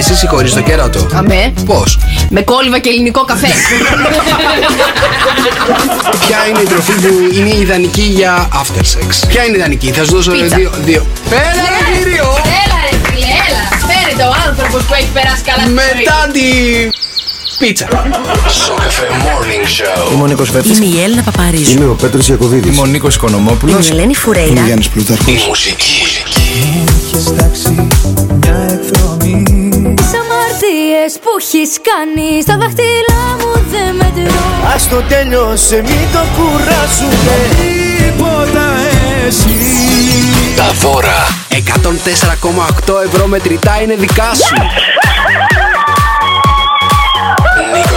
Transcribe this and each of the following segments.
εσύ συγχωρείς το κέρατο. Αμέ. Πώς; Με κόλυβα και ελληνικό καφέ. Ποια είναι η τροφή που είναι ιδανική για after sex; Ποια είναι ιδανική, θα σου δώσω Πίτσα. δύο. δύο. Πέρα, ρε κύριο! Έλα ρε φίλε, έλα. Φέρετε ο άνθρωπος που έχει περάσει καλά στη ζωή. Μετά τη πίτσα. Σοκαφέ Morning Show. Είμαι ο Νίκος Βέρτης. Είμαι η Έλληνα Παπαρίζου. Είμαι ο Πέτρος Ιακωβίδης. Είμαι ο Νίκος Είμαι Οικονομόπουλος. η Ελένη Φουρέιρα. Είμαι ο Γιάννης Πλούταρχος. Η μουσική. Τι αμαρτίες που έχεις κάνει στα δάχτυλά μου δεν μετρώ. Ας το τέλειωσε μην το κουράσουμε Τίποτα εσύ Τα δώρα. 104,8 ευρώ μετρητά είναι δικά σου.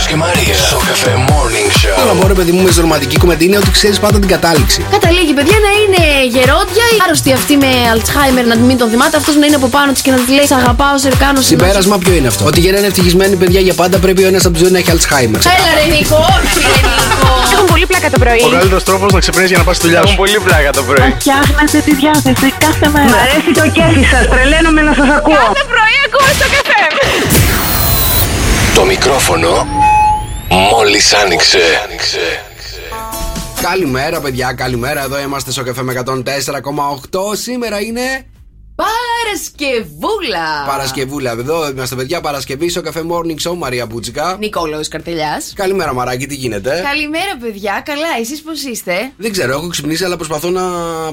Νίκος και Μαρίας. Σοκαφέ Morning Το Show. μόνο παιδί μου με ρομαντική κομμεντή είναι ότι ξέρεις πάντα την κατάληξη. Καταλήγει, παιδιά, να είναι γερόντια, η άρρωστη αυτή με Αλτσχάιμερ να μην τον θυμάται, αυτός να είναι από πάνω της και να της λέει Σ' αγαπάω, σε κάνω Συμπέρασμα ποιο είναι αυτό; Ότι για να είναι ευτυχισμένοι παιδιά για πάντα πρέπει ο ένας από τους δύο να έχει Alzheimer. Έλα ρε Νίκο, όχι ρε Νίκο. Έχουν πολύ πλάκα το πρωί. Ο καλύτερος τρόπος να ξυπνήσει για να πας στη δουλειά σου. πολύ πλάκα το πρωί. Φτιάχνετε τη διάθεση κάθε μέρα. Μ' αρέσει το κέφι σας. Τρελαίνομαι να σας ακούω. Κάθε πρωί ακούω στο καφέ. Το μικρόφωνο μόλις άνοιξε. Καλημέρα, παιδιά, καλημέρα. Εδώ είμαστε στο καφέ με 104,8. Σήμερα είναι Παρασκευούλα. Παρασκευούλα. Εδώ είμαστε, παιδιά, Παρασκευή στο καφέ Morning Show. Μαρία Πούτσικα. Νικόλαος Καρτελιάς. Καλημέρα, Μαράκι, τι γίνεται; Καλημέρα, παιδιά. Καλά, εσείς πώς είστε; Δεν ξέρω, έχω ξυπνήσει, αλλά προσπαθώ να.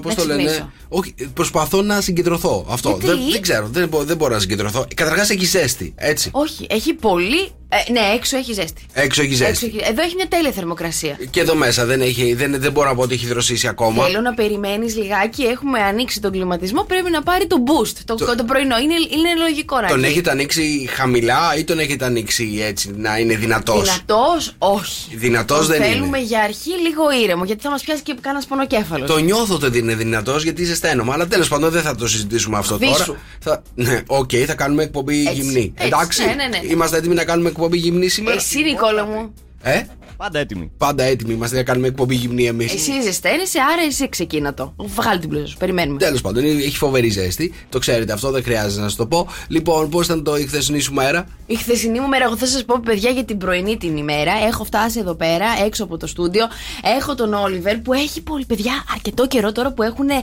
Πώς Να το λένε; ξυπνήσω. Όχι, προσπαθώ να συγκεντρωθώ. Αυτό. Γιατί; Δεν, δεν ξέρω, δεν, μπο- δεν μπορώ να συγκεντρωθώ. Καταρχάς έχει ζέστη, έτσι. Όχι, έχει πολύ. Ε, ναι, έξω έχει ζέστη. Έξω έχει ζέστη. Έξω έχει- Εδώ έχει μια τέλεια θερμοκρασία. Και εδώ μέσα δεν, έχει, δεν, δεν μπορώ να πω ότι έχει δροσίσει ακόμα. Θέλω να περιμένεις λιγάκι. Έχουμε ανοίξει τον κλιματισμό. Πρέπει να πάρει το boost. Το, Το- το πρωινό. Είναι, είναι λογικό να Τον έχει. έχετε ανοίξει χαμηλά ή τον έχετε ανοίξει έτσι να είναι δυνατός; Δυνατός, όχι. Δυνατός Τον δεν θέλουμε είναι. για αρχή λίγο ήρεμο. Γιατί θα μας πιάσει και κανένας πονοκέφαλος. Το νιώθω ότι είναι δυνατός γιατί ζεσταίνομαι. Αλλά τέλος πάντων δεν θα το συζητήσουμε αυτό Βίσου. τώρα. Θα, ναι, οκ, θα κάνουμε εκπομπή Έτσι, γυμνή. έτσι, Εντάξει. ναι, ναι, ναι. Είμαστε έτοιμοι να κάνουμε εκπομπή γυμνή σήμερα. Εσύ, Νικόλα μου. Ε, Πάντα έτοιμοι. πάντα έτοιμοι είμαστε να κάνουμε εκπομπή γυμνή εμείς. Εσύ ζεσταίνεσαι, άρα εσύ ξεκίνα το. Βγάλει την μπλούζα σου. Περιμένουμε. Τέλος πάντων, είναι- έχει φοβερή ζέστη. Το ξέρετε αυτό, δεν χρειάζεται να σας το πω. Λοιπόν, πώς ήταν το η χθεσινή σου μέρα; Η χθεσινή μου μέρα, εγώ θα σας πω, παιδιά, για την πρωινή την ημέρα. Έχω φτάσει εδώ πέρα, έξω από το στούντιο. Έχω τον Όλιβερ που έχει πολύ. Παιδιά, αρκετό καιρό τώρα που έχουν ε,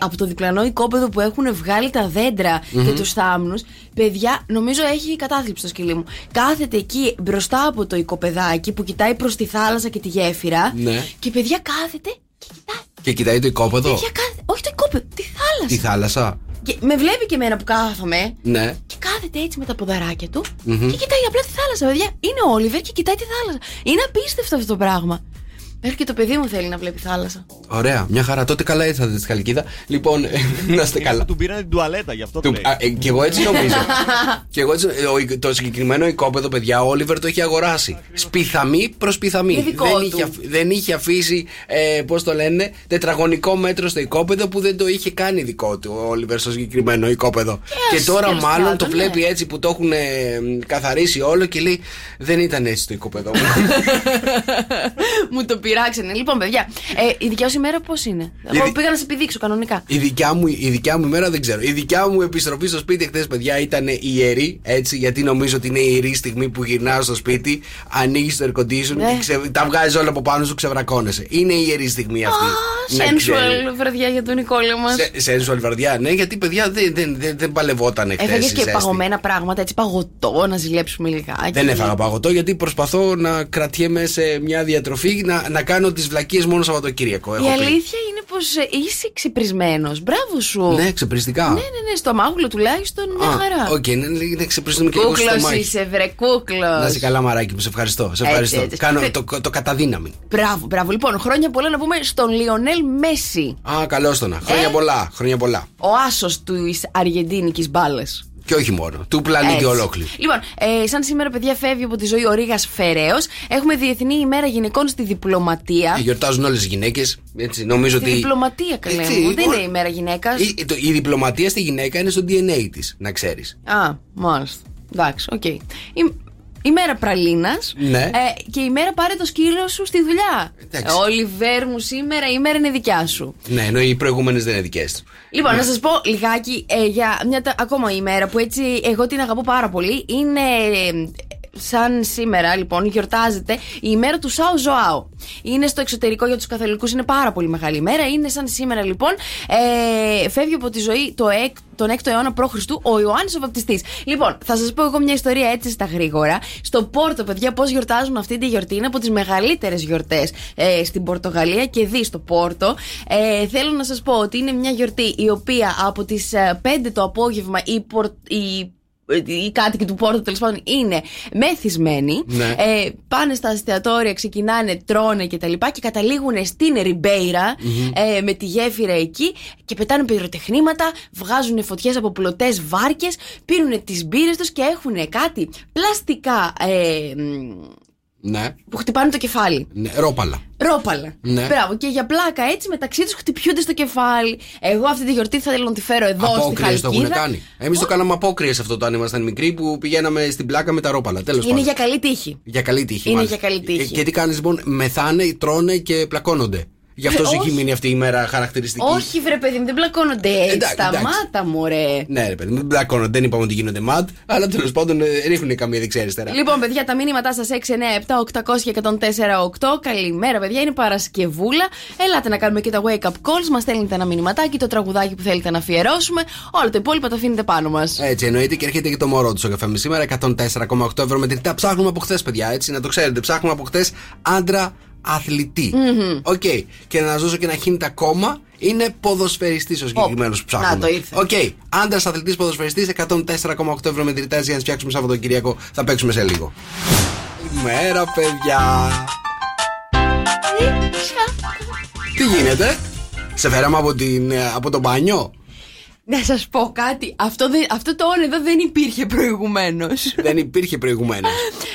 από το διπλανό οικόπεδο που έχουν βγάλει τα δέντρα και τους θάμνους. Παιδιά, νομίζω έχει κατάθλιψη στο σκυλί μου. Κάθεται εκεί μπροστά από το οικοπεδάκι που κοιτάει προς τη θάλασσα και τη γέφυρα. Ναι. Και παιδιά κάθεται και κοιτάει. Και κοιτάει το οικόπεδο. Παιδιά κάθεται. Όχι το οικόπεδο, τη θάλασσα. Τη θάλασσα. Και με βλέπει και εμένα που κάθομαι. Ναι. Και κάθεται έτσι με τα ποδαράκια του και κοιτάει απλά τη θάλασσα, παιδιά. Είναι ο Όλιβερ και κοιτάει τη θάλασσα. Είναι απίστευτο αυτό το πράγμα. Μέχρι και το παιδί μου θέλει να βλέπει θάλασσα. Ωραία, μια χαρά. Τότε καλά ήρθατε στη Χαλκίδα. Λοιπόν, να είστε καλά. Του πήραν την τουαλέτα, γι' αυτό Του- το λέει. α, ε, και εγώ έτσι νομίζω. και εγώ έτσι, ε, ο- το συγκεκριμένο οικόπεδο, παιδιά, ο Όλιβερ το έχει αγοράσει. Σπιθαμή προς πιθαμή. Είναι δικό Δεν του. είχε, αφ- δεν είχε αφήσει, ε, πώς το λένε, τετραγωνικό μέτρο στο οικόπεδο που δεν το είχε κάνει δικό του ο Όλιβερ στο συγκεκριμένο οικόπεδο. και ας, τώρα τέλος μάλλον πάντων, το βλέπει ναι. έτσι που το έχουν ε, καθαρίσει όλο και λέει Δεν ήταν έτσι το οικόπεδο μου. μου το πειράξανε. Λοιπόν, παιδιά, ε, η δικιά σου ημέρα πώς είναι; Εγώ δι- πήγα να σε επιδείξω κανονικά. Η δικιά, μου, η δικιά μου ημέρα δεν ξέρω. Η δικιά μου επιστροφή στο σπίτι χθες, παιδιά, ήταν ιερή. Έτσι, γιατί νομίζω ότι είναι η ιερή στιγμή που γυρνάω στο σπίτι, ανοίγεις το air condition Ναι. και ξε, τα βγάζεις όλα από πάνω σου, ξεβρακώνεσαι. Είναι η ιερή στιγμή αυτή. Να ξέρεις. Sensual βραδιά για τον Νικόλα μας. Σε, sensual βαρδιά, ναι, γιατί παιδιά δεν, δεν, δεν, δεν παλευόταν χθες. Έφαγε και παγωμένα πράγματα, έτσι παγωτό, να ζηλέψουμε λιγάκι. Δεν έφαγα παγωτό γιατί προσπαθώ να κρατιέμαι σε μια διατροφή να, να κάνω τις βλακίες μόνο Σαββατοκύριακο. Έχω Η πει. αλήθεια είναι πως είσαι ξυρισμένος. Μπράβο σου. Ναι, ξυρίστηκα. ναι, ναι, ναι, στο μάγουλο τουλάχιστον μια Α, χαρά. Οκ, ναι, ναι, ναι, ξυριστούμε και λίγο στο Κούκλος Μάκη. είσαι, βρε κούκλος. Να είσαι καλά, Μαράκι μου, σε ευχαριστώ. Σε Έτσι, ευχαριστώ. έτσι. Κάνω Ε, το, το κατά δύναμη. Μπράβο, μπράβο. Λοιπόν, χρόνια πολλά να πούμε στον Λιονέλ Μέσι. Α, καλώς τονα. Χρόνια Ε; πολλά, χρόνια πολλά. Ο άσος της Αργεντίνικης μπάλας. Και όχι μόνο. Του πλανήτη ολόκληρου. Λοιπόν, ε, σαν σήμερα, παιδιά, φεύγει από τη ζωή ο Ρίγας Φεραίος. Έχουμε Διεθνή ημέρα γυναικών στη διπλωματία. Ε, Γιορτάζουν όλες οι γυναίκες. Νομίζω Στη ότι. διπλωματία, καλέ Έτσι, μου. Δεν ο- είναι η ημέρα γυναίκας. Η, το- η διπλωματία στη γυναίκα είναι στο DNA της, να ξέρεις. Α, μάλιστα. Εντάξει, οκ. Η- ημέρα πραλίνας. Ναι. Ε, και ημέρα πάρε το σκύλο σου στη δουλειά. Εντάξει. Ολιβέρ μου σήμερα, η ημέρα είναι δικιά σου. Ναι, ενώ οι προηγούμενες δεν είναι δικές του. Λοιπόν, να σας πω λιγάκι ε, για μια τα- ακόμα ημέρα που έτσι εγώ την αγαπώ πάρα πολύ. Είναι ε, σαν σήμερα, λοιπόν, γιορτάζεται η ημέρα του Σάο Ζωάο. Είναι στο εξωτερικό για τους καθολικούς, είναι πάρα πολύ μεγάλη ημέρα. Είναι σαν σήμερα, λοιπόν, ε, φεύγει από τη ζωή το εκ, τον 6ο αιώνα π.Χ. ο Ιωάννης ο Βαπτιστής. Λοιπόν, θα σας πω εγώ μια ιστορία έτσι στα γρήγορα. Στο Πόρτο, παιδιά, πώς γιορτάζουν αυτή τη γιορτή. Είναι από τις μεγαλύτερες γιορτές ε, στην Πορτογαλία και δει στο Πόρτο. Ε, θέλω να σας πω ότι είναι μια γιορτή η οποία από τις 5 το απόγευμα η, Πορ- η οι κάτοικοι του Πόρτο τέλος πάντων είναι μεθυσμένοι. Ναι. Ε, πάνε στα εστιατόρια, ξεκινάνε, τρώνε κτλ. Και, τα λοιπά και καταλήγουν στην ριμπειρα ε, με τη γέφυρα εκεί και πετάνε πυροτεχνήματα, βγάζουν φωτιές από πλωτές βάρκες, πίνουν τις μπύρες τους και έχουν κάτι πλαστικά ε, μ, Ναι. που χτυπάνε το κεφάλι. ναι. Ρόπαλα. Ρόπαλα. Ναι. Μπράβο. Και για πλάκα έτσι μεταξύ τους χτυπιούνται στο κεφάλι. Εγώ αυτή τη γιορτή θα θέλω να τη φέρω εδώ στη Απόκριες το Χαλκίδα. έχουν κάνει. Εμείς το κάναμε απόκριες αυτό όταν ήμασταν μικροί που πηγαίναμε στην πλάκα με τα ρόπαλα. Τέλος πάντων. Είναι για καλή τύχη. Για καλή τύχη. Είναι μάλιστα. για καλή τύχη. Ε, Και τι κάνεις λοιπόν, μεθάνε, τρώνε και πλακώνονται. Γι' αυτό Ε, σου έχει όχι. μείνει αυτή η μέρα χαρακτηριστική. Όχι, βρε παιδί μου, δεν πλακώνονται έτσι. Εντάξει, εντάξει. Σταμάτα, μωρέ. Ναι, ρε παιδί, μου, δεν πλακώνονται, δεν είπαμε ότι γίνονται ματ, αλλά τέλος πάντων ε, ρίχνουν καμία δεξιά-αριστερά. Λοιπόν, παιδιά, τα μήνυματά σας 6, 9, 7, 800 και 104, 8. Καλημέρα, παιδιά. Είναι Παρασκευούλα. Ελάτε να κάνουμε και τα wake up calls. Μας στέλνετε ένα μηνυματάκι, το τραγουδάκι που θέλετε να αφιερώσουμε. Όλα τα υπόλοιπα τα αφήνετε πάνω μας. Έτσι εννοείται και έρχεται και το μωρό του στο καφέ με σήμερα. 104,8 ευρώ μετρητά. Ψάχνουμε από χθες, παιδιά, έτσι να το ξέρετε. Ψάχνουμε από χθες άντρα αθλητή. Οκ. Και να σας δώσω και ένα hint ακόμα. Είναι ποδοσφαιριστής ο συγκεκριμένος που ψάχνουμε. να το ήρθε. Οκ. Άντρας αθλητής ποδοσφαιριστής. 104,8 ευρώ μετρητά για να φτιάξουμε Σαββατοκύριακο. Θα παίξουμε σε λίγο. Καλημέρα, παιδιά. Τι γίνεται, σε φέραμε από, την, ε, από το μπάνιο; Να σας πω κάτι. Αυτό, δεν- αυτό το όν εδώ δεν υπήρχε προηγουμένως. Δεν υπήρχε προηγουμένως.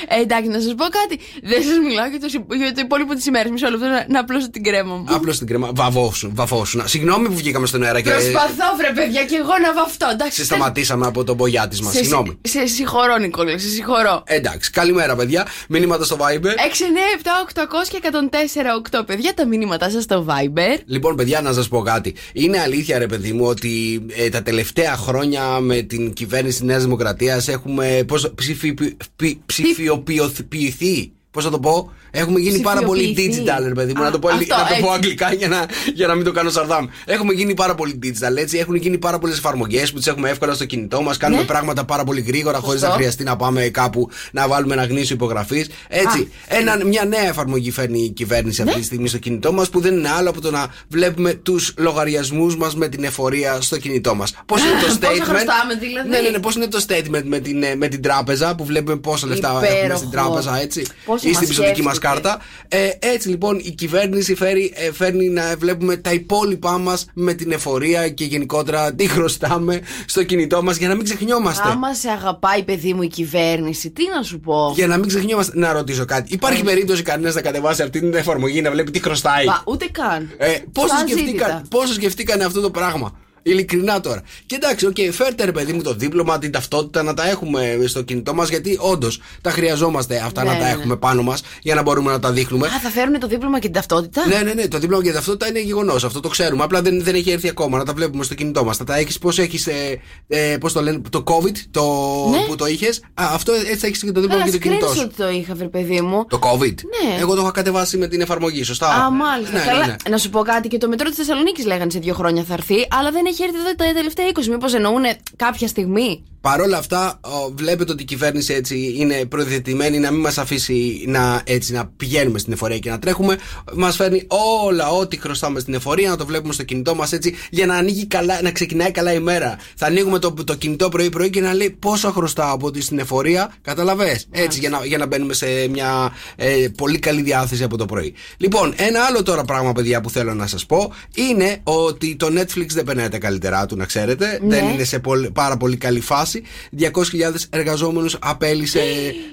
Ε, εντάξει, να σας πω κάτι. Δεν σας μιλάω για το, συ- για το υπόλοιπο της ημέρας. Μισό λεπτό να, να απλώσω την κρέμα μου. Απλώς την κρέμα. Βαβόσουν, βαφόσουν. Συγγνώμη που βγήκαμε στον αέρα και Προσπαθώ, βρε παιδιά, και εγώ να βαφτώ. Εντάξει, σε σταματήσαμε από τον μπογιά της μας. σε, Συγγνώμη. σε, σε συγχωρώ, Νικόλα, σε συγχωρώ. Εντάξει, καλημέρα, παιδιά. Μηνύματα στο Viber. 6, 9, 7, 800 και 104, 8 παιδιά, τα μηνύματά σας στο Viber. Λοιπόν, παιδιά, να σας πω κάτι. Είναι αλήθεια, ρε παιδί μου, ότι ε, τα τελευταία χρόνια με την κυβέρνηση της Νέας Δημοκρατίας έχουμε πώς, ψηφι, πι- ψηφιοποιηθεί. Πώς θα το πω, Έχουμε γίνει πάρα πολύ Ψηφιοποιηθεί. digital, ρε παιδί μου. Α, να το πω, αυτό, να το πω έτσι. αγγλικά για να, για να μην το κάνω σαρδάμ. Έχουμε γίνει πάρα πολύ digital, έτσι. Έχουν γίνει πάρα πολλές εφαρμογές που τις έχουμε εύκολα στο κινητό μας. Κάνουμε Ναι. πράγματα πάρα πολύ γρήγορα, χωρίς Σωστό. να χρειαστεί να πάμε κάπου να βάλουμε ένα γνήσιο υπογραφής. Έτσι. Ένα, μια νέα εφαρμογή φέρνει η κυβέρνηση αυτή Ναι. τη στιγμή στο κινητό μας που δεν είναι άλλο από το να βλέπουμε τους λογαριασμούς μας με την εφορία στο κινητό μας. Πώς είναι το Πόσα statement; χρωστάμε, δηλαδή; Ναι, ναι, ναι. Πώς είναι το statement με την, ε, με την τράπεζα που βλέπουμε πόσα λεφτά έχουμε Υπέροχο. στην τράπεζα, έτσι. Πόσο ή μας στην πιστοτική μας σκέφτεται. Κάρτα. Ε, έτσι λοιπόν η κυβέρνηση φέρει, ε, φέρνει να βλέπουμε τα υπόλοιπά μας με την εφορία και γενικότερα τι χρωστάμε στο κινητό μας για να μην ξεχνιόμαστε. Άμα σε αγαπάει, παιδί μου, η κυβέρνηση, τι να σου πω; Για να μην ξεχνιόμαστε. Να ρωτήσω κάτι. Υπάρχει περίπτωση κανένας να κατεβάσει αυτή την εφαρμογή να βλέπει τι χρωστάει; Μα, ούτε καν. Ε, πόσο, Στα σκεφτήκαν, ζήτητα. πόσο σκεφτήκανε αυτό το πράγμα; Ειλικρινά τώρα. Και εντάξει, οκ, φέρτε ρε παιδί μου το δίπλωμα, την ταυτότητα να τα έχουμε στο κινητό μας, γιατί όντως τα χρειαζόμαστε αυτά Ναι, να τα ναι. έχουμε πάνω μας για να μπορούμε να τα δείχνουμε. Α, θα φέρουν το δίπλωμα και την ταυτότητα; Ναι, ναι, ναι, το δίπλωμα και η ταυτότητα είναι γεγονός. Αυτό το ξέρουμε. Απλά δεν, δεν έχει έρθει ακόμα να τα βλέπουμε στο κινητό μας. Θα τα έχεις, πώς έχεις, ε, ε, πώς το λένε, το COVID το, Ναι. που το είχες. Αυτό έτσι θα έχεις και το δίπλωμα Καλά, και το κινητό σου. screenshot το είχα, βρε παιδί μου. Το COVID. Ναι. Εγώ το είχα κατεβάσει με την εφαρμογή, σωστά. Α, μάλιστα. Ναι, Καλά. ναι, ναι. Να σου πω κάτι και το μετρό της Θεσσαλονίκης λέγανε σε δύο χρόνια θα έρθει, αλλά δεν έχει έρθει εδώ τα τελευταία 20. Μήπως εννοούν κάποια στιγμή. Παρ' όλα αυτά, ο, βλέπετε ότι η κυβέρνηση έτσι είναι προδιαθετημένη να μην μας αφήσει να, έτσι, να πηγαίνουμε στην εφορία και να τρέχουμε. Μας φέρνει όλα ό,τι χρωστάμε στην εφορία, να το βλέπουμε στο κινητό μας έτσι, για να, ανοίγει καλά, να ξεκινάει καλά η μέρα. Θα ανοίγουμε το, το κινητό πρωί-πρωί και να λέει πόσα χρωστάω από ότι στην εφορία. Καταλαβέ. Έτσι, για να, για να μπαίνουμε σε μια ε, πολύ καλή διάθεση από το πρωί. Λοιπόν, ένα άλλο τώρα πράγμα, παιδιά, που θέλω να σας πω είναι ότι το Netflix δεν περνάει τα καλύτερά του, να ξέρετε. Ναι. Δεν είναι σε πολύ- πάρα πολύ καλή φάση. 200.000 εργαζόμενους απέλησε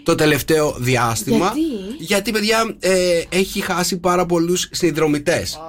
το τελευταίο διάστημα. Γιατί; Γιατί, παιδιά, ε, έχει χάσει πάρα πολλούς συνδρομητές.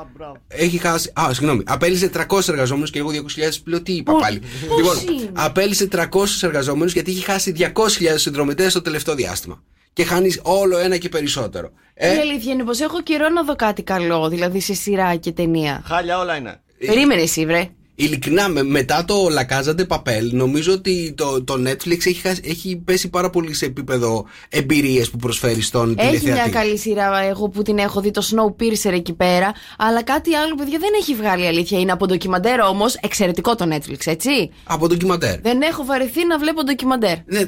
Έχει χάσει. Α, συγγνώμη. Απέλησε 300 εργαζόμενους και εγώ 200.000 πλέον τι είπα Πο- πάλι. πώς λοιπόν, είναι; απέλησε 300 εργαζόμενους γιατί έχει χάσει 200.000 συνδρομητές το τελευταίο διάστημα. Και χάνει όλο ένα και περισσότερο. Ε, Η αλήθεια είναι πως έχω καιρό να δω κάτι καλό, δηλαδή σε σειρά και ταινία. Χάλια όλα είναι. Περίμενε εσύ, βρε. Ειλικρινά, με- μετά το La Casa de Papel, νομίζω ότι το, το Netflix έχει, χάσει- έχει πέσει πάρα πολύ σε επίπεδο εμπειρίες που προσφέρει στον Έχει μια τηλεθεατή. καλή σειρά, εγώ που την έχω δει, το Snowpiercer εκεί πέρα. Αλλά κάτι άλλο, παιδιά, δεν έχει βγάλει αλήθεια. Είναι από ντοκιμαντέρ όμως, εξαιρετικό το Netflix, έτσι. Από ντοκιμαντέρ. Δεν έχω βαρεθεί να βλέπω ντοκιμαντέρ. Ναι,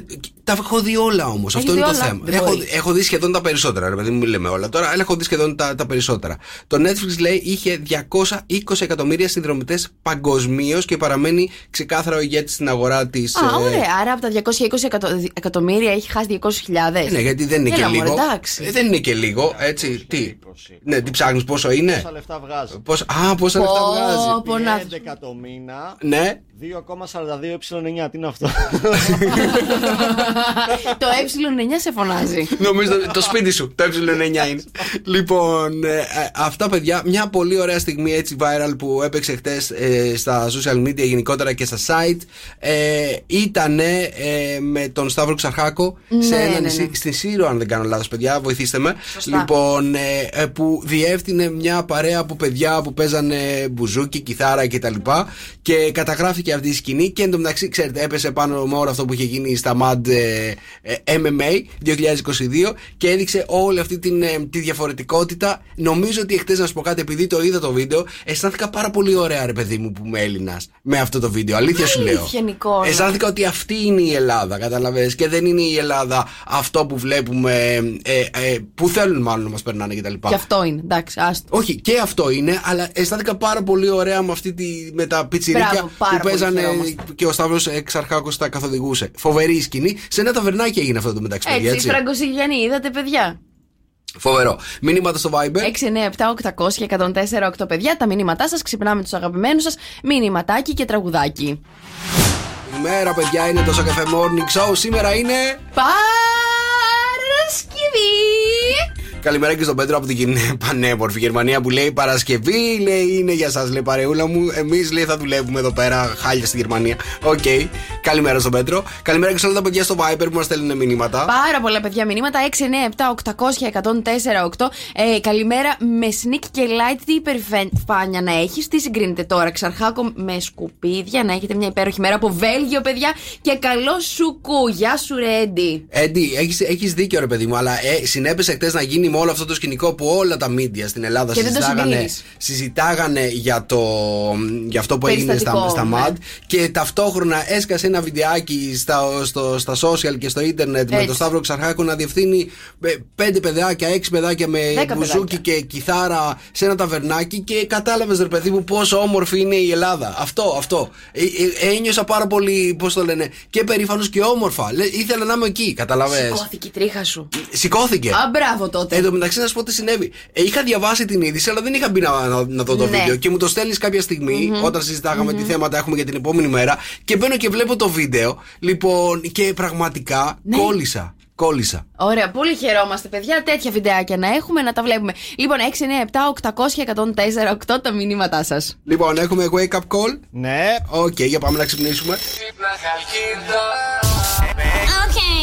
τα έχω δει όλα όμως. Αυτό δει είναι το όλα; θέμα. Δεν Έχω, μπορεί. δει- έχω δει σχεδόν τα περισσότερα, ρε παιδί μου, μην λέμε όλα τώρα, αλλά έχω δει σχεδόν τα, τα περισσότερα. Το Netflix λέει είχε 220 εκατομμύρια συνδρομητές παγκοσμίως και παραμένει ξεκάθαρα ο ηγέτη στην αγορά της. Α, ωραία. Άρα από τα 220 εκατο- εκατομμύρια έχει χάσει 200.000. Ναι, γιατί δεν είναι Έλα, και μωρέ, λίγο. εντάξει. Ε, δεν είναι και λίγο, έτσι. Τι; Ναι, τι ψάχνεις, πόσο είναι; Πόσα λεφτά βγάζει; Πώς, α, πόσα λεφτά Πω, βγάζει; πω, να- 11 το μήνα. Ναι. 2,42 ε9. Τι είναι αυτό; το ε9 σε φωνάζει. Νομίζω το, το σπίτι σου, το ε9 είναι. λοιπόν, ε, ε, αυτά παιδιά, μια πολύ ωραία στιγμή έτσι viral που έπαιξε χτες στα social media γενικότερα και στα site. Ε, Ήταν με τον Σταύρο Ξαρχάκο σε Ναι, ένα ναι, νησί, ναι. στη Σύρο, αν δεν κάνω λάθος, παιδιά, βοηθήστε με. Σωστά. Λοιπόν, ε, ε, που διεύθυνε μια παρέα από παιδιά που παίζανε μπουζούκι, κιθάρα κτλ. Και καταγράφηκε αυτή η σκηνή και εντωμεταξύ, ξέρετε, έπεσε πάνω με όλο αυτό που είχε γίνει στα MAD ε, ε, MMA 2022 και έδειξε όλη αυτή την, ε, τη διαφορετικότητα. Νομίζω ότι εχθές, να σου πω κάτι, επειδή το είδα το βίντεο, αισθάνθηκα πάρα πολύ ωραία, ρε παιδί μου, που είμαι Έλληνας με αυτό το βίντεο. Αλήθεια σου λέω. Αλήθεια, Νικόλα. Αισθάνθηκα ότι αυτή είναι η Ελλάδα, καταλαβες Και δεν είναι η Ελλάδα αυτό που βλέπουμε, ε, ε, που θέλουν μάλλον να μας περνάνε κτλ. Και αυτό είναι. Εντάξει, άστο. Όχι, και αυτό είναι, αλλά αισθάνθηκα πάρα πολύ ωραία με, αυτή τη, με τα πιτσιρίκια Μπράβο, πάρα που πολύ παίζανε χαιρόμαστε. και ο Σταύρος Εξαρχάκο τα καθοδηγούσε. Φοβερή σκηνή. Σε ένα ταβερνάκι έγινε αυτό το μεταξύ, παιδιά, Έτσι, έτσι. Φραγκοσυγιανή, είδατε, παιδιά; Φοβερό. Μήνυματα στο Viber. 697 800 και 104 παιδιά. Τα μηνύματά σας ξυπνάμε τους αγαπημένους σας. Μηνυματάκι και τραγουδάκι. Καλημέρα, παιδιά, είναι το Σοκαφέ Morning Show. Σήμερα είναι. Παρασκευή! Καλημέρα και στον Πέτρο από την κοινή- πανέμορφη Γερμανία που λέει Παρασκευή, λέει είναι για σας, λέει παρεούλα μου. Εμείς λέει θα δουλεύουμε εδώ πέρα, χάλια στη Γερμανία. Οκ. Καλημέρα στον Πέτρο. Καλημέρα και σε όλα τα παιδιά στο Viber που μας στέλνουν μηνύματα. Πάρα πολλά παιδιά μηνύματα. 697 800 1048. Ε, καλημέρα με Snik και Light. Τι υπερφάνεια να έχεις. Τι συγκρίνετε τώρα. Ξαρχάκο με σκουπίδια. Να έχετε μια υπέροχη μέρα από Βέλγιο, παιδιά. Και καλό σουκού. Γεια σου, Ρέντι. Έντι, έχεις, έχεις δίκιο ρε παιδί μου, αλλά ε, συνέπεσε χτες να γίνει με όλο αυτό το σκηνικό που όλα τα μίντια στην Ελλάδα Και δεν το συζητάγανε, συγκρίνεις. συζητάγανε για, το, για αυτό που έγινε στα, Περιστατικό, στα ναι. MAD και ταυτόχρονα έσκασε ένα βιντεάκι στα, στο, στα social και στο ίντερνετ με Έτσι. τον Σταύρο Ξαρχάκο να διευθύνει ε, πέντε παιδάκια, έξι παιδάκια με Δέκα μπουζούκι και κιθάρα σε ένα ταβερνάκι και κατάλαβες ρε παιδί μου πόσο όμορφη είναι η Ελλάδα. Αυτό, αυτό. Ε, ε, ένιωσα πάρα πολύ, πώς το λένε, και περήφανος και όμορφα. Λέ, ήθελα να είμαι εκεί, καταλαβες. Σηκώθηκε η τρίχα σου. Σηκώθηκε. Α, μπράβο τότε. Εν τω μεταξύ, να σου πω τι συνέβη. Ε, είχα διαβάσει την είδηση, αλλά δεν είχα μπει να, να, να δω το Ναι. βίντεο. Και μου το στέλνεις κάποια στιγμή, όταν συζητάγαμε τι θέματα έχουμε για την επόμενη μέρα. Και μπαίνω και βλέπω το βίντεο. Λοιπόν, και πραγματικά Ναι. κόλλησα. Κόλλησα. Ωραία, πολύ χαιρόμαστε, παιδιά. Τέτοια βιντεάκια να έχουμε, να τα βλέπουμε. Λοιπόν, 697 800 1048 τα μηνύματά σας. Λοιπόν, έχουμε wake up call. Ναι. Οκ, για πάμε να ξυπνήσουμε.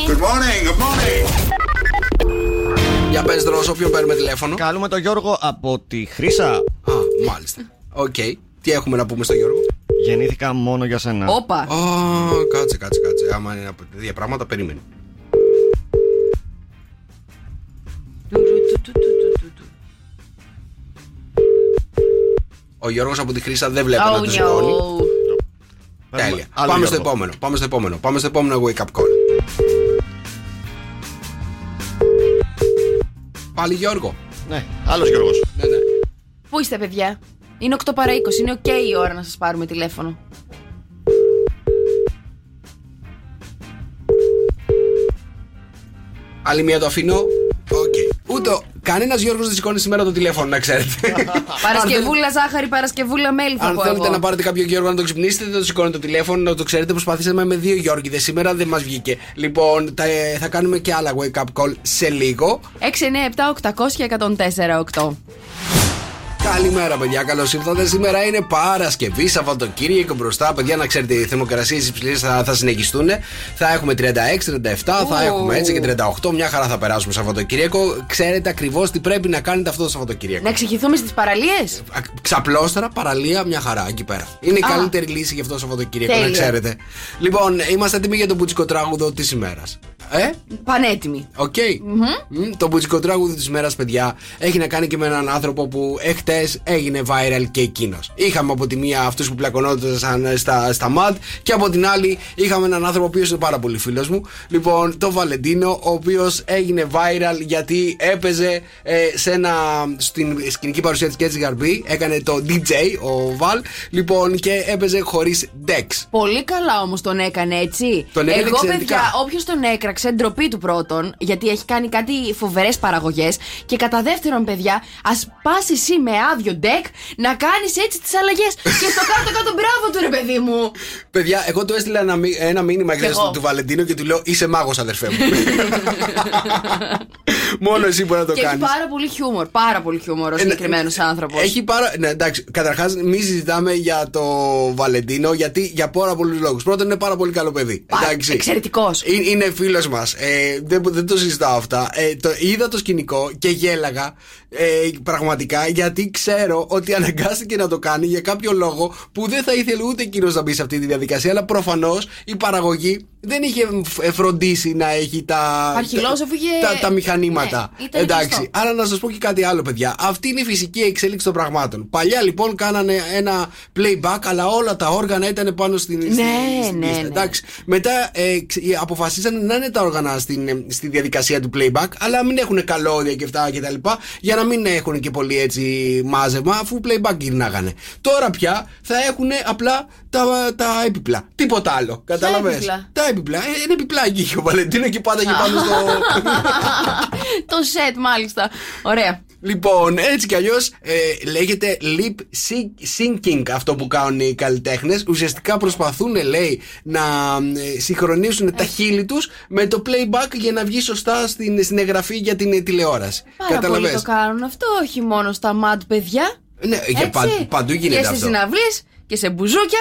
Good morning, good morning. Για πες Δρόσο, όποιον παίρνουμε τηλέφωνο. Καλούμε τον Γιώργο από τη Χρύσα. Α, μάλιστα. Οκ. Τι έχουμε να πούμε στον Γιώργο; Γεννήθηκα μόνο για σένα. Όπα. Α, κάτσε, κάτσε, κάτσε. Άμα είναι από τέτοια πράγματα, περίμενε. Ο Γιώργος από τη Χρύσα δεν βλέπω να Oh, το σηκώνει. no. Τέλεια. Άλλο Πάμε στο Γιώργο. επόμενο. Πάμε στο επόμενο. Πάμε στο επόμενο wake up call. Πάλι Γιώργο. Ναι, άλλος Γιώργος. Ναι, ναι. Πού είστε, παιδιά; Είναι 8 παρα 20. Είναι οκ η ώρα να σας πάρουμε τηλέφωνο. Άλλη μία το αφήνω. Οκ. Ούτε. Ο- Κανένας Γιώργος δεν σηκώνει σήμερα το τηλέφωνο, να ξέρετε. Παρασκευούλα ζάχαρη, Παρασκευούλα μέλι θα Αν πω θέλετε εγώ. να πάρετε κάποιο Γιώργο να το ξυπνήσετε, δεν το σηκώνει το τηλέφωνο, να το ξέρετε. Προσπαθήσαμε με δύο Γιώργηδες σήμερα, δεν μας βγήκε. Λοιπόν, τα- ε, θα κάνουμε και άλλα wake up call σε λίγο. 6, 9, 7, 800 και 104, 8. Καλημέρα, παιδιά. Καλώς ήρθατε. Σήμερα είναι Παρασκευή, Σαββατοκύριακο μπροστά. Παιδιά, να ξέρετε, οι θερμοκρασίες υψηλές θα, θα συνεχιστούν. Θα έχουμε 36, 37, θα έχουμε έτσι και 38. Μια χαρά θα περάσουμε Σαββατοκύριακο. Ξέρετε ακριβώς τι πρέπει να κάνετε αυτό το Σαββατοκύριακο. Να εξηγηθούμε στις παραλίες; Α, Ξαπλώστερα, παραλία, μια χαρά εκεί πέρα. Είναι η Α. καλύτερη λύση για αυτό το Σαββατοκύριακο, να Τέλεια. ξέρετε. Λοιπόν, είμαστε έτοιμοι για το μπουτσικό τράγουδο της ημέρας. Ε, Πανέτοιμη. Οκ. Μμ, Το μπουτσικό τραγούδι της μέρας, παιδιά, έχει να κάνει και με έναν άνθρωπο που εχθές έγινε viral και εκείνος. Είχαμε από τη μία αυτούς που πλακωνόντουσαν στα, στα ματ και από την άλλη είχαμε έναν άνθρωπο ο οποίος είναι πάρα πολύ φίλος μου. Λοιπόν, το Βαλεντίνο, ο οποίος έγινε viral γιατί έπαιζε ε, σε ένα, στην σκηνική παρουσία της Καίτης Γαρμπή. Έκανε το DJ, ο Βαλ. Λοιπόν, και έπαιζε χωρίς decks. Πολύ καλά όμως τον έκανε έτσι. Τον έκανε Εγώ, εξαιρετικά. παιδιά, όποιος τον έκραξε, ντροπή του πρώτον, γιατί έχει κάνει κάτι φοβερές παραγωγές. Και κατά δεύτερον, παιδιά, ας πας εσύ με άδειο ντεκ να κάνεις έτσι τις αλλαγές. και στο κάτω-κάτω, μπράβο του, ρε παιδί μου. Παιδιά, εγώ του έστειλα ένα, μη- ένα μήνυμα χθες εγώ. του, του Βαλεντίνου και του λέω Είσαι μάγος, αδερφέ μου. Μόνο εσύ μπορεί να το και έχει κάνεις. πάρα πολύ χιούμορ. Πάρα πολύ χιούμορ ο συγκεκριμένος άνθρωπος. Έχει πάρα. Ναι, εντάξει, καταρχάς, μην συζητάμε για το Βαλεντίνο γιατί για πάρα πολλούς λόγους. Πρώτον, είναι πάρα πολύ καλό παιδί. Εντάξει. Εξαιρετικός. Είναι, είναι φίλος μας. Ε, δεν, δεν το συζητάω αυτά. Ε, το, είδα το σκηνικό και γέλαγα ε, πραγματικά γιατί ξέρω ότι αναγκάστηκε να το κάνει για κάποιο λόγο που δεν θα ήθελε ούτε εκείνος να μπει σε αυτή τη διαδικασία. Αλλά προφανώς η παραγωγή δεν είχε φ- φροντίσει να έχει τα, Αρχιλόσοφο είχε- τα, τα μηχανήματα. Ναι, ήταν Εντάξει. κλειστό. Άρα να σας πω και κάτι άλλο, παιδιά. Αυτή είναι η φυσική εξέλιξη των πραγμάτων. Παλιά λοιπόν κάνανε ένα playback, αλλά όλα τα όργανα ήταν πάνω στην, στην, Ναι, στην ναι, πίστα. ναι. Εντάξει. Μετά ε, ξε- ε, αποφασίσανε να είναι τα όργανα στην, ε, στη διαδικασία του playback, αλλά μην έχουν καλώδια και αυτά κτλ. Για να μην έχουν και πολύ έτσι μάζεμα, αφού playback γυρνάγανε. Τώρα πια θα έχουν απλά τα, τα έπιπλα. Τίποτα άλλο. Κατάλαβες; έπιπλα; Τα έπιπλα. Ε, είναι επιπλάκι είχε ο Βαλεντίνο και πάντα και πάνω στο. το σετ, μάλιστα. Ωραία. Λοιπόν, έτσι κι αλλιώς λέγεται lip sync- syncing αυτό που κάνουν οι καλλιτέχνες. Ουσιαστικά προσπαθούν, λέει, να ε, συγχρονίσουν τα χείλη τους με το playback για να βγει σωστά στην, στην εγγραφή για την ε, τηλεόραση. Πάρα πολύ Καταλαβες; το κάνουν αυτό, όχι μόνο στα ματ, παιδιά. Ναι, για Έτσι. παν- παντού γίνεται Και σε αυτό. συναυλίες και σε μπουζούκια.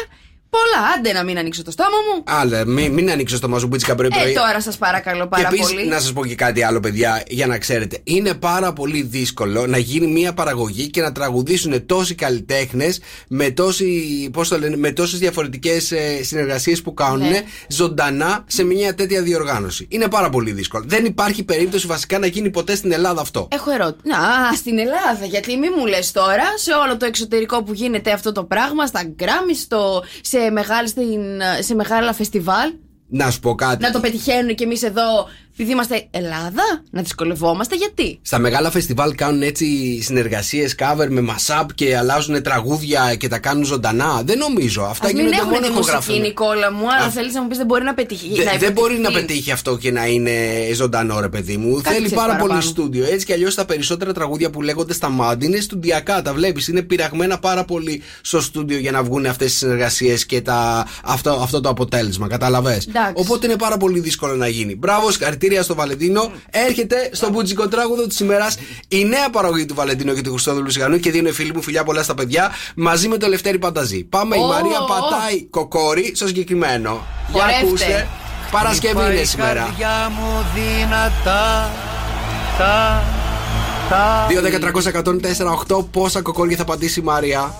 Πολλά, άντε να μην ανοίξω το στόμα μου. Άλλα, μην, μην ανοίξω το μαζουμπίτσικα πρωί-πρωί. Ε, τώρα σας παρακαλώ πάρα και επίσης, πολύ. να σας πω και κάτι άλλο, παιδιά, για να ξέρετε. Είναι πάρα πολύ δύσκολο να γίνει μια παραγωγή και να τραγουδήσουν τόσοι καλλιτέχνες με, τόση, πώς το λένε, με τόσες διαφορετικές ε, συνεργασίες που κάνουν Ναι. ζωντανά σε μια τέτοια διοργάνωση. Είναι πάρα πολύ δύσκολο. Δεν υπάρχει περίπτωση βασικά να γίνει ποτέ στην Ελλάδα αυτό. Έχω ερώτηση. Να, στην Ελλάδα, γιατί μη μου λες τώρα, σε όλο το εξωτερικό που γίνεται αυτό το πράγμα, στα γκράμι, στο, σε, μεγάλη, στην, σε μεγάλα φεστιβάλ, Να σου πω κάτι. να το πετυχαίνουν κι εμείς εδώ, επειδή είμαστε Ελλάδα, να δυσκολευόμαστε, γιατί; Στα μεγάλα φεστιβάλ κάνουν έτσι συνεργασίες, cover με mashup και αλλάζουν τραγούδια και τα κάνουν ζωντανά. Δεν νομίζω. Αυτά Α μην γίνονται έχουν μόνο τη μουσική, ηχογραφούν. Νικόλα μου, αλλά Α, θέλεις να μου πεις δεν μπορεί να πετύχει. Δε- να δεν μπορεί να επιτευχθεί. πετύχει αυτό και να είναι ζωντανό, ρε παιδί μου. Κάτι Θέλει ξέρεις πάρα παραπάνω. πολύ στούντιο. Έτσι κι αλλιώς τα περισσότερα τραγούδια που λέγονται στα μάντι είναι στουντιακά. Τα βλέπεις. Είναι πειραγμένα πάρα πολύ στο στούντιο για να βγουν αυτές τι συνεργασίες και τα, αυτό, αυτό το αποτέλεσμα. Κατάλαβε. Εντάξει. Οπότε είναι πάρα πολύ δύσκολο να γίνει. Μπράβο, συγχαρητήρια στο Βαλεντίνο. Έρχεται στο μπουτζικό τράγουδο της ημέρας η νέα παραγωγή του Βαλεντίνου και του Χριστόδουλου Σιγανού και δίνω φίλοι μου φιλιά πολλά στα παιδιά μαζί με το Λευτέρη Πανταζή. Πάμε, η Ω, Μαρία ω. πατάει κοκόρι στο συγκεκριμένο. Για Χορεύτε. ακούστε. Παρασκευή είναι σήμερα. καρδιά μου δυνατά τα, τα, 2, 10, 300, 104, 8 πόσα κοκόρια θα πατήσει η Μαρία.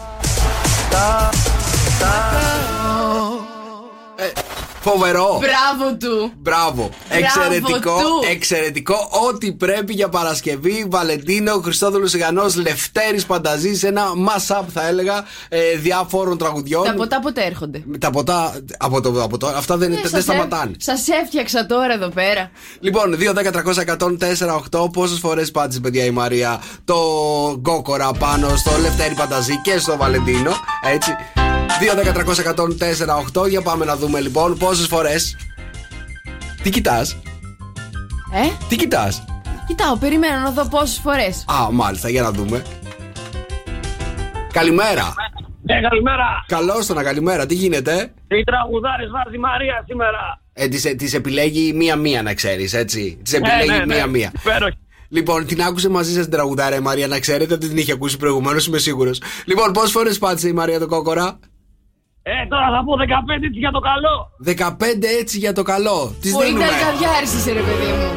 Ε, Φοβερό! Μπράβο του! Μπράβο! Εξαιρετικό! του. Εξαιρετικό! Ό,τι πρέπει για Παρασκευή, Βαλεντίνο, Χριστόδουλος Ιγανό, Λευτέρης Πανταζής, ένα mass-up θα έλεγα ε, διάφορων τραγουδιών. Τα ποτά ποτέ έρχονται; Τα ποτά από το, από το, αυτά δεν, δεν σταματάνε. Σας έφτιαξα τώρα εδώ πέρα. Λοιπόν, 2, 10, 300, 104, 8. Πόσες φορές πάτησε, παιδιά, η Μαρία το γκόκορα πάνω στο Λευτέρη Πανταζή και στο Βαλεντίνο. Έτσι. 2, 10, 300, 104, 8. Για πάμε να δούμε λοιπόν πόσες φορές. Τι κοιτάς, Ε, τι κοιτάς; Κοιτάω, περιμένω να δω πόσες φορές. Α, μάλιστα, για να δούμε. Καλημέρα. Ε, καλημέρα. Καλώς το να καλημέρα. Τι γίνεται; Οι τραγουδάρε βάζει η Μαρία σήμερα. Ε, τις, τις επιλέγει μία-μία να ξέρεις έτσι Τις επιλέγει ναι, ναι. μία-μία Υπέροχη. Λοιπόν, την άκουσε μαζί σας την τραγουδάρα η Μαρία, να ξέρετε ότι την είχε ακούσει προηγουμένως, είμαι σίγουρος. Λοιπόν, πόσες φορές πάτησε η Μαρία το κόκορα; Ε, τώρα θα πω 15 έτσι για το καλό. 15 έτσι για το καλό. Τη Πολύ δίνουμε. τελκαδιάρη είσαι, ρε παιδί μου.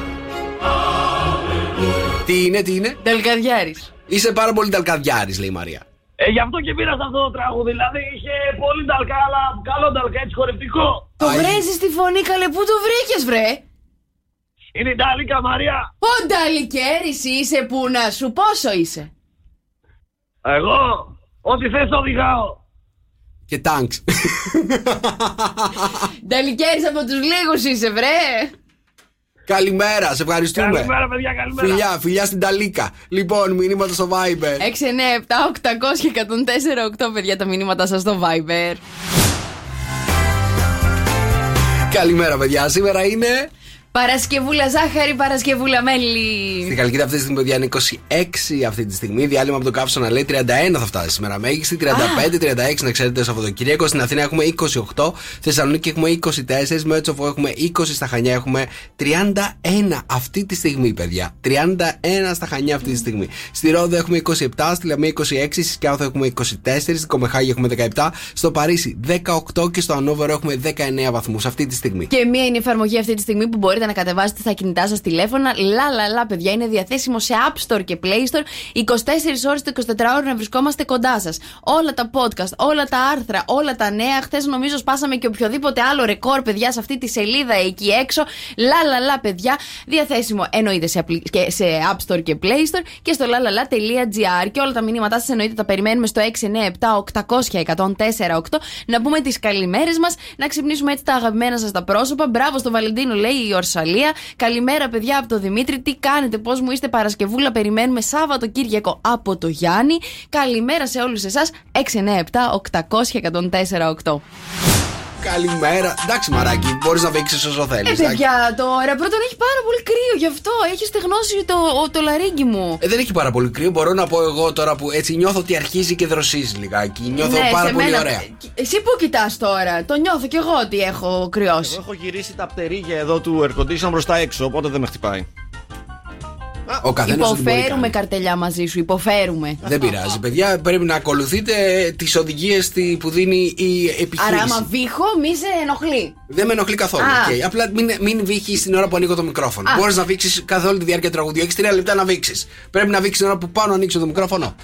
Τι είναι, τι είναι; Τελκαδιάρη. Είσαι πάρα πολύ ταλκαδιάρη, λέει η Μαρία. Ε, γι' αυτό και πήρα σε αυτό το τραγούδι. Δηλαδή είχε πολύ ταλκά, αλλά καλό ταλκά, έτσι χορευτικό. Το βρέζεις στη φωνή, καλέ, πού το βρήκες, βρε; Είναι η Ντάλικα Μαρία. Ο Νταλικέρης είσαι που να σου, πόσο είσαι. Εγώ, ό,τι θες το οδηγάω. Και τάγκς. Νταλικέρη από τους λίγους είσαι, βρε. Καλημέρα, σε ευχαριστούμε. Καλημέρα, παιδιά, καλημέρα. Φιλιά, φιλιά στην Ταλίκα. Λοιπόν, μηνύματα στο Viber. 6, 9, 7, 800 και 104, 8 παιδιά τα μηνύματα σας στο Viber. Καλημέρα, παιδιά. Σήμερα είναι. Παρασκευούλα ζάχαρη, Παρασκευούλα μέλι. Στην Καλκίδα αυτή τη στιγμή, παιδιά, είναι 26 αυτή τη στιγμή. Διάλειμμα από το καύσωνα λέει 31 θα φτάσει σήμερα. Μέγιστη 35-36 να ξέρετε το Σαββατοκύριακο. Στην Αθήνα έχουμε 28, Θεσσαλονίκη έχουμε 24, Μέτσοφο έχουμε 20, στα Χανιά έχουμε 31 αυτή τη στιγμή, παιδιά. 31 στα Χανιά αυτή τη στιγμή. Στη Ρόδο έχουμε 27, στη Λαμία 26, στη Σκιάθο έχουμε 24, στην Κομεχάγη έχουμε 17, στο Παρίσι 18 και στο Ανόβερο έχουμε 19 βαθμούς αυτή τη στιγμή. Και μία είναι η εφαρμογή αυτή τη στιγμή που μπορείτε να κατεβάσετε στα κινητά σα τηλέφωνα. Λα, λα, λα, παιδιά, είναι διαθέσιμο σε App Store και Play Store 24 ώρες το 24ωρο να βρισκόμαστε κοντά σας. Όλα τα podcast, όλα τα άρθρα, όλα τα νέα. Χθες νομίζω σπάσαμε και οποιοδήποτε άλλο ρεκόρ, παιδιά, σε αυτή τη σελίδα εκεί έξω. Λα, λα, λα, παιδιά, διαθέσιμο εννοείται σε, appli- και σε App Store και Play Store και στο lalala.gr. Και όλα τα μηνύματά σας εννοείται τα περιμένουμε στο 697 800 1048 να πούμε τις καλημέρες μας, να ξυπνήσουμε έτσι τα αγαπημένα σας τα πρόσωπα. Μπράβο στο Βαλεντίνο, λέει η Ορσαλία. Καλημέρα, παιδιά, από το Δημήτρη. Τι κάνετε, πώς μου είστε Παρασκευούλα, περιμένουμε Σάββατο Κύριακο από το Γιάννη. Καλημέρα σε όλους εσάς. 697 800 1048. Καλημέρα. Εντάξει, μαράκι, μπορείς να βήξει όσο θέλεις. Ε, παιδιά, τώρα πρώτον έχει πάρα πολύ κρύο, γι' αυτό έχεις στεγνώσει το, το λαρίγκι μου. Ε, δεν έχει πάρα πολύ κρύο. Μπορώ να πω εγώ τώρα που έτσι νιώθω ότι αρχίζει και δροσίζει λιγάκι. Νιώθω Ναι, πάρα σε πολύ μένα- ωραία. Εσύ που κοιτάς τώρα, το νιώθω κι εγώ ότι έχω κρυώσει. Εγώ έχω γυρίσει τα πτερίγια εδώ του air condition προς τα έξω, οπότε δεν με χτυπάει. Ο καθένας Υποφέρουμε καρτελιά μαζί σου, υποφέρουμε. Δεν πειράζει, παιδιά. Πρέπει να ακολουθείτε τις οδηγίες που δίνει η επιχείρηση. Άρα, άμα βήχω, μη σε ενοχλεί. Δεν με ενοχλεί καθόλου. Α. οκ. Απλά μην, μην βήχεις την ώρα που ανοίγω το μικρόφωνο. Α. Μπορείς να βήξεις καθ' όλη τη διάρκεια του τραγουδιού. Έχεις τρία λεπτά να βήξεις. Πρέπει να βήξεις την ώρα που πάνω να ανοίξει το μικρόφωνο.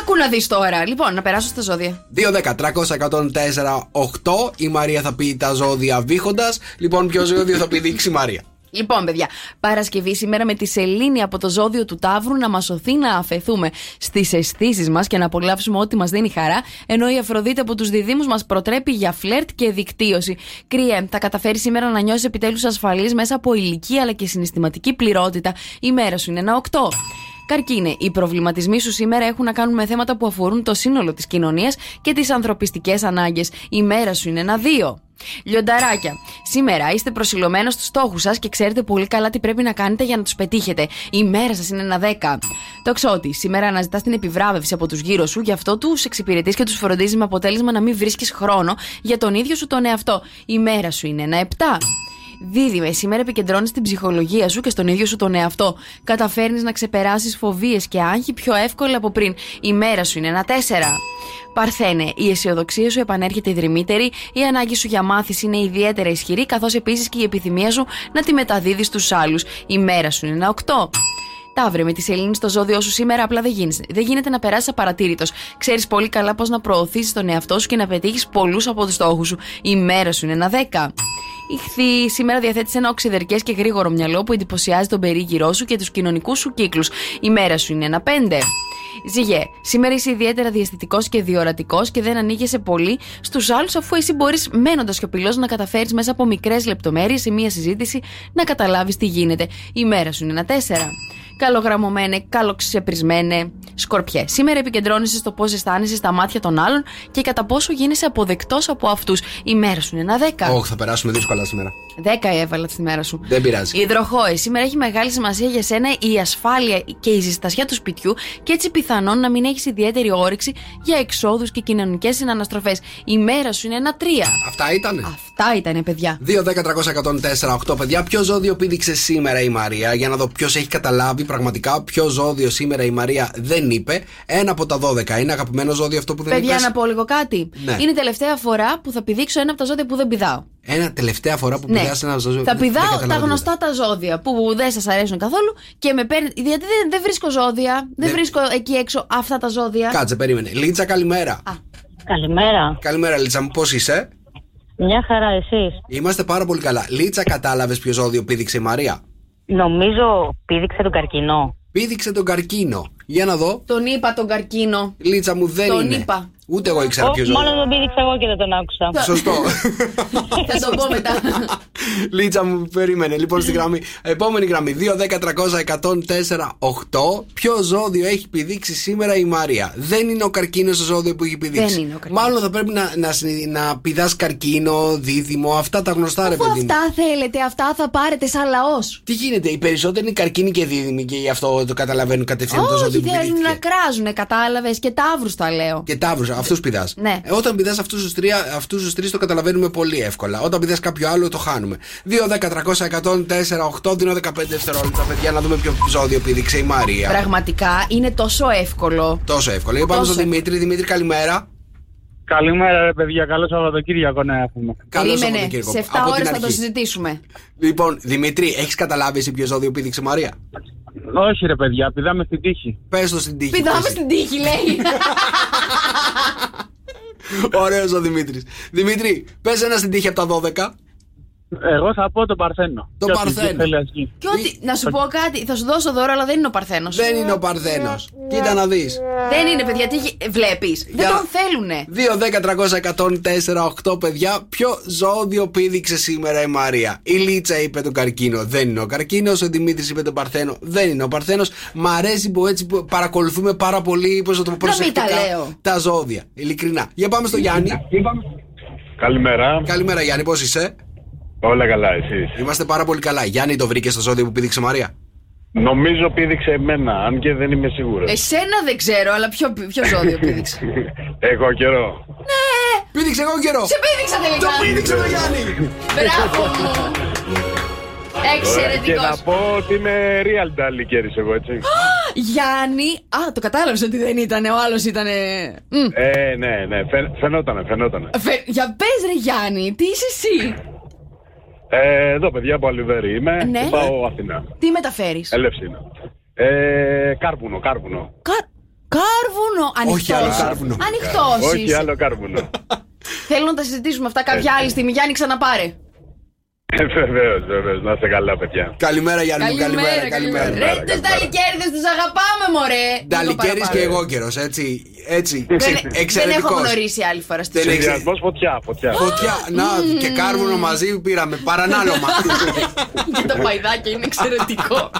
Άκου να δεις τώρα. Λοιπόν, να περάσω στα ζώδια. 2-10-300-104-8. Η Μαρία θα πει τα ζώδια βήχοντας. Λοιπόν, ποιο ζώδιο θα πει δείξει η Μαρία. Λοιπόν, παιδιά, Παρασκευή σήμερα με τη Σελήνη από το ζώδιο του Ταύρου να μας σωθεί να αφαιθούμε στις αισθήσεις μας και να απολαύσουμε ό,τι μας δίνει χαρά, ενώ η Αφροδίτη από τους διδήμου μας προτρέπει για φλερτ και δικτύωση. Κρύε, θα καταφέρει σήμερα να νιώσει επιτέλους ασφαλής μέσα από ηλικία αλλά και συναισθηματική πληρότητα. Η μέρα σου είναι ένα 8. Καρκίνε, οι προβληματισμοί σου σήμερα έχουν να κάνουν με θέματα που αφορούν το σύνολο της κοινωνίας και τις ανθρωπιστικές ανάγκες. Η μέρα σου είναι ένα 2. Λιονταράκια. Σήμερα είστε προσιλωμένα στους στόχους σας και ξέρετε πολύ καλά τι πρέπει να κάνετε για να τους πετύχετε. Η μέρα σας είναι ένα 10. Τοξότη. Σήμερα αναζητάς την επιβράβευση από τους γύρω σου, γι' αυτό τους εξυπηρετείς και τους φροντίζεις με αποτέλεσμα να μην βρίσκεις χρόνο για τον ίδιο σου τον εαυτό. Η μέρα σου είναι ένα 7. Δίδυμε, σήμερα επικεντρώνει την ψυχολογία σου και στον ίδιο σου τον εαυτό. Καταφέρνεις να ξεπεράσεις φοβίες και άγχη πιο εύκολα από πριν. Η μέρα σου είναι ένα 4. Παρθένε, η αισιοδοξία σου επανέρχεται ιδρυμύτερη, η ανάγκη σου για μάθηση είναι ιδιαίτερα ισχυρή, καθώς επίσης και η επιθυμία σου να τη μεταδίδεις στους άλλους. Η μέρα σου είναι ένα 8. Ταύρε, με τη σελήνη στο ζώδιο σου σήμερα απλά δεν γίνεται. Δεν γίνεται να περάσεις απαρατήρητος. Ξέρεις πολύ καλά πώς να προωθήσεις τον εαυτό σου και να πετύχεις πολλούς από τους στόχους σου. Η μέρα σου είναι ένα 10. Ηχθή, σήμερα διαθέτεις ένα οξυδερκές και γρήγορο μυαλό που εντυπωσιάζει τον περίγυρό σου και τους κοινωνικούς σου κύκλους. Η μέρα σου είναι ένα 5. Ζυγέ, σήμερα είσαι ιδιαίτερα διαστητικό και διορατικός και δεν ανοίγεσαι πολύ στους άλλους, αφού εσύ μπορείς μένοντας σιωπηλός να καταφέρεις μέσα από μικρές λεπτομέρειες σε μία συζήτηση να καταλάβεις τι γίνεται. Η μέρα σου είναι ένα 4. Καλογραμμωμένε, καλοξεπρισμένε. Σκορπιέ. Σήμερα επικεντρώνεσαι στο πώς αισθάνεσαι στα μάτια των άλλων και κατά πόσο γίνεσαι αποδεκτός από αυτούς. Η μέρα σου είναι ένα 10. Όχι, θα περάσουμε δύσκολα σήμερα. 10 έβαλα στη μέρα σου. Δεν πειράζει. Υδροχόε. Σήμερα έχει μεγάλη σημασία για σένα η ασφάλεια και η ζεστασιά του σπιτιού και έτσι πιθανόν να μην έχεις ιδιαίτερη όρεξη για εξόδους και κοινωνικές συναναστροφές. Η μέρα σου είναι ένα 3. Αυτά ήταν. Αυτά ήταν, παιδιά. 2, 10, 300, 104, 8 παιδιά. Ποιο ζώδιο πήδηξε σήμερα η Μαρία; Για να δω ποιος έχει καταλάβει πραγματικά ποιο ζώδιο σήμερα η Μαρία δεν είπε. Ένα από τα 12 είναι αγαπημένο ζώδιο αυτό που δεν Παιδιά, είπες; να πω λίγο κάτι. Ναι. Είναι η τελευταία φορά που θα πηδήξω ένα από τα ζώδια που δεν πηδάω. Ένα τελευταία φορά που Ναι. πηδάς ένα ζώδιο. Θα δεν- πηδάω δεν τα καταλάβω γνωστά τα ζώδια που δεν σας αρέσουν καθόλου και με παίρνει. Γιατί δεν, δεν βρίσκω ζώδια, δεν Ναι. βρίσκω εκεί έξω αυτά τα ζώδια. Κάτσε, περίμενε. Λίτσα, καλημέρα. Καλημέρα. Καλημέρα, Λίτσα μου, πώς είσαι; Μια χαρά εσείς. Είμαστε πάρα πολύ καλά. Λίτσα, κατάλαβες ποιο ζώδιο πήδηξε η Μαρία; Νομίζω πήδηξε τον καρκινό. Πήδηξε τον καρκίνο. Για να δω. Τον είπα τον καρκίνο. Λίτσα μου δεν Τον είναι. είπα. Ούτε εγώ ήξερα ποιος Όχι, ζώδιο. μόνο τον πήδηξα εγώ και δεν τον άκουσα. Σωστό. Θα το πω μετά. Λίτσα μου, περίμενε. Λοιπόν, στη γραμμή. Επόμενη γραμμή. 2, 10, 300, 104, 8. Ποιο ζώδιο έχει πηδήξει σήμερα η Μαρία; Δεν είναι ο καρκίνος το ζώδιο που έχει πηδήξει. Δεν είναι ο καρκίνος. Μάλλον θα πρέπει να, να, συνει- να πηδάς καρκίνο, δίδυμο, αυτά τα γνωστά ρε Αφού παιδί μου. αυτά θέλετε, αυτά θα πάρετε σαν λαός. Τι γίνεται, οι περισσότεροι είναι καρκίνοι και δίδυμοι και γι' αυτό το καταλαβαίνουν κατευθείαν το Όχι, ζώδιο που θέλουν πηδήθηκε. να κράζουν, κατάλαβες και ταύρους τα λέω. Και ταύρους, αυτούς πηδάς. Ναι. Ε, όταν πηδάς αυτούς τους τρία, αυτούς τους τρεις το καταλαβαίνουμε πολύ εύκολα. Όταν πηδάς κάποιο άλλο το χάνουμε. 2, 10, 300, 104, 8, δίνω 15 δευτερόλεπτα, παιδιά, να δούμε ποιο ζώδιο πήδηξε η Μαρία. Πραγματικά είναι τόσο εύκολο. Τόσο εύκολο. Για πάμε Τόσο. στον Δημήτρη. Δημήτρη, καλημέρα. Καλημέρα, ρε παιδιά. Καλό Σαββατοκύριακο να έχουμε. Καλό Περίμενε, Σαββατοκύριακο. σε 7 Από την ώρες θα το αρχή. συζητήσουμε. Λοιπόν, Δημήτρη, έχεις καταλάβει εσύ ποιο ζώδιο πήδηξε η Μαρία; Όχι, ρε παιδιά, πηδάμε στην τύχη. Πες το στην τύχη. Πηδάμε πες. στην τύχη, λέει. Ωραίος ο Δημήτρης. Δημήτρη, πες ένα στην τύχη από τα 12. Εγώ θα πω τον Παρθένο. Το Και ό,τι Παρθένο. θέλει ας γίνει. Και ότι, να σου πω κάτι, θα σου δώσω δώρο, αλλά δεν είναι ο Παρθένος. Δεν είναι ο Παρθένος. Κοίτα να δεις. Δεν είναι, παιδιά, τι βλέπεις. Δεν Για- τον θέλουνε. 2, 10, 300, 104, 8 παιδιά. Ποιο ζώδιο πήδηξε σήμερα η Μαρία; Η Λίτσα είπε τον καρκίνο. Δεν είναι ο καρκίνος. Ο Δημήτρης είπε τον Παρθένο. Δεν είναι ο Παρθένος. Μ' αρέσει που έτσι που παρακολουθούμε πάρα πολύ πώς να το πω, Να μην τα προσεκτικά λέω. τα ζώδια. Ειλικρινά. Για πάμε στο Γιάννη. Καλημέρα. Καλημέρα Γιάννη, πώς είσαι; Όλα καλά, εσείς. Είμαστε πάρα πολύ καλά. Γιάννη, το βρήκες στο ζώδιο που πήδηξε η Μαρία; Νομίζω πήδηξε εμένα, αν και δεν είμαι σίγουρος. Εσένα δεν ξέρω, αλλά ποιο, ποιο ζώδιο πήδηξε; Εγώ καιρό. Πήδηξε εγώ καιρό. Σε πήδηξα τελικά. Το πήδηξε το Γιάννη. Μπράβο μου. Και Εξαιρετικό. να πω ότι είμαι real νταλικέρης εγώ, έτσι. Γιάννη. Α, το κατάλαβες ότι δεν ήταν. Ο άλλος ήταν. ε, ναι, ναι, φαι- φαινότανε, φαινότανε. Για πες, ρε Γιάννη, τι είσαι εσύ; Ε, εδώ, παιδιά, από Αλιβέρη είμαι Ναι. και πάω Αθηνά. Τι μεταφέρεις; Ελεύσινα. Ε, κάρβουνο, κάρβουνο. Κάρβουνο. Ανοιχτός. Όχι άλλο κάρβουνο. Ανοιχτός. Όχι άλλο κάρβουνο. Θέλω να τα συζητήσουμε αυτά κάποια άλλη στιγμή. Γιάννη, ξαναπάρε. Βεβαίως, βεβαίως. Να είστε καλά, παιδιά. Καλημέρα Γιάννη μου, καλημέρα. καλημέρα. Ρε, τους ταλικέρδε τους αγαπάμε, μωρέ. Νταλικέρης Λίγο και παραπάνω. εγώ καιρός, έτσι. Έτσι. Δεν, δεν Εξαιρετικός. έχω γνωρίσει άλλη φορά στη Δεν ζωή. έχεις- Συνδυασμός φωτιά, φωτιά. Φωτιά, να και κάρβουνο μαζί πήραμε. Παρανάλωμα. Και το παϊδάκι είναι εξαιρετικό.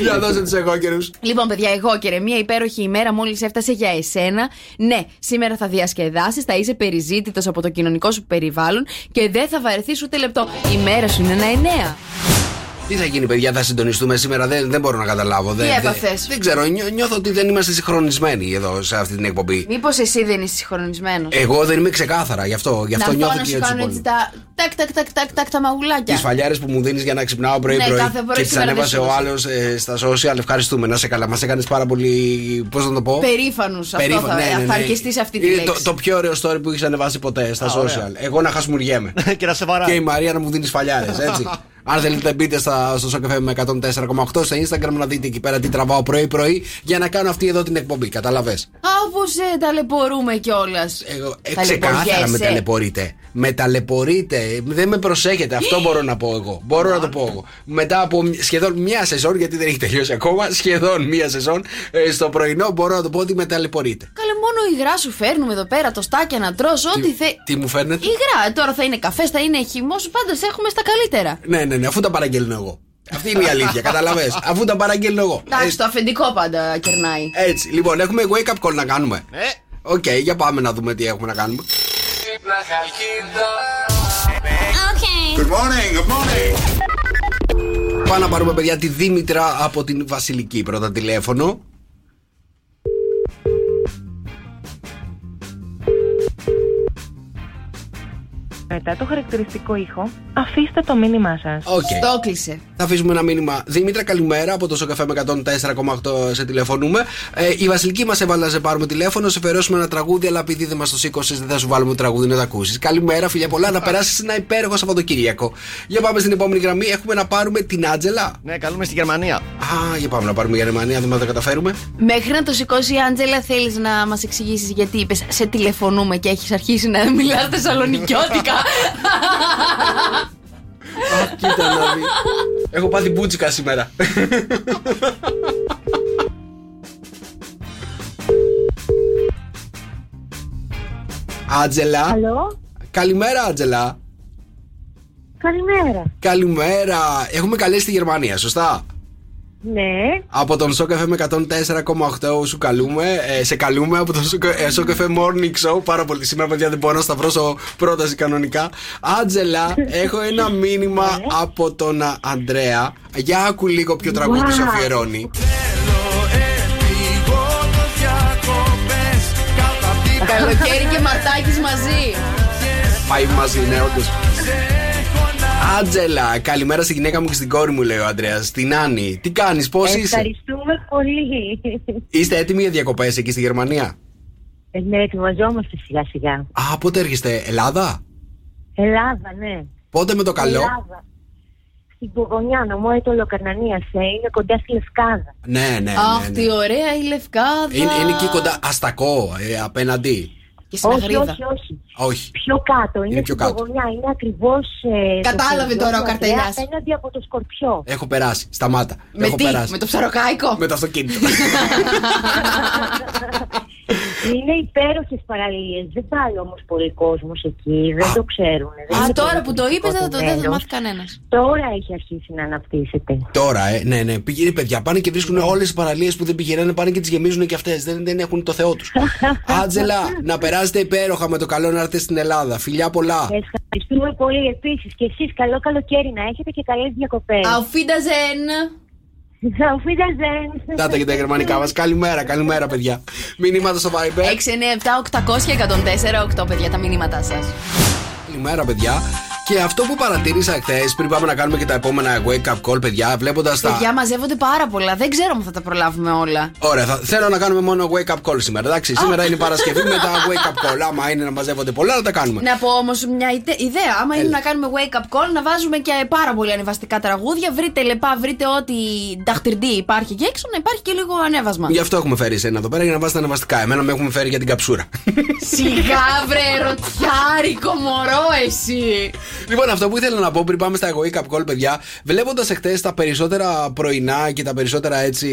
Για δώσε τους εγώ καιρούς. Λοιπόν, παιδιά, εγώ και μια υπέροχη ημέρα μόλις έφτασε για εσένα. Ναι, σήμερα θα διασκεδάσεις, θα είσαι περιζήτητος από το κοινωνικό σου περιβάλλον και δεν θα βαρεθείς ούτε λεπτό. Η μέρα σου είναι ένα εννέα. Τι θα γίνει, παιδιά, θα συντονιστούμε σήμερα, δεν, δεν μπορώ να καταλάβω. Δεν, δεν, έπαθες; δεν ξέρω, νιώ- νιώθω ότι δεν είμαστε συγχρονισμένοι εδώ σε αυτή την εκπομπή. Μήπως εσύ δεν είσαι συγχρονισμένος; Εγώ δεν είμαι ξεκάθαρα, γι' αυτό, γι Να αυτό έρθω νιώθω να και σου έτσι κάνω πολύ. έτσι τα τάκ, τάκ, τάκ, τάκ, τάκ, τα μαγουλάκια. Τις φαλιάρες που μου δίνεις για να ξυπνάω πρωί-πρωί Ναι, κάθε πρωί και τις σήμερα ανέβασε δεν ο σου άλλος στα social. Ευχαριστούμε, να σε καλά. Μας έκανες πάρα πολύ. Πώς να το πω; Περήφανου. Αυτό Περήφα- θα, ναι, ναι, ναι. θα αρκεστεί σε αυτή τη Είναι λέξη. το, το πιο ωραίο story που έχεις ανεβάσει ποτέ στα social. Εγώ να χασμουριέμαι. και να σε βαράει. και η Μαρία να μου δίνεις φαλιάρες, έτσι. Αν θέλετε, μπείτε στα, στο Σοκαφέ με 104,8 στο Instagram να δείτε εκεί πέρα τι τραβάω πρωί-πρωί για να κάνω αυτή εδώ την εκπομπή. Καταλαβέ. Όπω σε ταλαιπωρούμε κιόλας. Εγώ ε, ξεκάθαρα με ταλαιπωρείτε. Με ταλαιπωρείτε. Δεν με προσέχετε. Αυτό μπορώ να πω εγώ. Μπορώ να το πω εγώ. Μετά από μ- σχεδόν μία σεζόν, γιατί δεν έχει τελειώσει ακόμα, σχεδόν μία σεζόν, ε, στο πρωινό μπορώ να το πω ότι με ταλαιπωρείτε. Καλέ, μόνο υγρά σου φέρνουμε εδώ πέρα, το στάκια να τρως, ό,τι θε. Τι μου φέρνετε; Υγρά, τώρα θα είναι καφές, θα είναι χυμό, πάντα σε έχουμε στα καλύτερα. Ναι, ναι, ναι, αφού τα παραγγέλνω εγώ. Αυτή είναι η αλήθεια, καταλαβέ. Αφού τα παραγγέλνω εγώ. Εντάξει, το αφεντικό πάντα κερνάει. Έτσι, λοιπόν, έχουμε wake up call να κάνουμε. Ε, Οκ, για πάμε να δούμε τι έχουμε να κάνουμε. Good morning, good morning. Πάμε να πάρουμε, παιδιά, τη Δήμητρα από την Βασιλική. Πρώτα τηλέφωνο. Μετά το χαρακτηριστικό ήχο, αφήστε το μήνυμά σας. Οκ. Το 'κλεισε. Θα αφήσουμε ένα μήνυμα. Δήμητρα, καλημέρα από το Σοκαφέ με 104,8 σε τηλεφωνούμε. Ε, η Βασιλική μας έβαλε να σε πάρουμε τηλέφωνο, σε φερώσουμε ένα τραγούδι, αλλά επειδή δεν μας το σήκωσες, δεν θα σου βάλουμε το τραγούδι να το ακούσεις. Καλημέρα, φιλιά πολλά, να περάσεις ένα υπέροχο Σαββατοκύριακο. Για πάμε στην επόμενη γραμμή. Έχουμε να πάρουμε την Άτζελα. ναι, καλούμε στη Γερμανία. Α, για πάμε να πάρουμε Γερμανία, δεν θα το καταφέρουμε. Μέχρι να το σηκώσει η Άντζελα, θέλεις να μας εξηγήσεις γιατί είπες Σε τηλεφωνούμε και έχεις αρχίσει να μιλάς θεσσαλονικιώτικα. Α, κοίτα να δει. Έχω πάθει μπούτσικα σήμερα. Άτζελα. Καλό. Καλημέρα, Άτζελα. Καλημέρα. Καλημέρα. Έχουμε καλέσει στη Γερμανία, σωστά; Ναι. Από τον Σοκαφέ με 104,8 σου καλούμε. Ε, σε καλούμε από τον Σοκαφέ Morning Show. Πάρα πολύ σήμερα, παιδιά, δεν μπορώ να σταυρώσω πρόταση κανονικά. Άτζελα, έχω ένα μήνυμα από τον α, Αντρέα. Για άκου λίγο ποιο τραγούδι σου αφιερώνει. Καλοκαίρι και Μαρτάκης μαζί. Πάει μαζί, ναι, όντως. Άτζελα, καλημέρα στη γυναίκα μου και στην κόρη μου, λέει ο Αντρέα. Στην Άννη. Τι κάνεις, πώς είσαι; Ευχαριστούμε πολύ. Είστε έτοιμοι για διακοπές εκεί στη Γερμανία; Ε, ναι, ετοιμαζόμαστε σιγά σιγά. Α, πότε έρχεστε, Ελλάδα; Ελλάδα, ναι. Πότε με το καλό; Ελλάδα. Στην Πογονιά, νομό το Λοκαρνανία, είναι κοντά στη Λευκάδα. Ναι, ναι, Αχ, ναι. ναι. τι ωραία η λευκάδα. Είναι, είναι εκεί κοντά, αστακό, ε, απέναντι. Και στην Όχι, Αγρίδα. όχι, όχι. Όχι. Πιο κάτω, είναι, Είναι πιο στην κάτω. Πογονιά, είναι ακριβώς. Ε, Κατάλαβε το τώρα ο χωριό του Καρτελιάς. Ανδρέα Απέναντι από το Σκορπιό. Έχω περάσει. Σταμάτα. Με Έχω τι, περάσει. με το ψαροκάικο. Με το αυτοκίνητο. είναι υπέροχες παραλίες. Δεν πάει όμως πολύ κόσμος εκεί, δεν το ξέρουν. δεν Α, είναι τώρα πολύ που το είπες, δεν θα το δεν θα τουριστικό μάθει κανένας. Τώρα έχει αρχίσει να αναπτύσσεται. Τώρα, ε, ναι, ναι. Πηγαίνει παιδιά. Πάνε και βρίσκουν όλες τι παραλίες που δεν πηγαίνανε, πάνε και τις γεμίζουν και αυτές. Δεν, δεν έχουν το Θεό τους. Άτζελα, να περάσετε υπέροχα με το καλό να έρθετε στην Ελλάδα. Φιλιά πολλά. Ευχαριστούμε πολύ επίσης και εσείς. Καλό καλοκαίρι να έχετε και καλές διακοπές. Auf Wiedersehen. Auf Wiedersehen. Τάτα και τα γερμανικά μας. Καλημέρα, καλημέρα, παιδιά. Μηνύματα στο Viber. 697 800 1048 παιδιά τα μηνύματά σας. Καλημέρα, παιδιά. Και αυτό που παρατήρησα χθες, πριν πάμε να κάνουμε και τα επόμενα wake up call, παιδιά, βλέποντας τα. Παιδιά μαζεύονται πάρα πολλά. Δεν ξέρω αν θα τα προλάβουμε όλα. Ωραία, θα, θέλω να κάνουμε μόνο wake up call σήμερα. Εντάξει, σήμερα είναι η Παρασκευή με τα wake up call. Άμα είναι να μαζεύονται πολλά, να τα κάνουμε. Να πω όμως μια ιδε- ιδέα. Άμα είναι Έλα. να κάνουμε wake up call, να βάζουμε και πάρα πολύ ανεβαστικά τραγούδια. Βρείτε λεπά, βρείτε ό,τι νταχτυρντή υπάρχει και έξω, να υπάρχει και λίγο ανέβασμα. Γι' αυτό έχουμε φέρει εσένα εδώ πέρα για να βάζετε ανεβαστικά. Εμένα με έχουμε φέρει για την καψούρα. Σιγά βρε, ρωτιάρικο μωρό εσύ. Λοιπόν, αυτό που ήθελα να πω πριν πάμε στα wake up call, παιδιά, βλέποντας εχθές τα περισσότερα πρωινά και τα περισσότερα έτσι,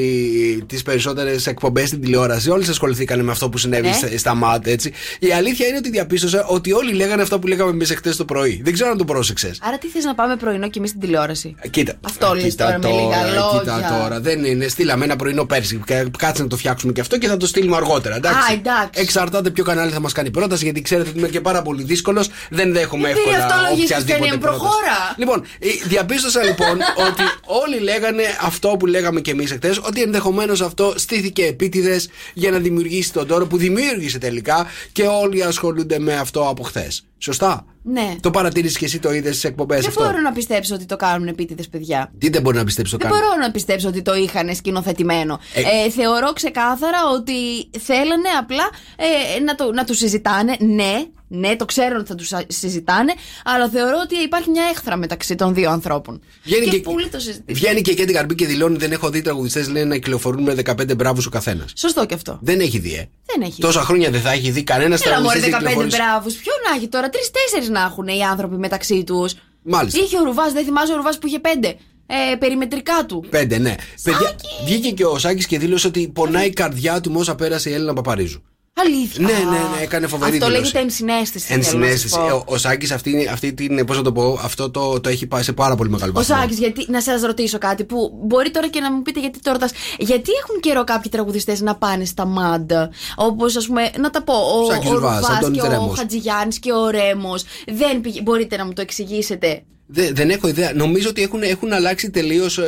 τις περισσότερες εκπομπές στην τηλεόραση, όλοι ασχοληθήκαν με αυτό που συνέβη Ναι. στα- στα ΜΑΤ, έτσι. Η αλήθεια είναι ότι διαπίστωσα ότι όλοι λέγανε αυτό που λέγαμε εμείς εχθές το πρωί. Δεν ξέρω αν το πρόσεξες. Άρα τι θες να πάμε πρωινό και εμείς στην τηλεόραση; Κοίτα. Αυτό λες Κοίτα τώρα με λίγα λόγια. Κοίτα τώρα. Δεν είναι. Στείλαμε ένα πρωινό πέρσι. Κα- Κάτσε να το φτιάξουμε και αυτό και θα το στείλουμε αργότερα. Εντάξει. Α, εντάξει. Εξαρτάται ποιο κανάλι θα μας κάνει πρόταση γιατί ξέρετε ότι είμαι και πάρα πολύ δύσκολος. Δεν δέχομαι Γιατί εύκολα αυτό λογίζεις, οποιασδήποτε Χριστιανέ, πρόταση. προχώρα. Λοιπόν, ε, διαπίστωσα λοιπόν ότι όλοι λέγανε αυτό που λέγαμε και εμείς εχθές, ότι ενδεχομένως αυτό στήθηκε επίτηδες για να δημιουργήσει τον τόρο που δημιούργησε τελικά και όλοι ασχολούνται με αυτό από χθες. Σωστά; Ναι. Το παρατήρησε και εσύ το είδες στις εκπομπές Δεν αυτό; μπορώ να πιστέψω ότι το κάνουν επίτηδες παιδιά. Τι δεν μπορεί να πιστέψεις το Δεν κάνει. μπορώ να πιστέψω ότι το είχαν σκηνοθετημένο. Ε. Ε, θεωρώ ξεκάθαρα ότι θέλανε απλά ε, να, το, να τους συζητάνε. Ναι, ναι, το ξέρω ότι θα τους συζητάνε, αλλά θεωρώ ότι υπάρχει μια έχθρα μεταξύ των δύο ανθρώπων. Βγαίνει και, και- πολύ το συζητήσανε. Βγαίνει και εκεί την καρμπή και δηλώνει: Δεν έχω δει τραγουδιστές λέει να κυκλοφορούν με 15 μπράβους ο καθένας. Σωστό και αυτό. Δεν έχει δει, ε. Δεν έχει. Τόσα χρόνια δεν θα έχει δει κανένας Έλα μωρέ τραγουδιστής. 15 μπράβους. Ποιο να έχει τώρα, τρει-τέσσερι να έχουν οι άνθρωποι μεταξύ τους. Μάλιστα. Είχε ο Ρουβάς, δεν θυμάσαι ο Ρουβάς που είχε πέντε. Ε, περιμετρικά του. Πέντε, ναι. Παιδιά, βγήκε και ο Σάκης και δήλωσε ότι πονάει η καρδιά του με όσα πέρασε η Έλληνα Παπαρίζου. Αλήθεια. Ναι, ναι, ναι, έκανε φοβερή Αυτό δήλωση. λέγεται ενσυναίσθηση. θέλω να σας Ενσυναίσθηση. πω. Ε, Ο, ο Σάκης αυτή, αυτή την. Πώς να το πω, αυτό το, το έχει πάει σε πάρα πολύ μεγάλο Ο βαθμό. Σάκης, γιατί, να σας ρωτήσω κάτι που μπορεί τώρα και να μου πείτε γιατί τώρα. Γιατί έχουν καιρό κάποιοι τραγουδιστές να πάνε στα μάντα. Όπως ας πούμε, να τα πω, ο, Σάκης ο Ρουβάς, Ρουβάς Αντώνης και ο Ρέμος. Χατζηγιάννης και ο Ρέμος. Δεν πήγε. Μπορείτε να μου το εξηγήσετε. Δε- δεν έχω ιδέα. Νομίζω ότι έχουν, έχουν αλλάξει τελείως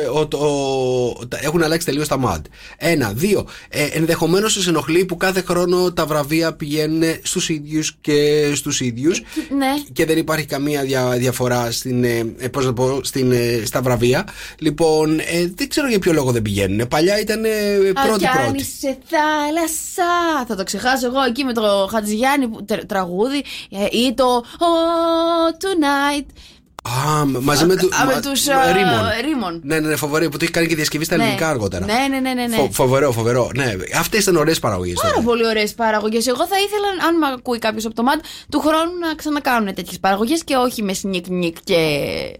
έχουν αλλάξει τελείως τα MAD. Ένα. Δύο. Ε, Ενδεχομένως σα ενοχλεί που κάθε χρόνο τα βραβεία πηγαίνουν στους ίδιους και στους ίδιους. Ναι. Και δεν υπάρχει καμία δια- διαφορά στην, ε, ε, πώς να το πω, στην, ε, στα βραβεία. Λοιπόν, ε, δεν ξέρω για ποιο λόγο δεν πηγαίνουν. Παλιά ήταν ε, πρώτη Αχιάννη πρώτη. σε θάλασσα. Θα το ξεχάσω εγώ εκεί με το Χατζηγιάννη που- τε- τραγούδι ε, ή το Oh Tonight. Α, μ- μαζί με, του, Α, με μα- τους, με- α, Ρήμον. Ρήμον. Ναι, ναι, ναι, φοβερό που το έχει κάνει και διασκευή στα Ναι. ελληνικά αργότερα. Ναι, ναι, ναι, ναι, ναι. Φο- φοβερό, φοβερό. Ναι, αυτές ήταν ωραίες παραγωγές. Πάρα πολύ ωραίες παραγωγές. Εγώ θα ήθελα, αν με ακούει κάποιος από το ΜΑΤ, του χρόνου να ξανακάνουν τέτοιες παραγωγές και όχι με σνικ νικ και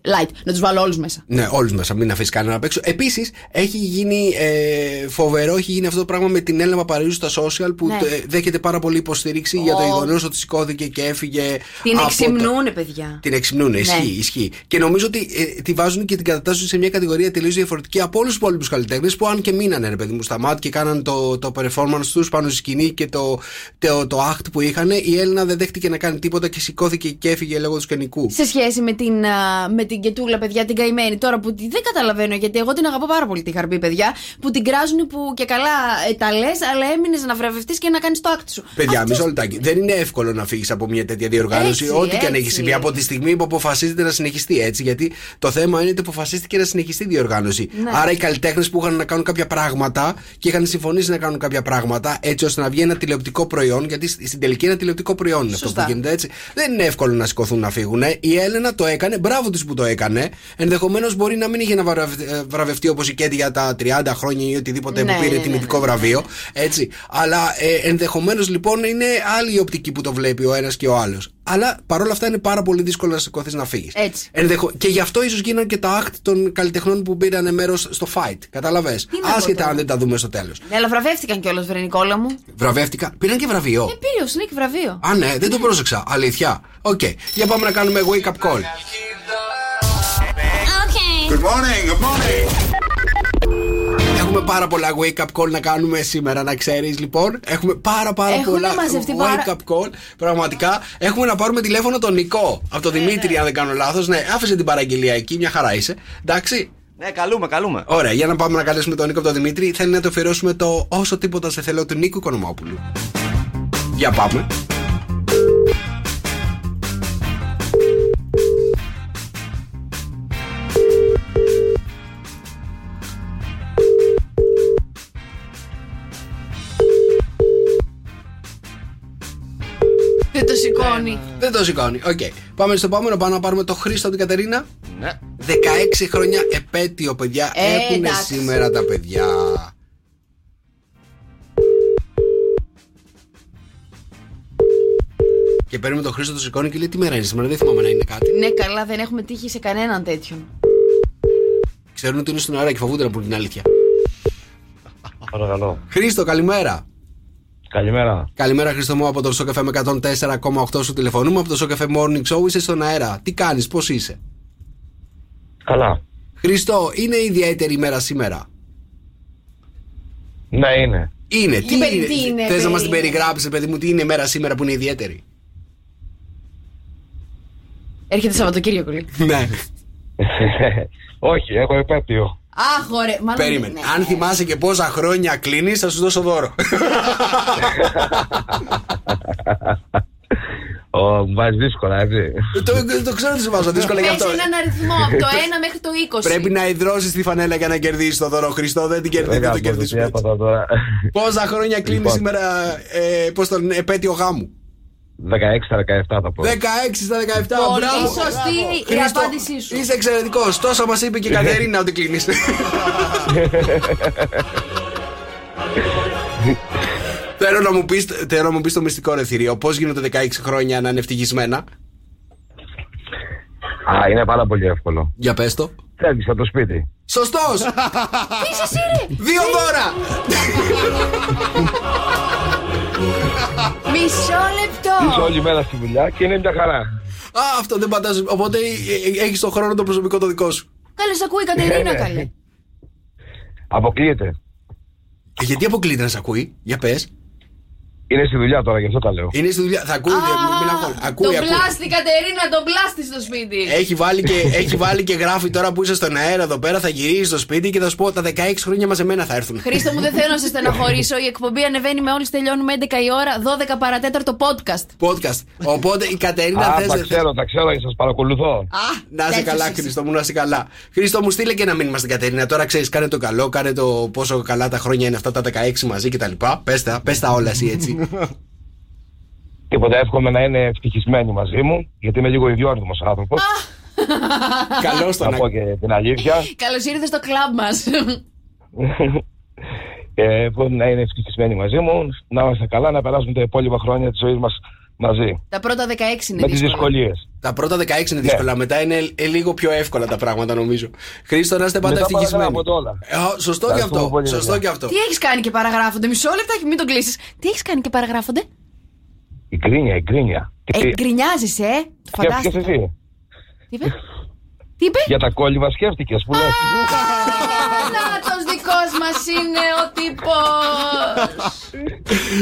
light. Να τους βάλω όλους μέσα. Ναι, όλους μέσα, μην αφήσεις κανένα απ' έξω. Επίσης, έχει γίνει ε, φοβερό, έχει γίνει αυτό το πράγμα με την Έλληνα Παραρίζου στα social που Ναι. ε, δέχεται πάρα πολύ υποστήριξη για το Ω. γεγονός ότι σηκώθηκε και έφυγε. Την από εξυμνούνε, παιδιά. Το... Την εξυμνούνε, ισχύει, Ναι. Ισχύει. Και νομίζω ότι ε, τη βάζουν και την κατατάσσουν σε μια κατηγορία τελείως διαφορετική από όλους τους υπόλοιπους καλλιτέχνες που αν και μείνανε, ρε παιδί μου, στα μάτια και κάναν το, το performance τους πάνω στη σκηνή και το, το, το act που είχαν, η Έλληνα δεν δέχτηκε να κάνει τίποτα και σηκώθηκε και έφυγε λόγω του σκηνικού. Σε σχέση με την, α, με την κετούλα, παιδιά, την καημένη τώρα που τη- δεν καταλαβαίνω γιατί εγώ την αγαπώ πάρα πολύ τη χαρπή, παιδιά. Που την κράζουν που και καλά ε, τα λες, αλλά έμεινες να βραβευτείς και να κάνεις το άκτη σου. Παιδιά, Αυτός- μισό λεπτάκι. Δεν είναι εύκολο να φύγεις από μια τέτοια διοργάνωση, Έτσι, ό,τι και αν έχει έτσι. συμβεί. Από τη στιγμή που αποφασίζεται να συνεχιστεί έτσι. Γιατί το θέμα είναι ότι αποφασίστηκε να συνεχιστεί η διοργάνωση. Ναι. Άρα οι καλλιτέχνες που είχαν να κάνουν κάποια πράγματα και είχαν συμφωνήσει να κάνουν κάποια πράγματα έτσι ώστε να βγει ένα τηλεοπτικό προϊόν, γιατί στην τελική ένα τηλεοπτικό προϊόν είναι αυτό Σωστά. που γίνεται έτσι. Δεν είναι εύκολο να σηκωθούν να φύγουν. Η Έλενα το έκανε, μπράβο της που το έκανε. Ενδεχομένως μπορεί να μην είχε να βραβευτεί, ε, βραβευτεί όπως η Κέντι για τα 30 χρόνια ή οτιδήποτε Ναι, που πήρε ναι, ναι, τιμητικό ναι. βραβείο. Έτσι. Αλλά ε, ενδεχομένως λοιπόν είναι άλλη η οπτική που το βλέπει ο ένας και ο άλλος. Αλλά παρόλα αυτά είναι πάρα πολύ δύσκολο να σηκωθείς να φύγεις. Έτσι. Ενδεχο... Και γι' αυτό ίσως γίνανε και τα act των καλλιτεχνών που πήραν μέρος στο fight. Καταλαβέ. να πω Άσχετα τώρα. αν δεν τα δούμε στο τέλος. Ναι, αλλά βραβεύτηκαν κιόλας, βρε Νικόλα μου. Βραβεύτηκα. Πήραν και βραβείο. Ε, πήρε ο Snik βραβείο. Α, ναι, δεν το πρόσεξα. Αλήθεια. Οκ. Για πάμε να κάνουμε wake up call. Good morning, good morning. Έχουμε πάρα πολλά wake up call να κάνουμε σήμερα, να ξέρεις λοιπόν. Έχουμε πάρα πάρα Έχουν πολλά μαζευτεί wake πάρα- up call. Πραγματικά έχουμε να πάρουμε τηλέφωνο τον Νίκο. Από τον Δημήτρη, αν δεν κάνω λάθος. Ναι, άφησε την παραγγελία εκεί, μια χαρά είσαι. Εντάξει. Ναι, καλούμε, καλούμε. Ωραία, για να πάμε να καλέσουμε τον Νίκο από τον Δημήτρη. Θέλει να το αφιερώσουμε το όσο τίποτα σε θέλω του Νίκου Οικονομόπουλου. Για πάμε. Σηκώνει. Δεν το σηκώνει. Οκ. Πάμε στο επόμενο. Πάμε να πάρουμε το Χρήστο από την Κατερίνα. Ναι. 16 χρόνια επέτειο, παιδιά. Ε, Έχουν εντάξει. σήμερα τα παιδιά. Και παίρνουμε τον Χρήστο, το σηκώνει και λέει τι μέρα είναι σήμερα. Δεν θυμάμαι να είναι κάτι. Ναι, καλά, δεν έχουμε τύχει σε κανέναν τέτοιον. Ξέρουν ότι είναι στον αέρα και φοβούνται να πούν την αλήθεια. Παρακαλώ. Χρήστο, καλημέρα. Καλημέρα. Καλημέρα, Χρήστο μου από το Σοκαφέ με 104,8 σου τηλεφωνούμε. Από το Σοκαφέ Morning Show είσαι στον αέρα. Τι κάνεις, πώς είσαι; Καλά. Χρήστο, είναι ιδιαίτερη ημέρα σήμερα; Ναι, είναι. Είναι, Τι περι- τι είναι, Θες να περί- μας την περιγράψεις, παιδί μου, τι είναι η μέρα σήμερα που είναι ιδιαίτερη; Έρχεται Σαββατοκύριακο, λέει. ναι. Όχι, έχω επέτειο. Αχ, ωραία. Μάλλον Περίμενε. ναι. Αν θυμάσαι και πόσα χρόνια κλείνεις, θα σου δώσω δώρο. Ω, μου βάζεις δύσκολα, έτσι. το, το ξέρω ότι σου βάζω δύσκολα γι' Πες αυτό. έναν αριθμό από το 1 μέχρι το 20. Πρέπει να ιδρώσει τη φανέλα για να κερδίσεις το δώρο, Χριστό. Δεν την κερδίζει, δεν το Δεν κάνω κερδίσουμε. τι έπαθα τώρα. Πόσα χρόνια κλείνεις Λοιπόν. σήμερα, ε, πώς τον επέτειο γάμου; 16 στα 17 θα πω. 16 στα 17. Πολύ μπράβο. σωστή η Χρήστο, απάντησή σου. Είσαι εξαιρετικός. Τόσα μας είπε και η Κατερίνα ότι κλείνει. Θέλω να μου πεις, θέλω να μου πεις το μυστικό ρε θηρίο. Πώς γίνονται 16 χρόνια να είναι ευτυχισμένα; Α, είναι πάρα πολύ εύκολο. Για πες το. Φεύγει από το σπίτι. Σωστός. Τι είσαι εσύ, ρε! Δύο δώρα. Μισό λεπτό. Είσαι όλη μέρα στη δουλειά και είναι μια χαρά. Α, αυτό δεν πατάς. Οπότε έχεις τον χρόνο το προσωπικό το δικό σου. Καλέ, σ' ακούει η Κατερίνα, Ναι, ναι. καλέ. Αποκλείεται. Ε, Γιατί αποκλείται να σε ακούει, για πες. Είναι στη δουλειά τώρα, γι' αυτό τα λέω. Είναι στη δουλειά. Θα ακούει, δεν- μην αγχώνει. Τον Ακούει, ακούει. πλάστη, Κατερίνα, τον πλάστη στο σπίτι. Έχει βάλει, και, έχει βάλει και γράφει τώρα που είσαι στον αέρα εδώ πέρα. Θα γυρίσει στο σπίτι και θα σου πω τα 16 χρόνια μαζεμένα θα έρθουν. Χρήστο μου, δεν θέλω να σε στεναχωρήσω. Η εκπομπή ανεβαίνει με όλε τελειώνουμε 11 η ώρα, 12 παρατέταρτο podcast. Podcast. Οπότε η Κατερίνα Α, θες- τα ξέρω, τα ξέρω και σας παρακολουθώ. Α, Να είσαι τέτοιος καλά, είσαι. Χρήστο μου, να είσαι καλά. Χρήστο μου, στείλε και ένα μήνυμα στην Κατερίνα. Τώρα ξέρεις, κάνε το καλό, κάνε το πόσο καλά τα χρόνια είναι αυτά τα 16 μαζί κτλ. Πες τα, πες τα όλα εσύ έτσι. Τίποτα, εύχομαι να είναι ευτυχισμένοι μαζί μου, γιατί είμαι λίγο ιδιόρυθμος άνθρωπος. Καλό Να πω και την αλήθεια. Καλώς ήρθες στο κλαμπ μας. Ε, εύχομαι να είναι ευτυχισμένοι μαζί μου, να είμαστε καλά, να περάσουμε τα υπόλοιπα χρόνια της ζωής μας μαζί. Τα πρώτα 16 είναι Με τις δύσκολα. δυσκολίες. Τα πρώτα 16 είναι δύσκολα, μετά είναι ε, λίγο πιο εύκολα τα πράγματα νομίζω. Χρήστο, να είστε πάντα Μετά ευτυχισμένοι. παραγράφονται όλα. Ε, α, σωστό και Ευχαριστούμε αυτό. πολύ, Σωστό παιδιά. και αυτό. Τι έχεις κάνει και παραγράφονται, μισό λεπτάκι, μην τον κλείσεις. Τι έχεις κάνει και παραγράφονται; Η κρίνια, η κρίνια. Ε, γκρινιάζεις, ε; Το Σκέφτηκες φαντάστηκα. εσύ; Τι είπες; Τι είπες; Για τα κόλληβα σκέφτηκες που λες. Νάτος δικός μας είναι ο τύπος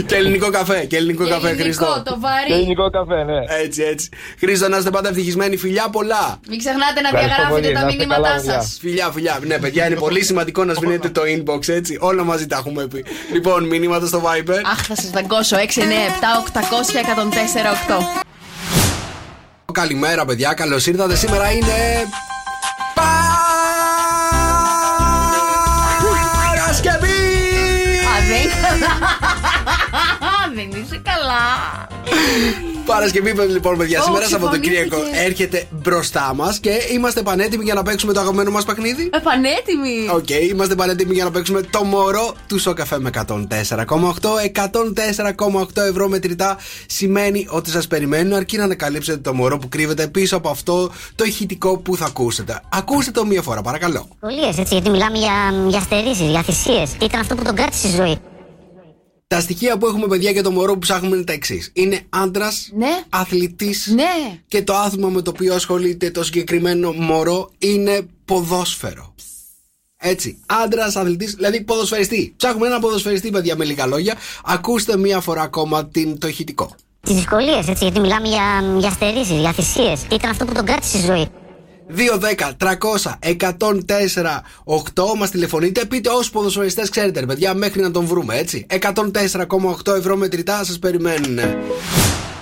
και ελληνικό καφέ, και ελληνικό καφέ, Χρήστο. Ελληνικό, το Και βαρύ ελληνικό καφέ, ναι. Έτσι, έτσι. Χρήστο, να είστε πάντα ευτυχισμένοι. Φιλιά πολλά. Μην ξεχνάτε να Ευχαριστώ διαγράφετε πολύ, τα να είστε μηνύματά καλά, παιδιά. σας Φιλιά, φιλιά. Ναι, παιδιά, είναι πολύ σημαντικό να σβήνετε το inbox, έτσι. Όλα μαζί τα έχουμε πει. Λοιπόν, μηνύματα στο Viber. Αχ, θα σας δαγκώσω 6, 9, 7, 800, 104, 8 Καλημέρα, παιδιά. Καλώς ήρθατε. Σήμερα είναι. Παρασκευή, λοιπόν, παιδιά. Ω, Σήμερα Σαββατοκύριακο συμφωνήθηκε. έρχεται μπροστά μας και είμαστε πανέτοιμοι για να παίξουμε το αγαπημένο μας παιχνίδι. Πανέτοιμη Οκ, είμαστε πανέτοιμοι για να παίξουμε το μωρό του Sok FM 104,8. 104,8 ευρώ μετρητά σημαίνει ότι σας περιμένουν αρκεί να ανακαλύψετε το μωρό που κρύβεται πίσω από αυτό το ηχητικό που θα ακούσετε. Ακούστε το μία φορά, παρακαλώ. Δυσκολίες, έτσι, γιατί μιλάμε για, για στερήσεις, για θυσίες. Τι ήταν αυτό που τον κράτησε στη ζωή. Τα στοιχεία που έχουμε, παιδιά, για το μωρό που ψάχνουμε είναι τα εξής. Είναι άντρας, Ναι. αθλητής Ναι και το άθλημα με το οποίο ασχολείται το συγκεκριμένο μωρό είναι ποδόσφαιρο. Έτσι. Άντρας, αθλητής, δηλαδή ποδοσφαιριστή. Ψάχνουμε ένα ποδοσφαιριστή, παιδιά, με λίγα λόγια. Ακούστε μία φορά ακόμα την, το ηχητικό. Τι δυσκολίες, έτσι, γιατί μιλάμε για, για στερήσεις, για θυσίες. Τι ήταν αυτό που τον κράτησε στη ζωή. 2, 10, 300, 104, 8 μας τηλεφωνείτε. Πείτε όσους ποδοσφαιριστές ξέρετε, ρε παιδιά, μέχρι να τον βρούμε, έτσι. 104,8 ευρώ μετρητά σας περιμένουν.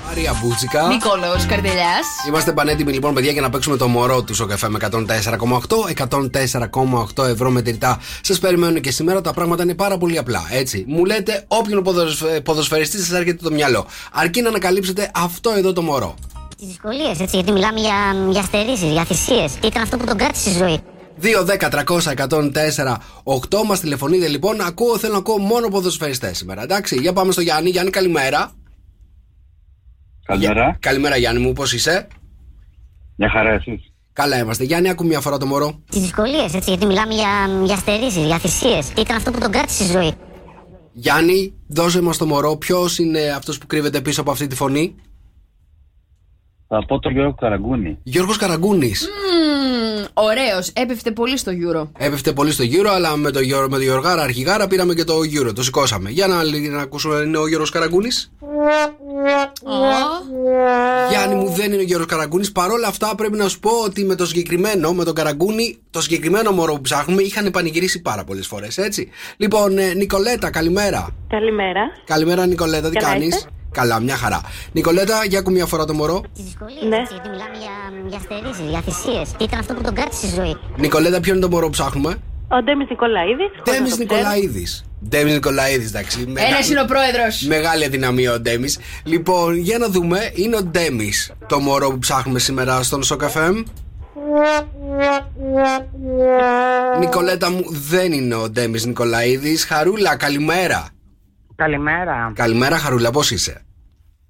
Μαρία Μπούτσικα. Νικόλαος Καρτελιάς Είμαστε πανέτοιμοι λοιπόν, παιδιά, για να παίξουμε το μωρό τους στο καφέ με 104,8. 104,8 ευρώ μετρητά. Σας περιμένουν και σήμερα. Τα πράγματα είναι πάρα πολύ απλά. Έτσι. Μου λέτε όποιον ποδοσφαι- ποδοσφαιριστής σας έρχεται το μυαλό. Αρκεί να ανακαλύψετε αυτό εδώ το μωρό. Τι δυσκολίες, έτσι, γιατί μιλάμε για, για στερήσει, για θυσίες. Τι ήταν αυτό που τον κράτησε στη ζωή; 2, 10, 300, 104, 8 μας τηλεφωνείτε λοιπόν. Ακούω, θέλω να ακούω μόνο ποδοσφαιριστές σήμερα. Εντάξει, για πάμε στο Γιάννη. Γιάννη, καλημέρα. Καλημέρα. Καλημέρα, Γιάννη μου, πώς είσαι; Μια χαρά εσείς. Καλά είμαστε. Γιάννη, άκου μια φορά το μωρό. Τι δυσκολίες, έτσι, γιατί μιλάμε για, για στερήσει, για θυσίες. Τι ήταν αυτό που τον κράτησε στη ζωή; Γιάννη, δώσε μας το μωρό. Ποιος είναι αυτός που κρύβεται πίσω από αυτή τη φωνή; Θα πω τον Γιώργο Καραγκούνη. Γιώργος Καραγκούνης Μμμ, Ωραίος, έπεφτε πολύ στο Euro Έπεφτε πολύ στο γύρο, αλλά με το, Γιώργο- με το Γιωργάρα αρχηγάρα πήραμε και το γύρο. Το σηκώσαμε. Για να, να ακούσουμε, είναι ο Γιώργος Καραγκούνης. Γιάννη μου δεν είναι ο Γιώργος Καραγκούνης Παρόλα αυτά πρέπει να σου πω ότι με το συγκεκριμένο, με τον Καραγκούνη, το συγκεκριμένο μωρό που ψάχνουμε είχαν πανηγυρίσει πάρα πολλές φορές, έτσι. Λοιπόν, ε, Νικολέτα, καλημέρα. Καλημέρα. Καλημέρα, Νικολέτα, τι Καλά κάνεις; είστε; Καλά, μια χαρά. Νικολέτα, για ακού μια φορά το μωρό. Τι δυσκολίε, έτσι, γιατί μιλάμε για, για στερήσεις, για θυσίες. Τι ήταν αυτό που τον κράτησε στη ζωή; Νικολέτα, ποιο είναι το μωρό που ψάχνουμε; Ο Ντέμις Νικολαίδης. Ντέμις Νικολαίδης. Ντέμις Νικολαίδης, εντάξει. Μεγα- Ένας είναι ο πρόεδρος Μεγάλη αδυναμία ο Ντέμις. Λοιπόν, για να δούμε, είναι ο Ντέμις το μωρό που ψάχνουμε σήμερα στον Σοκαφέμ. Νικολέτα μου, δεν είναι ο Ντέμις Νικολαίδης. Χαρούλα, καλημέρα. Καλημέρα. Καλημέρα, Χαρούλα, πώς είσαι;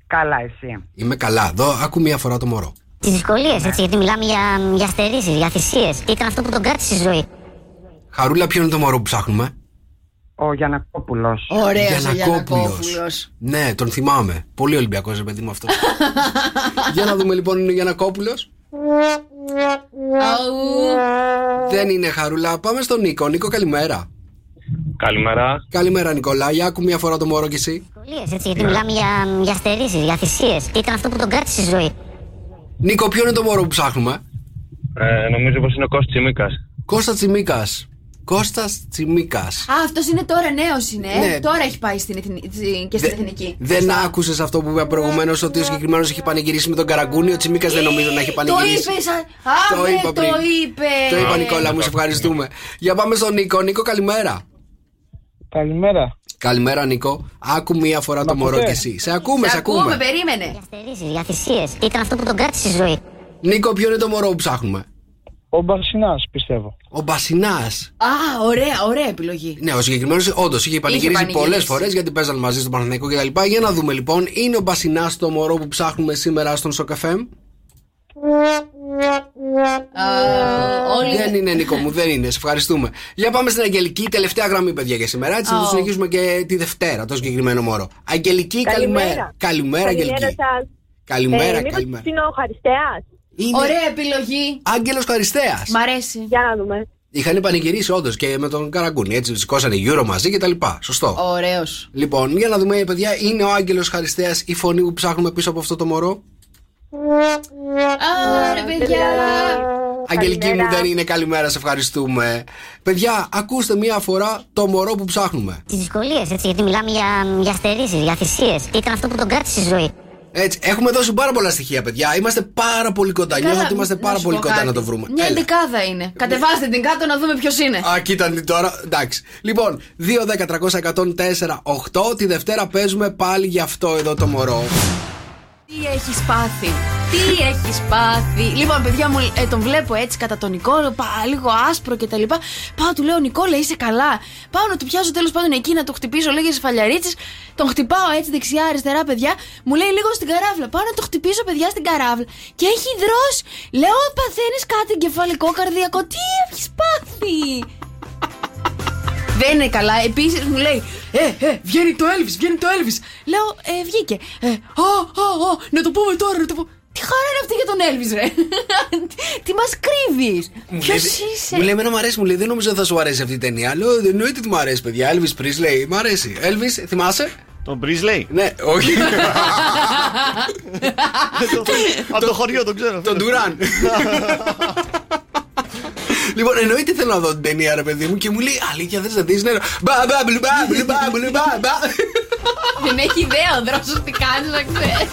Καλά, εσύ. Είμαι καλά. Εδώ, άκου μία φορά το μωρό. Τις δυσκολίες, έτσι, γιατί μιλάμε για, για στερήσεις, για θυσίες. Τι ήταν αυτό που τον κράτησε στη ζωή; Χαρούλα, ποιο είναι το μωρό που ψάχνουμε; Ο Ο Γιανακόπουλος. Ωραίο ο Γιαννακόπουλος. Γιανακόπουλος. Ναι, τον θυμάμαι. Πολύ Ολυμπιακός, ρε παιδί μου αυτό. Για να δούμε λοιπόν, είναι ο Γιανακόπουλος. Δεν είναι χαρούλα. Πάμε στον Νίκο. Νίκο, καλημέρα. Καλημέρα. Καλημέρα, Νικόλα. Για άκου μία φορά το μωρό κι εσύ. Δυσκολίες, έτσι, γιατί μιλάμε για, για στερήσεις, για θυσίες. Τι ήταν αυτό που τον κράτησε στη ζωή; Νίκο, ποιο είναι το μωρό που ψάχνουμε; Ε, νομίζω πως είναι ο Κώστας Τσιμίκας. Κώστας Τσιμίκας. Κώστας Τσιμίκας. Α, αυτός είναι τώρα νέος είναι. ε. Ναι. Τώρα έχει πάει στην εθνική, και στην εθνική. Δεν άκουσες αυτό που είπα προηγουμένως ότι ο συγκεκριμένος έχει πανηγυρίσει με τον Καραγκούνι. Ο Τσιμίκας δεν νομίζω να έχει Το πανηγυρίσει. είπες, σαν. Α, Το ναι, είπα το πριν. είπες. Το είπα, Νικόλα, μου σε ευχαριστούμε. Για πάμε στον Νίκο. Νίκο, καλημέρα. Καλημέρα. Καλημέρα, Νίκο. Άκου μία φορά το μωρό ακούτε; κι εσύ. Σε ακούμε, σε Ακούμε, ακούμε. περίμενε. Για στερήσεις, για θυσίες. Τι ήταν αυτό που τον κράτησε στη ζωή; Νίκο, ποιο είναι το μωρό που ψάχνουμε; Ο Μπαρσινά, πιστεύω. Ο Μπασινάς. Α, ωραία, ωραία επιλογή. Ναι, ο συγκεκριμένος όντως είχε πανηγυρίσει πανηγυρίσει. πολλές φορές γιατί παίζαν μαζί στον Παναθηναϊκό κτλ. Για να δούμε λοιπόν, είναι ο Μπασινάς το μωρό που ψάχνουμε σήμερα στον Σοκαφέμ; Α, όλοι. Δεν είναι, Νίκο μου, δεν είναι. Σε ευχαριστούμε. Για πάμε στην Αγγελική, τελευταία γραμμή, παιδιά, για σήμερα. Έτσι, θα το Oh. συνεχίσουμε και τη Δευτέρα, το συγκεκριμένο μωρό. Αγγελική, καλημέρα. Καλημέρα, Αγγελική. σας. Καλημέρα, Ε, μήπως καλημέρα. είναι ο Χαριστέας; Είναι Ωραία επιλογή. Άγγελος Χαριστέας. Μ' αρέσει. Για να δούμε. Είχαν πανηγυρίσει όντως και με τον Καραγκούνι. Έτσι, σηκώσανε γύρω μαζί κτλ. Σωστό. Ωραίος. Λοιπόν, για να δούμε, παιδιά, είναι ο Άγγελος Χαριστέας η φωνή που ψάχνουμε πίσω από αυτό το μωρό. Άρα, παιδιά. Αγγελική μου δεν είναι καλημέρα, σε ευχαριστούμε. Παιδιά, ακούστε μία φορά το μωρό που ψάχνουμε. Τι δυσκολίες, έτσι, γιατί μιλάμε για, για στερήσεις, για θυσίες. Τι ήταν αυτό που τον κράτησε στη ζωή; Έτσι, έχουμε δώσει πάρα πολλά στοιχεία, παιδιά. Είμαστε πάρα πολύ κοντά. Νιώθω ότι είμαστε να πάρα σου πολύ πω κοντά κάτι. να το βρούμε. Μια Έλα. εντεκάδα είναι. Κατεβάστε την κάτω να δούμε ποιος είναι. Α, κοίτα τι τώρα. Εντάξει. Λοιπόν, 2-10-300-104-8. Τη Δευτέρα παίζουμε πάλι για αυτό εδώ το μωρό. Τι έχεις πάθει; Τι έχεις πάθει; Λοιπόν, παιδιά μου, ε, τον βλέπω έτσι κατά τον Νικόλο, πα, λίγο άσπρο και τα λοιπά. Πάω, του λέω Νικόλα, είσαι καλά; Πάω να του πιάσω τέλος πάντων εκεί να το χτυπήσω λίγε φαλιαρίτσε. Τον χτυπάω έτσι δεξιά-αριστερά, παιδιά. Μου λέει λίγο στην καράβλα. Πάω να το χτυπήσω, παιδιά, στην καράβλα. Και έχει δρώσει. Λέω, παθαίνεις κάτι εγκεφαλικό καρδιακό. Τι έχεις πάθει; Δεν είναι καλά. Επίσης μου λέει, Ε, ε, βγαίνει το Elvis, βγαίνει το Elvis. Λέω, Ε, βγήκε. Ε, α, α, α, να το πούμε τώρα, να το πούμε. Τι χαρά είναι αυτή για τον Elvis, ρε. Τι μας κρύβεις. Ποιος είσαι; Μου λέει, Εμένα μου αρέσει, μου λέει, δεν νομίζω ότι θα σου αρέσει αυτή η ταινία. Λέω, δεν εννοείται ότι μου αρέσει, παιδιά. Elvis Presley, μου αρέσει. Elvis, θυμάσαι; Τον Μπρίζλεϊ. Ναι, όχι. Από το χωριό τον ξέρω. Τον Ντουράν. Λοιπόν, εννοείται θέλω να δω την ταινία, ρε παιδί μου, και μου λέει Αλήθεια, θες να δεις. Ναι, μπα, μπα, μπλου, μπα, μπλου, μπα, μπλου, μπα, μπα. Δεν έχει ιδέα ο δρόσο τι κάνει να ξέρει.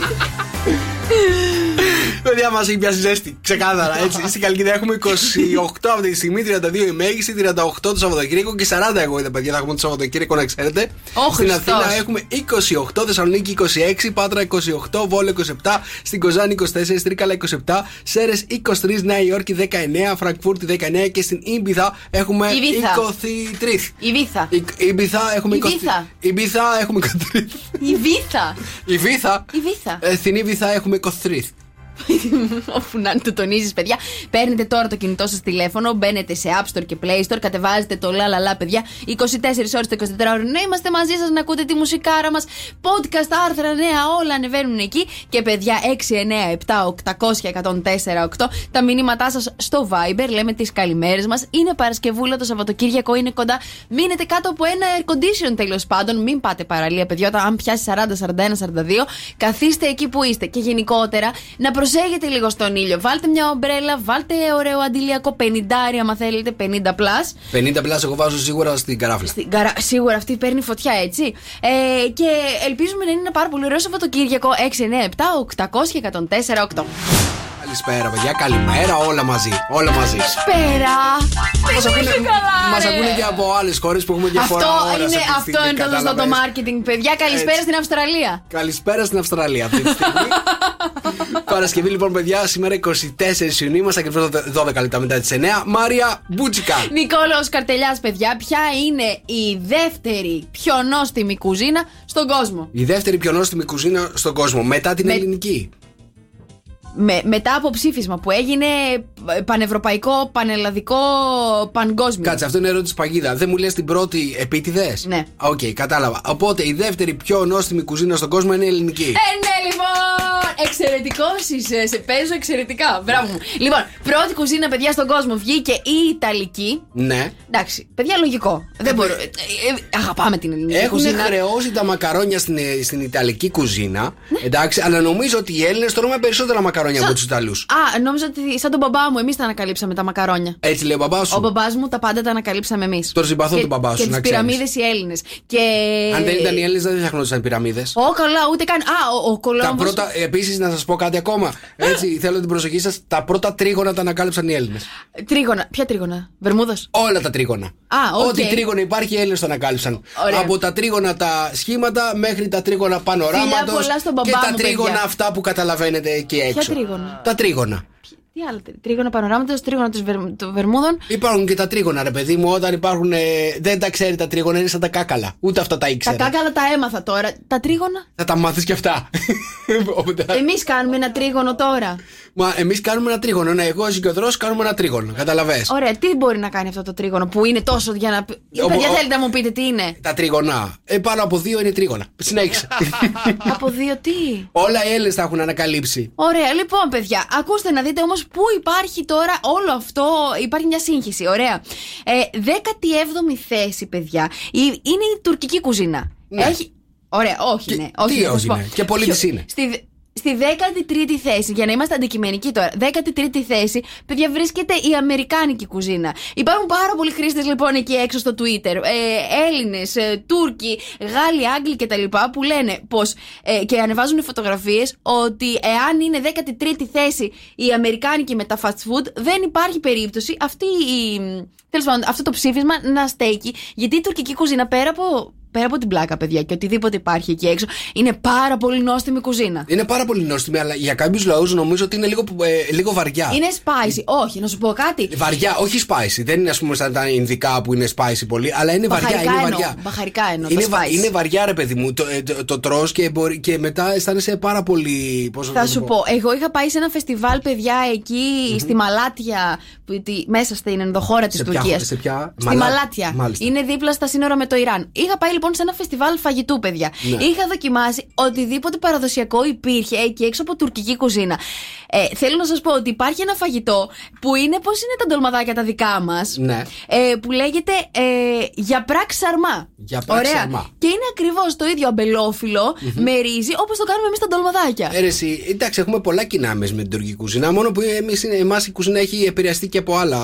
Παιδιά, μας έχει πιάσει ζέστη. Ξεκάθαρα, έτσι. Στην Καλκιδέα έχουμε 28 αυτή τη στιγμή, 32 η μέγιστη, 38 το Σαββατοκύριακο και 40 εγώ είδα, παιδιά, θα έχουμε το Σαββατοκύριακο να ξέρετε. Ω, Στην Χριστός. Αθήνα έχουμε 28, Θεσσαλονίκη 26, Πάτρα 28, Βόλο 27, στην Κοζάνη 24, Τρίκαλα 27, Σέρες 23, Νέα Υόρκη 19, Φραγκφούρτη 19 και στην Ήμπιθα έχουμε Ibiza. 23. Η Βίθα. Η- Ήμπιθα έχουμε 23. Ibiza. Ήμπιθα έχουμε 23. Η Βίθα. Η Βίθα. Η Βίθα. Ε, Στην Ήμπιθα έχουμε 23. Όπου να το τονίζεις, παιδιά. Παίρνετε τώρα το κινητό σας τηλέφωνο, μπαίνετε σε App Store και Play Store, κατεβάζετε το λαλαλά, παιδιά. 24 ώρες το 24 ώρο. Ναι, είμαστε μαζί σας να ακούτε τη μουσικάρα μας. Podcast, άρθρα, νέα, όλα ανεβαίνουν εκεί. Και παιδιά, 6, 9, 7, 800, 104, 8. Τα μηνύματά σας στο Viber, λέμε τις καλημέρες μας. Είναι Παρασκευούλα, το Σαββατοκύριακο είναι κοντά. Μείνετε κάτω από ένα air condition τέλος πάντων. Μην πάτε παραλία, παιδιά. Όταν αν πιάσει 40, 41, 42, καθίστε εκεί που είστε. Και γενικότερα να προσέχετε λίγο στον ήλιο. Βάλτε μια ομπρέλα, βάλτε ωραίο αντιλιακό 50 άμα θέλετε, 50 plus. 50 πλάς εγώ βάζω σίγουρα στην καράφλα. Στην καρα... Σίγουρα αυτή παίρνει φωτιά, έτσι. Ε, και ελπίζουμε να είναι ένα πάρα πολύ ωραίο Σαββατοκύριακο 6, 9, 7, 800 και 104, 8. Καλησπέρα, παιδιά. Καλημέρα, όλα μαζί. Όλα μαζί. Πέρα! Μας ακούνε, Είσαι καλά, μας ρε. ακούνε και από άλλες χώρες που έχουμε διαφορά. Αυτό ώρας είναι, αυτή τη αυτό στιγμή, είναι το σωστό το κατάλαβες. marketing, παιδιά. Καλησπέρα Έτσι. στην Αυστραλία. Καλησπέρα στην Αυστραλία αυτή τη στιγμή. Παρασκευή λοιπόν, παιδιά, σήμερα 24 Ιουνίου, είμαστε ακριβώς 12 λεπτά μετά τις 9. Μάρια Μπούτσικα. Νικόλαος Καρτελιάς, παιδιά, ποια είναι η δεύτερη πιο νόστιμη κουζίνα στον κόσμο; Η δεύτερη πιο νόστιμη κουζίνα στον κόσμο μετά την Με- ελληνική. Με, μετά από ψήφισμα που έγινε ε, πανευρωπαϊκό, πανελλαδικό, παγκόσμιο. Κάτσε, αυτό είναι ερώτηση παγίδα. Δεν μου λες την πρώτη επίτηδες; Ναι. Οκ, κατάλαβα. Οπότε η δεύτερη πιο νόστιμη κουζίνα στον κόσμο είναι η ελληνική. Ε, ναι, λοιπόν! Εξαιρετικός είσαι. Σε παίζω εξαιρετικά. Μπράβο μου. Λοιπόν, πρώτη κουζίνα, παιδιά, στον κόσμο βγήκε η Ιταλική. Ναι. Εντάξει, παιδιά, λογικό. Δεν μπορώ. ε, ε, αγαπάμε την ελληνική Έχουν κουζίνα. χρεώσει τα μακαρόνια στην, ε, στην Ιταλική κουζίνα. Εντάξει, αλλά νομίζω ότι οι Έλληνες τρώμε περισσότερα μακαρόνια από τους Ιταλούς. Α, νόμιζα ότι σαν τον μπαμπά μου, εμείς τα ανακαλύψαμε τα μακαρόνια. Έτσι λέει ο μπαμπάς Ο σου. μπαμπάς μου τα πάντα τα ανακαλύψαμε εμείς. Τον συμπαθώ τον μπαμπά σου, Και να τις ξέρεις. πυραμίδες οι Έλληνες. Και... Αν δεν ήταν οι Έλληνες, δεν θα φτιάχνονταν πυραμίδες. Ω, καλά, ούτε καν. Α, ο, ο Τα Κολόμβος... πρώτα, επίσης να σας πω κάτι ακόμα. Έτσι, θέλω την προσοχή σας. Τα πρώτα τρίγωνα τα ανακάλυψαν οι Έλληνες. Τρίγωνα. Ποια τρίγωνα, Βερμούδας; Όλα τα τρίγωνα. Α, οκ. Ό,τι τρίγωνο υπάρχει, οι Έλληνες το ανακάλυψαν. Ωραία. Από τα τρίγωνα τα σχήματα μέχρι τα τρίγωνα πανοράματος. πολλά στον μπαμπά Και τα μου, τρίγωνα παιδιά. αυτά που καταλαβαίνετε εκεί έξω. τρίγωνα; Τα τρίγωνα. Τι άλλο, τρί- τρίγωνα πανοράματος, τρίγωνα της Βερ- των Βερμούδων. Υπάρχουν και τα τρίγωνα, ρε παιδί μου. Όταν υπάρχουν. ε, δεν τα ξέρει τα τρίγωνα, είναι σαν τα κάκαλα. Ούτε αυτά τα Τα ήξερε. κάκαλα τα έμαθα τώρα. Τα τρίγωνα; Θα τα μάθεις και αυτά. Εμείς κάνουμε ένα τρίγωνο τώρα. Μα εμείς κάνουμε ένα τρίγωνο. Ναι, εγώ εσύ και ο Δρός κάνουμε ένα τρίγωνο. Καταλαβέ. Ωραία, τι μπορεί να κάνει αυτό το τρίγωνο που είναι τόσο για να. πει- Ο- Παιδιά, ο- θέλετε να μου πείτε τι είναι; Τα τρίγωνα. Ε, πάνω από δύο είναι τρίγωνα. Συνέχισε. Από δύο τι; Όλα οι Έλληνες τα έχουν ανακαλύψει. Ωραία, λοιπόν, παιδιά, ακούστε να δείτε όμως πού υπάρχει τώρα όλο αυτό. Υπάρχει μια σύγχυση. Ωραία. Ε, 17η θέση, παιδιά, η- είναι η τουρκική κουζίνα. Ναι. Έχει. Ωραία, όχι, ναι. Όχι, τι θα σου όχι, πω. ναι. Και πολίτης Ποιο- είναι. Στη, δε- στη 13η θέση, για να είμαστε αντικειμενικοί τώρα, 13η θέση, παιδιά, βρίσκεται η Αμερικάνικη κουζίνα. Υπάρχουν πάρα πολλοί χρήστες λοιπόν εκεί έξω στο Twitter, ε, Έλληνες, ε, Τούρκοι, Γάλλοι, Άγγλοι κτλ. που λένε πως ε, και ανεβάζουν φωτογραφίες ότι εάν είναι 13η θέση η Αμερικάνικη με τα fast food, δεν υπάρχει περίπτωση αυτή η, τέλος πάντων, αυτό το ψήφισμα να στέκει. Γιατί η τουρκική κουζίνα πέρα από. Πέρα από την πλάκα, παιδιά, και οτιδήποτε υπάρχει εκεί έξω, είναι πάρα πολύ νόστιμη κουζίνα. Είναι πάρα πολύ νόστιμη, αλλά για κάποιους λαούς νομίζω ότι είναι λίγο, ε, λίγο βαριά. Είναι spicy. Όχι, να σου πω κάτι. Βαριά, όχι spicy. Δεν είναι ας πούμε σαν τα Ινδικά που είναι spicy πολύ, αλλά είναι βαριά. Μπαχαρικά Είναι εννοώ. βαριά. Μπαχαρικά εννοώ. Είναι, τα βα- spice. είναι βαριά, ρε παιδί μου. Το, ε, το, το τρως και, μπορεί, και μετά αισθάνεσαι πάρα πολύ. Πώς να Θα το σου πω, εγώ είχα πάει σε ένα φεστιβάλ, παιδιά, εκεί στη Μαλάτια, που, τη- μέσα στην ενδοχώρα της Σε ποια Τουρκίας. χώρα, σε ποια; Στη Μαλά- Μαλάτια. Μάλιστα. Είναι δίπλα στα σύνορα με το Ιράν. Είχα πάει λοιπόν σε ένα φεστιβάλ φαγητού, παιδιά. Ναι. Είχα δοκιμάσει οτιδήποτε παραδοσιακό υπήρχε εκεί έξω από τουρκική κουζίνα. Ε, θέλω να σας πω ότι υπάρχει ένα φαγητό που είναι πώς είναι τα ντολμαδάκια τα δικά μας. Ναι. Ε, που λέγεται ε, για πράξ σαρμά. Για πράξ Ωραία. σαρμά. Και είναι ακριβώς το ίδιο αμπελόφιλο με ρύζι όπως το κάνουμε εμείς τα ντολμαδάκια. Ε, ρε, εσύ, εντάξει, έχουμε πολλά κοινά εμείς με την τουρκική κουζίνα. Μόνο που εμείς, είναι- εμάς η κουζίνα έχει επηρεαστεί και από, άλλα,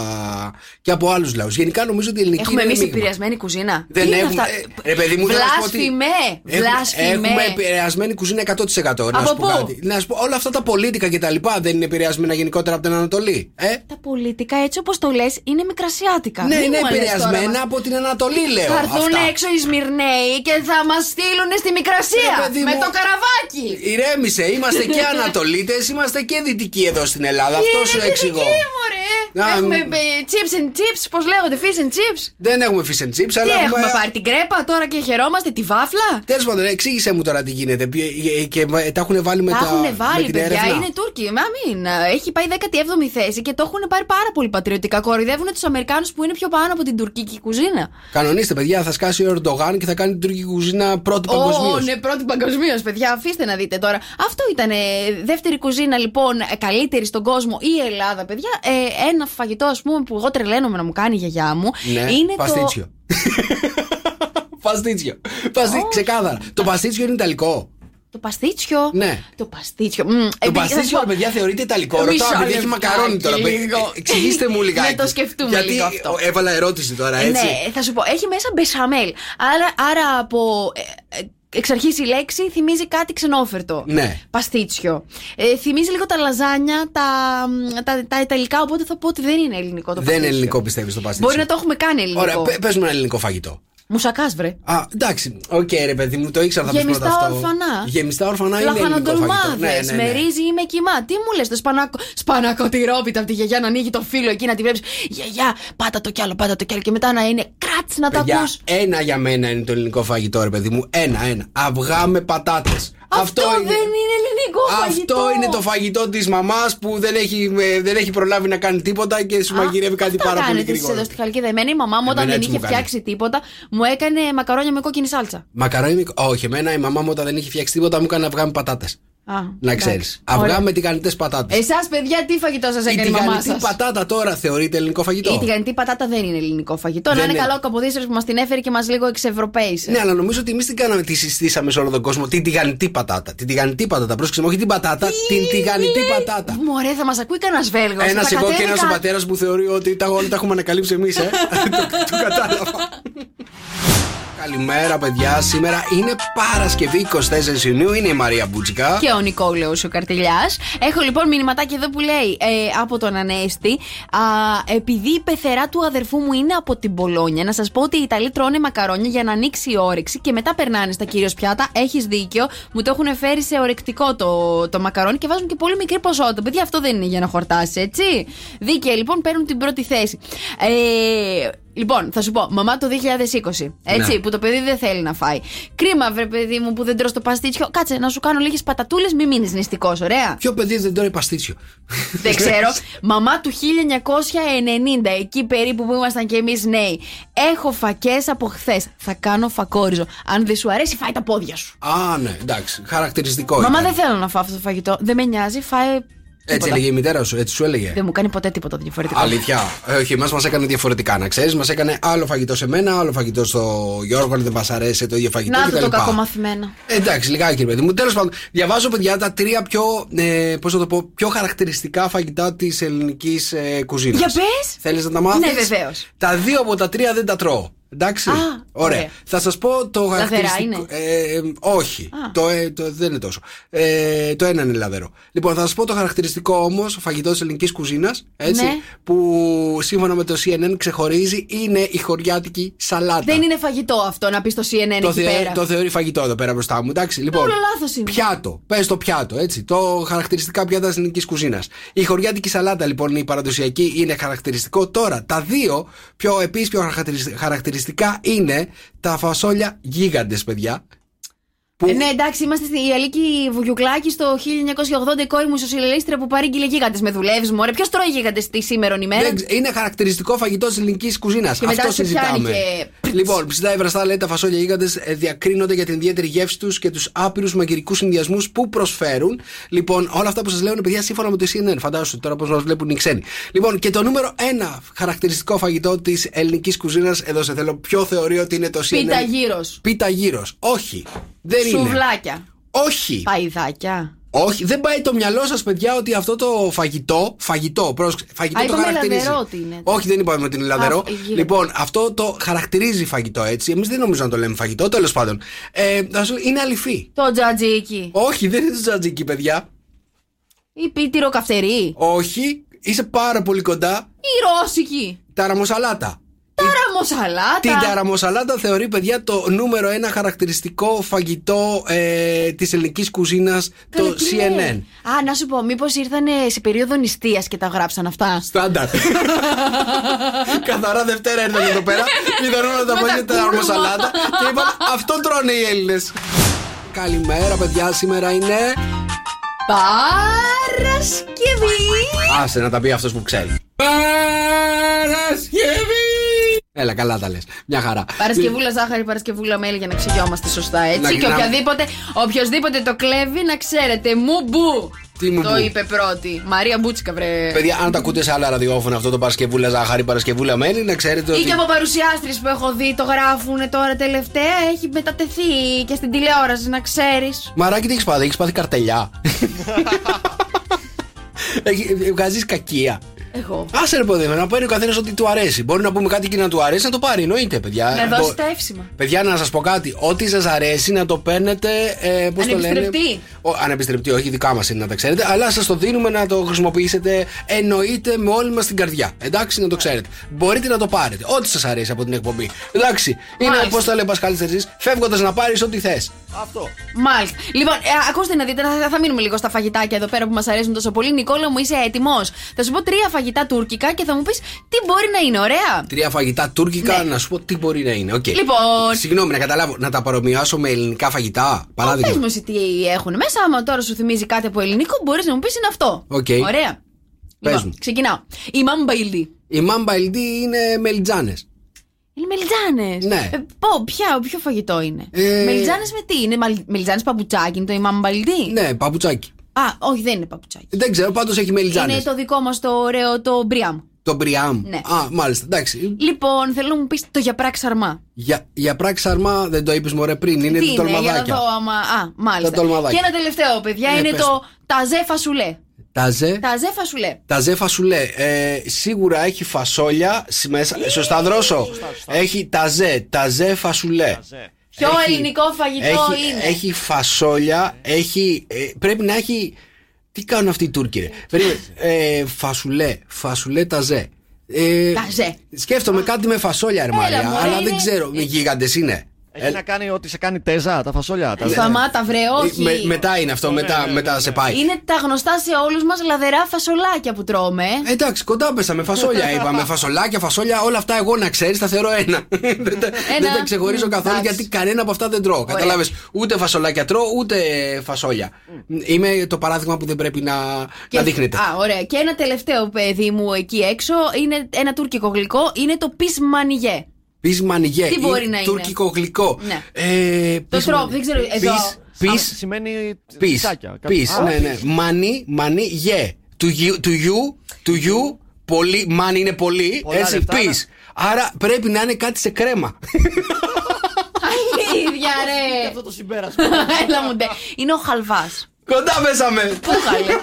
και από άλλους λαούς. Γενικά νομίζω ότι η ελληνική Έχουμε είναι εμείς μείγμα. επηρεασμένη κουζίνα. Δεν Τι είναι έχουμε. αυτά; ε, ρε, παιδί μου, θέλω να σου πω ότι Βλάσφημες! έχουμε- Βλάσφημες! Έχουμε επηρεασμένη κουζίνα 100%. Να Από σου πω πού; κάτι. Να σου πω, όλα αυτά τα πολίτικα και τα λοιπά δεν είναι επηρεασμένα γενικότερα από την Ανατολή. Ε; Τα πολιτικά, έτσι όπως το λες, είναι μικρασιάτικα. Ναι, Μην είναι μου λες τώρα επηρεασμένα μας. από την Ανατολή, λέω. Θα έρθουν αυτά. έξω οι Σμυρναίοι και θα μας στείλουν στη Μικρασία Ρε, παιδί με μου. το καραβάκι. Ηρέμησε, είμαστε και Ανατολίτες, είμαστε και Δυτικοί εδώ στην Ελλάδα. Αυτό σου εξηγώ. Τι μωρέ; Να, Έχουμε μ. ε, chips and chips, πώς λέγονται, fish and chips; Δεν έχουμε fish and chips, Τι αλλά έχουμε πάρει την κρέπα τώρα και χαιρόμαστε, τη βάφλα; Τέλος πάντων, εξήγησε μου τώρα τι γίνεται. Ποι- ε, Και ε, τα έχουν βάλει με Τα τα. έχουν με βάλει, την παιδιά. έρευνα. Είναι Τούρκοι. Μα μην. Έχει πάει 17η θέση και το έχουν πάρει πάρα πολύ πατριωτικά. Κοροϊδεύουν τους Αμερικάνους που είναι πιο πάνω από την τουρκική κουζίνα. Κανονίστε, παιδιά, θα σκάσει ο Ερντογάν και θα κάνει την τουρκική κουζίνα πρώτη Ω, παγκοσμίως. ναι, πρώτη παγκοσμίως, παιδιά. Αφήστε να δείτε τώρα. Αυτό ήταν ε, δεύτερη κουζίνα, λοιπόν, ε, καλύτερη στον κόσμο η Ελλάδα, παιδιά. Ε, ένα φαγητό, ας πούμε, που εγώ τρελαίνομαι να μου κάνει η γιαγιά μου. Ναι, είναι παστίτσιο. Παστίτσιο. Παστί... Ξεκάθαρα. Το παστίτσιο είναι ιταλικό. Το παστίτσιο; Ναι. Το παστίτσιο. Μμ, Το επειδή- θα παστίτσιο, σου πω- ρε παιδιά, θεωρείται ιταλικό. Μισό Ρωτάω, επειδή έχει λεπτάκι μακαρόνι τώρα. λίγο. Ε, Εξηγήστε μου λιγάκι. Να το σκεφτούμε Γιατί λίγο αυτό. Έβαλα ερώτηση τώρα, Ε, έτσι. Ναι, θα σου πω, έχει μέσα μπεσαμέλ. Άρα, άρα από ε, ε, εξ αρχής η λέξη θυμίζει κάτι ξενόφερτο. Ναι. Παστίτσιο. Ε, θυμίζει λίγο τα λαζάνια, τα, τα, τα ιταλικά, οπότε θα πω ότι δεν είναι ελληνικό το Δεν παστίτσιο. είναι ελληνικό, πιστεύεις το παστίτσιο. Μπορεί να το έχουμε κάνει ελληνικό. Ωραία, πε- πες μου ένα ελληνικό φαγητό. Μουσακάς, βρε. Α, εντάξει. Οκ, ρε παιδί μου, το ήξερα θα πει πρώτα Γεμιστά αυτό. ορφανά. Γεμιστά ορφανά είναι ελληνικό φαγητό. Λαχανοντολμάδες. Ναι, ναι, ναι. Με ρύζι ή με κιμά. Τι μου λες, το σπανάκο. Σπανακοτυρόπιτα από τη γιαγιά να ανοίγει το φύλλο εκεί να τη βλέπει. Γιαγιά, πάτα το κι άλλο, πάτα το κι άλλο. Και μετά να είναι κράτς να τα Παιδιά, ακούς. ένα για μένα είναι το ελληνικό φαγητό, ρε παιδί μου. Ένα, ένα. Αυγά με πατάτες. Αυτό, δεν είναι ελληνικό Αυτό φαγητό. Αυτό είναι το φαγητό της μαμάς που δεν έχει, ε, δεν έχει προλάβει να κάνει τίποτα και σου μαγειρεύει κάτι Αυτό πάρα πολύ κάνετε εσείς γρήγορα. εδώ στη Χαλκίδα. Εμένα η μαμά μου όταν Εμένα δεν έτσι είχε μου κάνει. φτιάξει τίποτα, μου έκανε μακαρόνια με κόκκινη σάλτσα. Μακαρόνι, όχι, εμένα η μαμά μου όταν δεν είχε φτιάξει τίποτα μου έκανε αυγά με πατάτες. Α, Να ξέρεις. Αυγά με τηγανιτέ πατάτες. Εσάς, παιδιά, τι φαγητό σας Η έκανε η μαμά τηγανιτή σας; πατάτα τώρα θεωρείται ελληνικό φαγητό; Η τηγανιτή πατάτα δεν είναι ελληνικό φαγητό. Δεν να είναι είναι. καλό ο Καποδίστρια που μας την έφερε και μας λίγο εξευρωπαίησε. Ναι, αλλά νομίζω ότι εμείς την κάναμε, τη συστήσαμε σε όλο τον κόσμο. Την τηγανιτή πατάτα. Την τηγανιτή πατάτα. Πρόσεξε, μου, όχι την πατάτα, την τηγανιτή πατάτα. Μωρέ, θα μας ακούει κανένας Βέλγος. Ένα εγώ και ένας ο πατέρας που θεωρεί ότι τα όλα τα έχουμε ανακαλύψει εμείς, ε. το, το κατάλαβα. Καλημέρα, παιδιά. Σήμερα είναι Παρασκευή 24 Ιουνίου. Είναι η Μαρία Μπούτσικα. Και ο Νικόλαος ο Καρτελιά. Έχω λοιπόν μηνυματάκι εδώ που λέει ε, από τον Ανέστη. Α, επειδή η πεθερά του αδερφού μου είναι από την Πολόνια, να σας πω ότι οι Ιταλοί τρώνε μακαρόνια για να ανοίξει η όρεξη και μετά περνάνε στα κυρίως πιάτα. Έχεις δίκιο. Μου το έχουν φέρει σε ορεκτικό το, το μακαρόνι και βάζουν και πολύ μικρή ποσότητα. Παιδιά, αυτό δεν είναι για να χορτάσει, έτσι. Δίκαια λοιπόν παίρνουν την πρώτη θέση. Ε, Λοιπόν, θα σου πω, μαμά το 2020. Έτσι, Ναι. που το παιδί δεν θέλει να φάει. Κρίμα, βρε παιδί μου, που δεν τρως το παστίτσιο. Κάτσε να σου κάνω λίγες πατατούλες, μη μείνεις νηστικός, ωραία. Ποιο παιδί δεν τρώει παστίτσιο; Δεν ξέρω. Μαμά του 1990, εκεί περίπου που ήμασταν κι εμείς νέοι. Έχω φακές από χθες. Θα κάνω φακόριζο. Αν δεν σου αρέσει, φάει τα πόδια σου. Α, ναι, εντάξει. Χαρακτηριστικό. Μαμά ήταν. δεν θέλω να φάω αυτό το φαγητό. Δεν με νοιάζει, φάε. Έτσι τίποτα. έλεγε η μητέρα σου, έτσι σου έλεγε. Δεν μου κάνει ποτέ τίποτα διαφορετικό. Αλήθεια. Ε, όχι, εμάς μας έκανε διαφορετικά, να ξέρεις. Μας έκανε άλλο φαγητό σε μένα, άλλο φαγητό στο Γιώργο, αν δεν μας αρέσει το ίδιο φαγητό Να το το κτλ. κακομαθημένο. Εντάξει, λιγάκι, ρε παιδί μου. Τέλος πάντων, διαβάζω, παιδιά, τα τρία πιο, ε, πώς να το πω, πιο χαρακτηριστικά φαγητά της ελληνικής ε, κουζίνας. Για πες! Θέλεις να τα μάθεις; Ναι, βεβαίως. Τα δύο από τα τρία δεν τα τρώω. Εντάξει. Α, ωραία. ωραία. Θα σας πω το Λαδερά χαρακτηριστικό. Ε, όχι. Α. Το, ε, το, δεν είναι τόσο. Ε, το ένα είναι λαδερό. Λοιπόν, θα σας πω το χαρακτηριστικό όμως φαγητός της ελληνικής κουζίνας. Έτσι. Ναι. Που σύμφωνα με το CNN ξεχωρίζει είναι η χωριάτικη σαλάτα. Δεν είναι φαγητό αυτό να πεις στο CNN το, εκεί θεω- πέρα. το θεωρεί φαγητό εδώ πέρα μπροστά μου. Εντάξει, λοιπόν. Όλο λάθος είναι. Πιάτο. Πες το πιάτο, έτσι. Το χαρακτηριστικά πιάτα της ελληνικής κουζίνας. Η χωριάτικη σαλάτα, λοιπόν, η παραδοσιακή είναι χαρακτηριστικό. Τώρα, τα δύο πιο επίσης πιο χαρακτηρισ- χαρακτηριστικά είναι τα φασόλια γίγαντες, παιδιά. Ε, ναι, εντάξει, είμαστε στη Αλίκη Βουγιουκλάκη στο 1980 η κόρη μου σοσιαλίστρια που παρήγγειλε γίγαντες. Με δουλεύεις, Μωρέ; Ποιος τρώει γίγαντες τη σήμερα ημέρα; Δεν ξε- είναι χαρακτηριστικό φαγητός της ελληνικής κουζίνας. Και μετά Αυτό σε πιάνει συζητάμε. και- Λοιπόν, ψητά ευραστά λέει τα φασόλια γίγαντες διακρίνονται για την ιδιαίτερη γεύση τους και τους άπειρους μαγειρικούς συνδυασμούς που προσφέρουν. Λοιπόν, όλα αυτά που σας λέω είναι παιδιά σύμφωνα με το CNN. Φαντάζομαι τώρα πώς μας βλέπουν οι ξένοι. Λοιπόν, και το νούμερο ένα χαρακτηριστικό φαγητό της ελληνικής κουζίνας, εδώ σε θέλω, ποιο θεωρεί ότι είναι το CNN. Πίτα γύρω. Πίτα γύρω. Όχι. Δεν είναι. Σουβλάκια. Όχι. Παϊδάκια. Όχι, δεν πάει το μυαλό σας, παιδιά, ότι αυτό το φαγητό. Φαγητό, πρόσεξε. Φαγητό Α, το είπαμε χαρακτηρίζει. λαδερό ότι είναι. Όχι, δεν είπαμε ότι είναι λαδερό. Α, γύρω. Λοιπόν, αυτό το χαρακτηρίζει φαγητό έτσι. Εμείς δεν νομίζω να το λέμε φαγητό, τέλος πάντων. Ε, θα σου- είναι αληφή. Το τζατζίκι. Όχι, δεν είναι το τζατζίκι, παιδιά. Η πίτυρο καυτερή. Όχι, είσαι πάρα πολύ κοντά. Η ρώσικη. Ταραμοσαλάτα. Ταραμοσαλάτα. Την ταραμοσαλάτα θεωρεί, παιδιά, το νούμερο ένα χαρακτηριστικό φαγητό ε, της ελληνικής κουζίνας, το Καλέ, τι CNN. λέει. Α, να σου πω, μήπως ήρθαν σε περίοδο νηστείας και τα γράψαν αυτά; Στάνταρ. Καθαρά Δευτέρα ήρθαν εδώ πέρα. Είδαν όλα τα Με πόδια τα τα κούρμα. σαλάτα και είπαν αυτό τρώνε οι Έλληνες. Καλημέρα, παιδιά. Σήμερα είναι. Παρασκευή. Άσε να τα πει αυτός που ξέρει. Παρασκευή! Έλα, καλά τα λες. Μια χαρά. Παρασκευούλα ζάχαρη, Παρασκευούλα μέλι για να ξεγιόμαστε σωστά έτσι. Να- και να- οποιαδήποτε, οποιοδήποτε το κλέβει να ξέρετε. Μου μπου. Τι μου το μπου; είπε πρώτη. Μαρία Μπούτσικα, βρε. Παιδιά, αν τα ακούτε σε άλλα ραδιόφωνα αυτό το Παρασκευούλα ζάχαρη, Παρασκευούλα μένει, να ξέρετε Ή ότι. και από παρουσιάστρες που έχω δει το γράφουν τώρα τελευταία. Έχει μετατεθεί και στην τηλεόραση, να ξέρεις. Μαράκι, τι έχεις πάθει, έχεις πάθει καρτελιά. Βγάζεις κακία. Εγώ. Άσε ρε παιδί, μου, να παίρνει ο καθένας ό,τι του αρέσει. Μπορεί να πούμε κάτι και να του αρέσει, να το πάρει, εννοείται, παιδιά. Να Μπο- δώσει τα εύσημα. Παιδιά, να σας πω κάτι. Ό,τι σας αρέσει να το παίρνετε. Ε, πώς το λένε; Ανεπιστρεπτή. Ο, ανεπιστρεπτή, όχι δικά μας είναι να τα ξέρετε. Αλλά σας το δίνουμε να το χρησιμοποιήσετε. Εννοείται με όλη μας την καρδιά. Εντάξει, να το ξέρετε. Μπορείτε να το πάρετε. Ό,τι σας αρέσει από την εκπομπή. Εντάξει. Είναι Μάλιστα. πώ τα λέει ο Πασχάλης εσεί. Φεύγοντας να πάρεις ό,τι θες. Αυτό. Μάλιστα. Λοιπόν, ε, ακούστε να δείτε, θα, θα μείνουμε λίγο στα φαγητάκια εδώ πέρα που μας αρέσουν τόσο πολύ. Νικόλα μου, είσαι έτοιμος; Θα σου πω τρία φαγητά φαγητά τουρκικά και θα μου πεις τι μπορεί να είναι, ωραία; Τρία φαγητά τουρκικά, να σου πω τι μπορεί να είναι. Οκ. Ναι. Λοιπόν. Συγγνώμη, να καταλάβω, να τα παρομοιάσω με ελληνικά φαγητά. Παράδειγμα. Πες μου εσύ τι έχουν μέσα. Άμα τώρα σου θυμίζει κάτι από ελληνικό, μπορείς να μου πεις είναι αυτό. Οκ. Ωραία. Πες Λοιπόν, μου. ξεκινάω. Ιμάμ μπαϊλντί. Ιμάμ μπαϊλντί είναι μελιτζάνες. Είναι μελιτζάνες. Ναι. Ε, πω, ποια, ποιο φαγητό είναι; Ε, Μελιτζάνες με τι, είναι μελιτζάνες παπουτσάκι, είναι το η μαμπαϊλή. Ναι, παπουτσάκι. Α, όχι, δεν είναι παπουτσάκι. Δεν ξέρω, πάντως έχει μελιτζάνες. Είναι το δικό μας το ωραίο, το μπριάμ. Το μπριάμ. Ναι. Α, μάλιστα. Εντάξει. Λοιπόν, θέλω να μου πεις το για πράξη αρμά. Για, για πράξη αρμά δεν το είπες μωρέ πριν. Είναι Τι το είναι, για να τολμαδάκια. δω άμα. Α, μάλιστα. Τα τολμαδάκια. Και ένα τελευταίο, παιδιά, Ναι, είναι πες το ταζέ φασουλέ. Τα ζε. Ταζέ φασουλέ. Τα ζέφα σου λέει, ε, σίγουρα έχει φασόλια σ- μέσα. Σωστά δρόσο. Έχει τα ζε, τα ζε φασουλέ. Ποιο Έχει- ελληνικό φαγητό Έχει, είναι; έχει φασόλια, έχει. ε, πρέπει να έχει. Τι κάνουν αυτοί οι Τούρκοι, ρε; Περίμενε. Ε, φασουλέ, φασουλέ τα ζε. Ε, Ταζέ. Σκέφτομαι κάτι με φασόλια, ρε Έλα, Μαρία, μωρέ, αλλά δεν είναι- ξέρω. Με γίγαντες είναι. Έχει να κάνει ότι σε κάνει τέζα, τα φασόλια. Τα Σταμάτα, βρε, όχι. Ε, Με- μετά είναι αυτό, μετά, μετά σε πάει. Είναι τα γνωστά σε όλους μας λαδερά φασολάκια που τρώμε. Ε, Εντάξει, κοντά πέσαμε. Φασόλια είπαμε. Φασολάκια, φασόλια, όλα αυτά εγώ να ξέρεις, τα θεωρώ ένα. δεν, τα, δεν τα ξεχωρίζω Μμ, καθόλου εντάξει. γιατί κανένα από αυτά δεν τρώω. Κατάλαβε. Ούτε φασολάκια τρώω, ούτε φασόλια. Είμαι το παράδειγμα που δεν πρέπει να, να δείχνετε. Α, ωραία. Και ένα τελευταίο παιδί μου εκεί έξω είναι ένα τουρκικό γλυκό. Είναι το πισμανιγέ. Πι μανιγέ. Τι μπορεί να είναι; Τουρκικό γλυκό. Ναι. Ε, Το πις τρώω, μανι- δεν ξέρω, εδώ. Πις, πις, Σημαίνει πις, τσάκια. πις, Α, ναι, ναι. Μανι, μανι, γε. Του γιου, του γιου, του γιου, πολύ, μανι είναι πολύ, Πολλά έτσι, λεφτά, πις. Άρα πρέπει να είναι κάτι σε κρέμα. Αλήθεια, ρε. Αυτό το συμπέρασμα. Έλα μου ντε. Είναι ο χαλβάς. Κοντά πέσαμε. Πού χαλέ.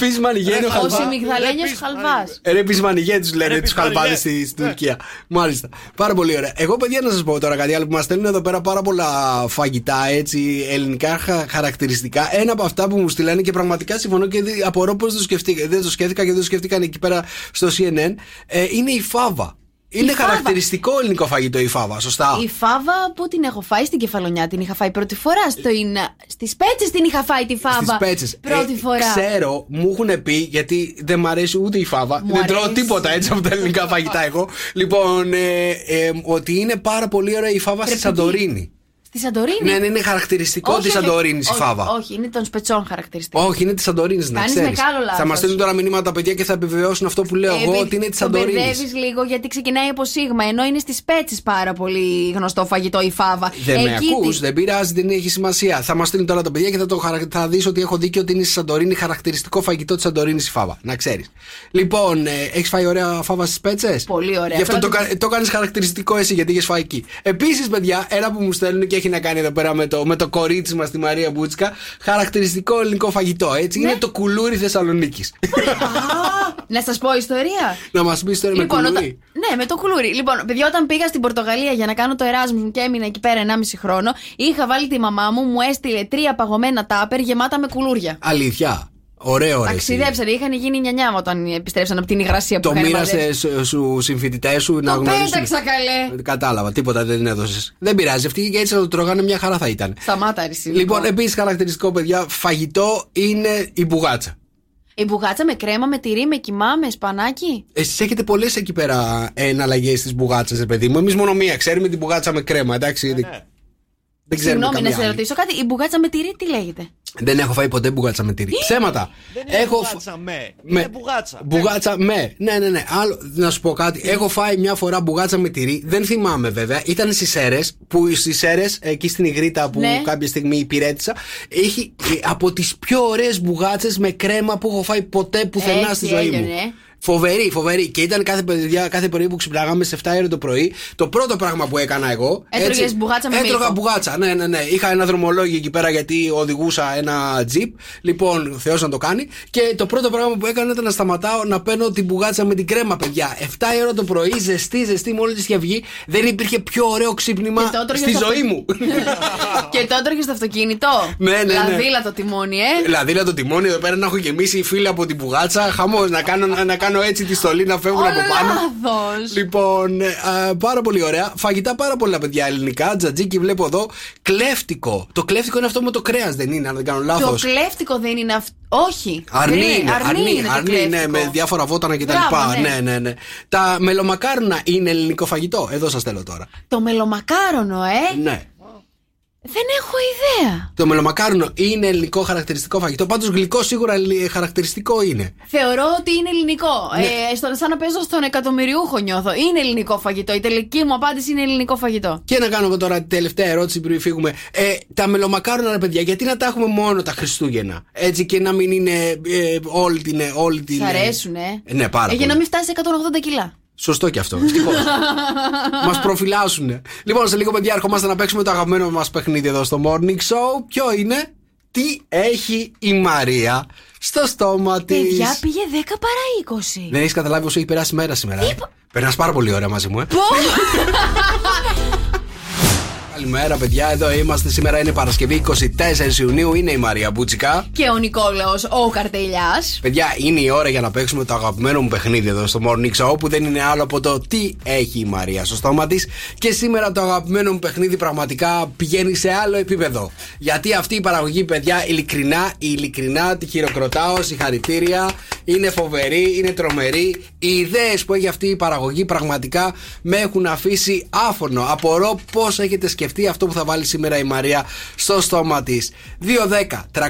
Πι μανιγέ είναι ο Ο χαλβάς. Σιμιγδαλένιο χαλβά. Ρε πι μανιγέ του λένε Ρε, τους πις μανιγέ. χαλβάδες στη, στην Τουρκία. Μάλιστα. Πάρα πολύ ωραία. Εγώ, παιδιά, να σας πω τώρα κάτι άλλο που μας στέλνουν εδώ πέρα πάρα πολλά φαγητά, έτσι, ελληνικά χα- χαρακτηριστικά. Ένα από αυτά που μου στείλανε και πραγματικά συμφωνώ και δι- απορώ πώς το σκεφτήκα. Δεν το σκέφτηκα και δεν το σκέφτηκαν εκεί πέρα στο CNN. Ε, είναι η φάβα. Είναι φάβα. χαρακτηριστικό ελληνικό φαγητό η φάβα, σωστά; Η φάβα που την έχω φάει στην κεφαλονιά, την είχα φάει πρώτη φορά. Στο Στις πέτσες την είχα φάει τη φάβα. Στις πέτσες. Πρώτη Ε, φορά. Ξέρω, μου έχουν πει γιατί δεν μ' αρέσει ούτε η φάβα. Μου δεν τρώω αρέσει. τίποτα έτσι από τα ελληνικά φαγητά εγώ. Λοιπόν, ε, ε, ότι είναι πάρα πολύ ωραία η φάβα στη Πρέπει Σαντορίνη. Στη Σαντορίνη; Ναι, ναι, είναι χαρακτηριστικό Όχι, της όχι, Σαντορίνης η όχι, φάβα. Όχι, είναι των σπετσών χαρακτηριστικό. Όχι, είναι της Σαντορίνης, να Κάνεις ξέρεις. μεγάλο λάθος. Θα μας στείλουν τώρα μηνύματα τα παιδιά και θα επιβεβαιώσουν αυτό που λέω εγώ ότι είναι της Το Σαντορίνης. μπερδεύεις λίγο γιατί ξεκινάει από σίγμα, ενώ είναι στις πέτσες πάρα πολύ γνωστό φαγητό η φάβα. Δεν με Εκεί ακούς, τη- δεν πειράζει, δεν έχει σημασία. Θα μας στείλουν τώρα τα παιδιά και θα, το, χαρα- θα δεις ότι έχω δίκιο ότι είναι στη Σαντορίνη χαρακτηριστικό φαγητό της Σαντορίνης η φάβα. Να ξέρεις. Λοιπόν, ε, έχεις φάει ωραία φάβα στις πέτσες; Πολύ ωραία. Γι' αυτό το, Πρώτη- κα- το κάνεις χαρακτηριστικό εσύ γιατί είχες φάει εκεί. Επίσης, παιδιά, ένα που μου στέλνουν και έχει να κάνει εδώ πέρα με το, με το κορίτσι μας τη Μαρία Μπούτσκα. Χαρακτηριστικό ελληνικό φαγητό, έτσι. Ναι. Είναι το κουλούρι Θεσσαλονίκης. Να σας πω ιστορία. να μας πεις τώρα με Λοιπόν, κουλούρι. όταν... Ναι, με το κουλούρι. Λοιπόν, παιδιά, όταν πήγα στην Πορτογαλία για να κάνω το Εράσμου μου και έμεινα εκεί πέρα 1,5 χρόνο, είχα βάλει τη μαμά μου, μου έστειλε τρία παγωμένα τάπερ γεμάτα με κουλούρια. Αλήθεια. Ωραίο, ρε. εσύ. Ταξιδέψανε, είχαν γίνει νιανιά μου όταν επιστρέψαν από την υγρασία που Το είχαν μαζέψει. μοίρασε στου συμφοιτητές σου να Το γνωρίσουν. πέταξα καλέ. Κατάλαβα, τίποτα δεν έδωσες. Δεν πειράζει, αυτοί και έτσι να το τρώγανε μια χαρά θα ήταν. Σταμάτα, αρισί. Λοιπόν, επίσης χαρακτηριστικό, παιδιά, φαγητό είναι η μπουγάτσα. Η μπουγάτσα με κρέμα, με τυρί, με κοιμά, με σπανάκι. Εσείς έχετε πολλές εκεί πέρα εναλλαγές στι μπουγάτσε, ρε παιδί μου. Εμείς μόνο μία ξέρουμε την μπουγάτσα με κρέμα, εντάξει. Δεν- Δεν ξέρουμε Συγγνώμη να καμία σε άλλη. ρωτήσω κάτι. Η μπουγάτσα με τυρί τι λέγεται; Δεν έχω φάει ποτέ μπουγάτσα με τυρί. Ψέματα. Δεν είναι Έχω μπουγάτσα με. με- Είναι μπουγάτσα. Μπουγάτσα με. Ναι, ναι, ναι. Άλλο, να σου πω κάτι. Έχω φάει μια φορά μπουγάτσα με τυρί. Δεν θυμάμαι βέβαια. Ήταν στις Σέρες. Που στις Σέρες, εκεί στην Ιγρήτα που Ναι. κάποια στιγμή υπηρέτησα, έχει ε, από τις πιο ωραίες μπουγάτσες με κρέμα που έχω φάει ποτέ πουθενά Έτσι στη ζωή μου. έγινε. Φοβερή, φοβερή. Και ήταν κάθε, παιδιά, κάθε πρωί που ξυπνάγαμε σε 7 ώρα το πρωί. Το πρώτο πράγμα που έκανα εγώ. Έτρωγες έτσι, μπουγάτσα με Έτρωγα μύκο. μπουγάτσα, ναι, ναι, ναι. Είχα ένα δρομολόγιο εκεί πέρα γιατί οδηγούσα ένα τζιπ. Λοιπόν, Θεός να το κάνει. Και το πρώτο πράγμα που έκανα ήταν να σταματάω να παίρνω την μπουγάτσα με την κρέμα, παιδιά. 7 ώρα το πρωί, ζεστή, ζεστή, μόλις της είχε βγει. Δεν υπήρχε πιο ωραίο ξύπνημα Και το έτρωγες στη στο ζωή αυτο- μου. και το έτρωγες στο αυτοκίνητο. Ναι, ναι, ναι. Λαδίλα το τιμόνι, ε. Δηλαδή να το τιμόνι εδώ πέρα να έχω γεμίσει οι φίλοι από την μπουγάτσα. Χαμός, να κάνω, να κάνω έτσι τη στολή να φεύγουν από πάνω. Λάθος. Λοιπόν, ε, α, πάρα πολύ ωραία. Φαγητά πάρα πολλά παιδιά ελληνικά. Τζατζίκι βλέπω εδώ. Κλέφτικο. Το κλέφτικο είναι αυτό με το κρέας, δεν είναι, αν δεν κάνω λάθος. Το κλέφτικο δεν είναι αυτό. Όχι. Αρνί Δεν είναι, αρνί, είναι το αρνί, ναι, κλέφτικο. με διάφορα βότανα κτλ. Μπράβο, ναι. Ναι, ναι, ναι. Τα μελομακάρονα είναι ελληνικό φαγητό; Εδώ σας θέλω τώρα. Το μελομακάρονο, ε; Ναι. Δεν έχω ιδέα. Το μελομακάρονο είναι ελληνικό χαρακτηριστικό φαγητό. Πάντως γλυκό σίγουρα ελλη- χαρακτηριστικό είναι. Θεωρώ ότι είναι ελληνικό. Ναι. Ε, στο, σαν να παίζω στον εκατομμυριούχο νιώθω. Είναι ελληνικό φαγητό. Η τελική μου απάντηση είναι ελληνικό φαγητό. Και να κάνω εγώ τώρα την τελευταία ερώτηση πριν φύγουμε. Ε, τα μελομακάρονα, ρε παιδιά, γιατί να τα έχουμε μόνο τα Χριστούγεννα; Έτσι και να μην είναι ε, όλη την. Όλη την Σ' αρέσουν, ε. Ε, ναι, πάρα Ε, για να πολύ. μην φτάσει σε 180 κιλά. Σωστό και αυτό. Ευτυχώς. μας προφυλάσσουν. Λοιπόν, σε λίγο, παιδιά, ερχόμαστε να παίξουμε το αγαπημένο μας παιχνίδι εδώ στο Morning Show. Ποιο είναι, τι έχει η Μαρία στο στόμα της; Παιδιά πήγε 10 παρά 20. Δεν έχεις καταλάβει όσο έχει περάσει η μέρα σήμερα. Ε; Περνάς πάρα πολύ ωραία μαζί μου, ε; Πω! Καλημέρα, παιδιά. Εδώ είμαστε. Σήμερα είναι Παρασκευή 24 Ιουνίου. Είναι η Μαρία Μπούτσικα. Και ο Νικόλαος, ο καρτελιάς. Παιδιά, είναι η ώρα για να παίξουμε το αγαπημένο μου παιχνίδι εδώ στο Morning Show που δεν είναι άλλο από το τι έχει η Μαρία στο στόμα της. Και σήμερα το αγαπημένο μου παιχνίδι πραγματικά πηγαίνει σε άλλο επίπεδο. Γιατί αυτή η παραγωγή, παιδιά, ειλικρινά, ειλικρινά τη χειροκροτάω, συγχαρητήρια. Είναι φοβερή, είναι τρομερή. Οι ιδέες που έχει αυτή η παραγωγή πραγματικά με έχουν αφήσει άφωνο. Απορώ πώς έχετε σκεφτεί αυτό που θα βάλει σήμερα η Μαρία στο στόμα της. 210 300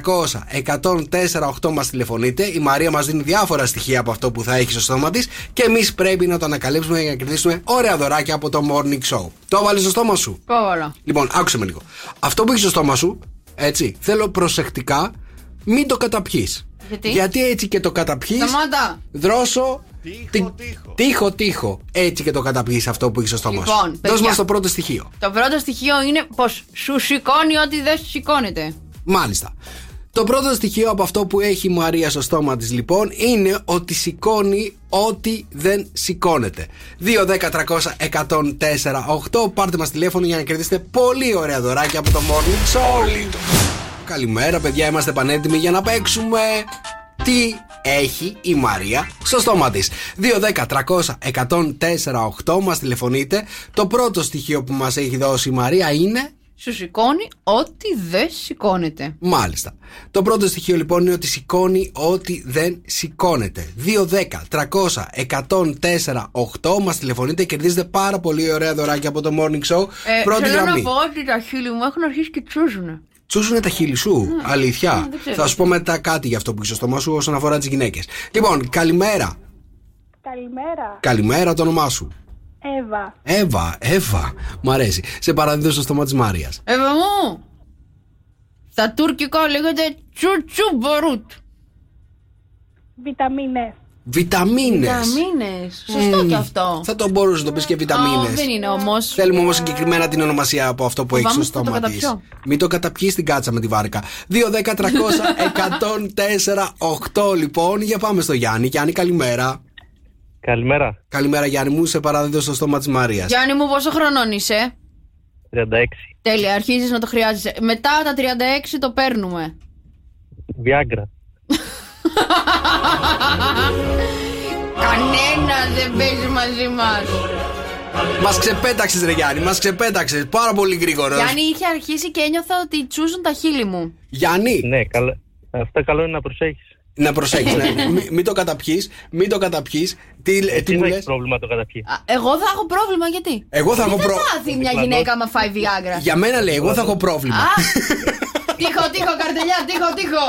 104 8 μας τηλεφωνείτε. Η Μαρία μας δίνει διάφορα στοιχεία από αυτό που θα έχει στο στόμα της και εμείς πρέπει να το ανακαλύψουμε για να κερδίσουμε ωραία δωράκια από το morning show. Το βάλεις στο στόμα σου. Πόβολο. Λοιπόν, άκουσε με λίγο. Αυτό που έχεις στο στόμα σου, έτσι, θέλω προσεκτικά μην το καταπιείς. Γιατί; έτσι και το καταπιείς. Σταμάτα. Δρόσο. Τύχο, τύχο. Τύχο, τύχο. Έτσι και το καταπιεί αυτό που έχεις στο στόμα Λοιπόν, σου. Δώσ' παιδιά. μας το πρώτο στοιχείο. Το πρώτο στοιχείο είναι πως σου σηκώνει ό,τι δεν σηκώνεται. Μάλιστα. Το πρώτο στοιχείο από αυτό που έχει η Μαρία στο στόμα της λοιπόν είναι ότι σηκώνει ό,τι δεν σηκώνεται. 2-10-300-104-8 Πάρτε μας τηλέφωνο για να κερδίσετε πολύ ωραία δωράκια από το Morning Show. Καλημέρα παιδιά, είμαστε πανέτοιμοι για να παίξουμε. Τι έχει η Μαρία στο στόμα της 2-10-300-104-8 Μας τηλεφωνείτε Το πρώτο στοιχείο που μας έχει δώσει η Μαρία είναι Σου σηκώνει ό,τι δεν σηκώνεται. Μάλιστα. Το πρώτο στοιχείο λοιπόν είναι ότι σηκώνει ό,τι δεν σηκώνεται. 2-10-300-104-8 μας τηλεφωνείτε, κερδίζετε πάρα πολύ ωραία δωράκια από το morning show. Ε, Πρώτη θέλω γραμμή. να πω ότι τα χείλη μου έχουν αρχίσει και τσούζουνε. Τσούσουνε τα χείλη σου. Αλήθεια. Ναι, δεν ξέρω. Θα σου πω μετά κάτι για αυτό που έχει στο στόμα σου όσον αφορά τις γυναίκες. Λοιπόν, καλημέρα. Καλημέρα. Καλημέρα το όνομά σου. Εύα. Εύα, Εύα. Μ' αρέσει. Σε παραδίδω στο στόμα της Μαρία. Εύα μου! Στα τουρκικά λέγεται τσουτσου μπορούτ. Βιταμίνες. Βιταμίνες. Βιταμίνε. Σωστό και αυτό. Θα το μπορούσες να το πεις και βιταμίνες. Α, δεν είναι όμως. Θέλουμε όμως συγκεκριμένα την ονομασία από αυτό που έχεις Φοβάμαι στο θα το στόμα της. καταπιώ. Μην το καταπιείς την κάτσα με τη βάρκα. 2, 10, 300, 104, 8 λοιπόν. Για πάμε στο Γιάννη. Γιάννη, καλημέρα. Καλημέρα. Καλημέρα, Γιάννη μου. Σε παραδίδω στο στόμα της Μαρίας. Γιάννη μου, πόσο χρονών είσαι; 36. Τέλεια, αρχίζεις να το χρειάζεσαι. Μετά τα 36 το παίρνουμε. Viagra. Κανένα δεν παίζει μαζί μας. Μας ξεπέταξες, Ρε Γιάννη, μας ξεπέταξες. Πάρα πολύ γρήγορος. Γιάννη, είχε αρχίσει και ένιωθα ότι τσούζουν τα χείλη μου. Γιάννη. Ναι, καλά. Αυτό καλό είναι να προσέχεις. Να προσέχεις, ναι. μην, μην το καταπιείς. Μην το καταπιείς. Τι, ε, τι μου δεν λες; έχεις πρόβλημα το καταπιείς. Α, Εγώ θα έχω πρόβλημα γιατί; Εγώ θα Τι έχω προ- θα πάθει μια γυναίκα άμα φάει Viagra; Για μένα λέει, εγώ θα έχω πρόβλημα. Τύχο, τύχο, καρτελιά, τύχο, τύχο.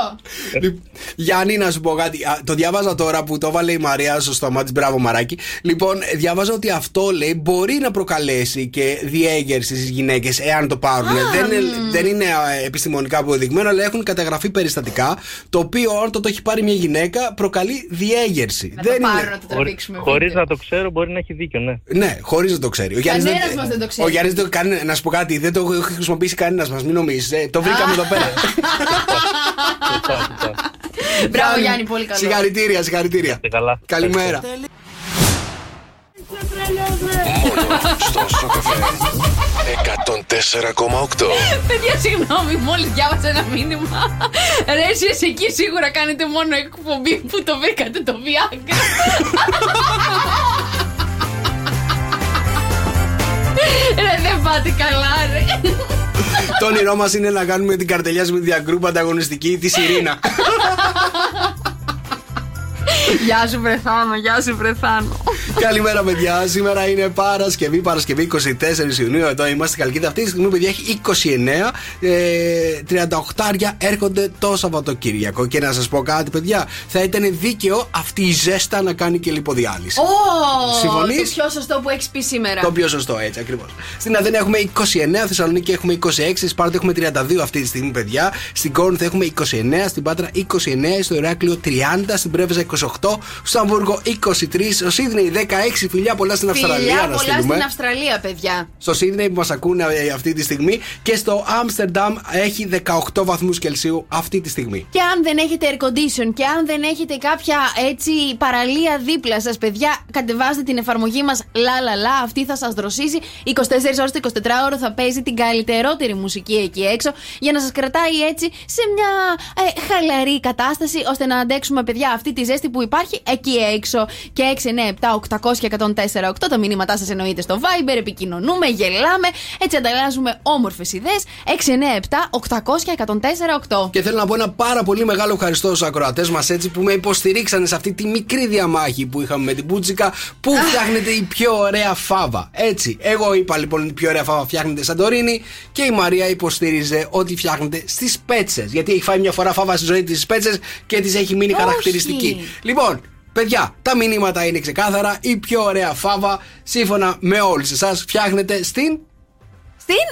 Λοιπόν, Γιάννη, να σου πω κάτι. Α, Το διάβαζα τώρα που το έβαλε η Μαρία στο στόμα της. Μπράβο, Μαράκι. Λοιπόν, ε, διάβαζα ότι αυτό λέει μπορεί να προκαλέσει και διέγερση στις γυναίκες εάν το πάρουν. δεν, είναι, δεν είναι α, επιστημονικά αποδεδειγμένο, αλλά έχουν καταγραφεί περιστατικά. Το οποίο, αν το, το έχει πάρει μια γυναίκα, προκαλεί διέγερση. Να δεν το πάρω είναι. να το τραβήξουμε. Χωρίς να το ξέρω, μπορεί να έχει δίκιο, ναι. Ναι, χωρίς να το ξέρει. Ο Γιάννης Κανένας μας δεν το ξέρει. Ο Γιάννης δεν το κάνει. Να σου πω κάτι, δεν το έχει χρησιμοποιήσει κανένας μας, μην νομίζεις. το βρήκαμε εδώ πέρα. Μπράβο, Γιάννη, πολύ καλό. Συγχαρητήρια, συγχαρητήρια. Καλημέρα. Στο Σοκαφέ 104,8. Παιδιά, συγγνώμη, μόλις διάβασα ένα μήνυμα. Ρε, εσείς εκεί σίγουρα κάνετε μόνο εκπομπή που το βρήκατε το Viagra. ρε, δεν πάτε καλά, ρε. Το όνειρό μας είναι να κάνουμε την καρτελιά με διαγκρούπ ανταγωνιστική τη Ειρήνα. Γεια σου, Βρεθάνο, γεια σου, Βρεθάνο. Καλημέρα, παιδιά. Σήμερα είναι Παρασκευή, Παρασκευή 24 Ιουνίου. Εδώ είμαστε Καλκίδα. Αυτή τη στιγμή, παιδιά, έχει 29. Ε, 38 έρχονται το Σαββατοκύριακο. Και να σας πω κάτι, παιδιά, θα ήταν δίκαιο αυτή η ζέστα να κάνει και λιποδιάλυση. Ω, Συμφωνείς; το πιο σωστό που έχεις πει σήμερα. Το πιο σωστό, έτσι ακριβώς. Στην Αθήνα έχουμε 29, Θεσσαλονίκη έχουμε 26, στη Σπάρτα έχουμε 32 αυτή τη στιγμή, παιδιά. Στην Κόρινθο έχουμε 29, στην Πάτρα 29, στο Ηράκλειο 30, στην Πρέβεζα 28, στο Αμβούργο 23, στο Σίδνεϊ 16. Φιλιά πολλά στην Αυστραλία Φιλιά να πολλά στείλουμε. στην Αυστραλία, παιδιά. Στο Σίδνεϊ που μας ακούνε ε, αυτή τη στιγμή και στο Άμστερνταμ έχει 18 βαθμούς Κελσίου αυτή τη στιγμή. Και αν δεν έχετε air condition και αν δεν έχετε κάποια έτσι παραλία δίπλα σας, παιδιά, κατεβάστε την εφαρμογή μας La La La. Αυτή θα σας δροσίσει. 24 ώρες το 24ωρο θα παίζει την καλύτερότερη μουσική εκεί έξω για να σας κρατάει έτσι σε μια ε, χαλαρή κατάσταση ώστε να αντέξουμε, παιδιά, αυτή τη ζέστη που υπάρχει εκεί έξω. Και 6, 9, 7, 800 και 104, 8 τα μηνύματά σας εννοείται στο Viber. Επικοινωνούμε, γελάμε, έτσι ανταλλάζουμε όμορφες ιδέες. 6, 9, 7, 800 και 104, 8. Και θέλω να πω ένα πάρα πολύ μεγάλο ευχαριστώ στους ακροατές μας έτσι που με υποστηρίξανε σε αυτή τη μικρή διαμάχη που είχαμε με την Πούτσικα που φτιάχνεται η πιο ωραία φάβα. Έτσι. Εγώ είπα λοιπόν η πιο ωραία φάβα φτιάχνεται Σαντορίνη και η Μαρία υποστήριζε ότι φτιάχνεται στις πέτσες. Γιατί έχει φάει μια φορά φάβα στη ζωή της στις πέτσες και της έχει μείνει Όχι. χαρακτηριστική. Λοιπόν, Παιδιά, τα μηνύματα είναι ξεκάθαρα. Η πιο ωραία φάβα, σύμφωνα με όλους εσάς, φτιάχνεται στην Στην,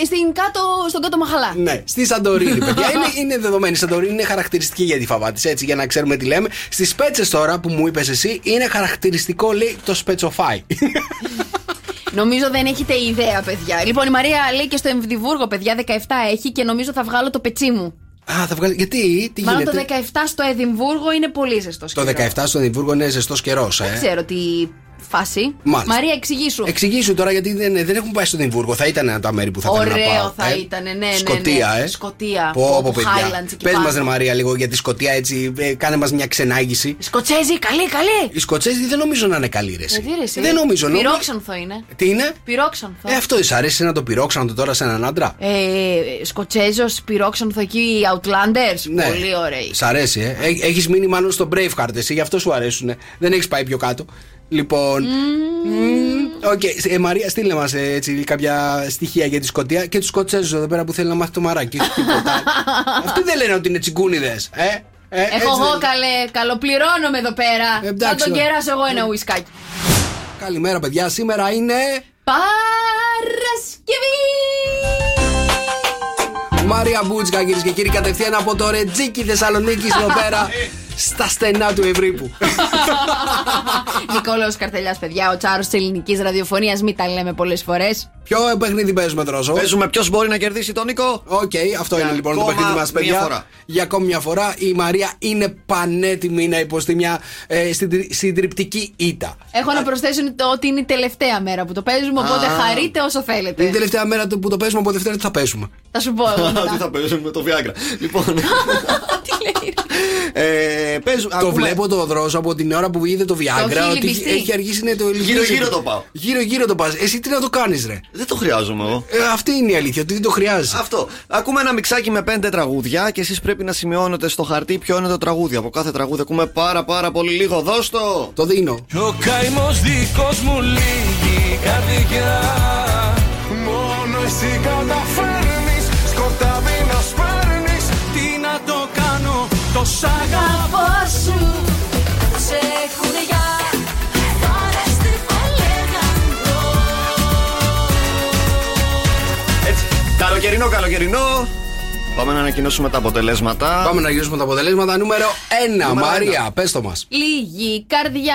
ε, στην κάτω, στον κάτω Μαχαλά. ναι, στη Σαντορίνη, παιδιά. είναι, είναι δεδομένη. Η Σαντορίνη είναι χαρακτηριστική για τη φαβά της, έτσι, για να ξέρουμε τι λέμε. Στις πέτσες τώρα που μου είπες εσύ, είναι χαρακτηριστικό, λέει, το σπετσοφάι. Νομίζω δεν έχετε ιδέα, παιδιά. Λοιπόν, η Μαρία λέει και στο Εμβδιβούργο, παιδιά, 17 έχει και νομίζω θα βγάλω το πετσί μου. Α, θα βγάλει. Γιατί, τι Μάλλον γίνεται; το 17 στο Εδιμβούργο είναι πολύ ζεστός. Το 17 στο Εδιμβούργο είναι ζεστός καιρός, Δεν ε. ξέρω τι φάση. Μάλιστα. Μαρία, εξηγήσου. Εξηγήσου τώρα γιατί δεν, δεν έχουν πάει στο Εδιμβούργο. Θα ήταν ένα τα μέρη που θα ήθελα να Ωραίο πάω. θα ε. ήταν, ναι, ναι. Σκοτία, ναι. ε. Σκοτία. Πω, πω, από παιδιά. Highlands εκεί Πες πάνω. μας, ρε Μαρία, λίγο για τη Σκοτία έτσι. Ε, κάνε μας μια ξενάγηση. Σκοτσέζοι, καλή, καλή. Οι Σκοτσέζοι δεν νομίζω να είναι καλοί, ρε. εσύ. Γιατί, ρε, εσύ. Δεν νομίζω. νομίζω- Πυρόξανθο είναι. Τι είναι; Πυρόξανθο. Ε, αυτό σ' αρέσει να το πυρόξανο τώρα σε έναν άντρα; Ε, Σκοτσέζος, πυρόξανθο εκεί, Outlanders. Ναι. Πολύ ωραίοι. Σ' αρέσει, ε. Έχεις μείνει μάλλον στο Braveheart, εσύ, γι' αυτό σου αρέσουν. Δεν έχεις πάει πιο κάτω. Λοιπόν. μμμ, Οκ, ε, Μαρία, στείλε μας έτσι κάποια στοιχεία για τη Σκωτία και τους Σκοτσέζους εδώ πέρα που θέλει να μάθει το Μαράκι. όχι τίποτα. Αυτοί δεν λένε ότι είναι τσιγκούνιδες. Ε, ε, έτσι Έχω εγώ δεν- καλέ, καλοπληρώνομαι εδώ πέρα. Θα Εντάξει, τον ωραία. κεράσω εγώ ένα ουισκάκι. Καλημέρα, παιδιά. Σήμερα είναι. Παρασκευή! Μαρία Μπούτσκα, κυρίες και κύριοι, κατευθείαν από το Ρετζίκι Θεσσαλονίκης εδώ πέρα. Στα στενά του Ευρίπου. Νικόλαος Καρτελιάς, παιδιά, ο τσάρος της ελληνικής ραδιοφωνίας. Μην τα λέμε πολλές φορές. Ποιο παιχνίδι παίζουμε, Τρόσο. Παίζουμε ποιος μπορεί να κερδίσει τον Νίκο. Οκ, αυτό Για είναι λοιπόν το ακόμα παιχνίδι μας, μία παιδιά. φορά. Για ακόμη μια φορά η Μαρία είναι πανέτοιμη να υποστεί μια ε, συντρι- συντριπτική ήττα. Έχω να προσθέσω το ότι είναι η τελευταία μέρα που το παίζουμε, οπότε Α. χαρείτε όσο Είναι η θέλετε. τελευταία μέρα του που το παίζουμε από Δευτέρα τι θα παίζουμε. Θα σου πω εγώ Τι μετά. θα παίζουμε με το Viagra. Λοιπόν. ε, παίζουμε- Το ακούμε- βλέπω το δρόσο από την ώρα που είδε το Viagra έχει ότι λυμπιστεί. έχει αργήσει να το Γύρω-γύρω το πάω. Γύρω-γύρω το πας. Εσύ τι να το κάνεις, ρε; Δεν το χρειάζομαι εγώ. Ε, αυτή είναι η αλήθεια, ότι δεν το χρειάζεσαι. Αυτό. Ακούμε ένα μιξάκι με πέντε τραγούδια και εσείς πρέπει να σημειώνετε στο χαρτί ποιο είναι το τραγούδι. Από κάθε τραγούδι ακούμε πάρα πάρα πολύ λίγο. Δώσ' το! Το δίνω. Ο καημός δικός μου λίγη καρδιά Μόνο εσύ καταφέρνεις σ' αγαπώ σου σε έχουν για Πάρε στη Έτσι. Καλοκαιρινό, καλοκαιρινό. Πάμε να ανακοινώσουμε τα αποτελέσματα. Πάμε να γυρίσουμε τα αποτελέσματα. Νούμερο 1. Νούμερο Μαρία, πες το μας. Λίγη καρδιά.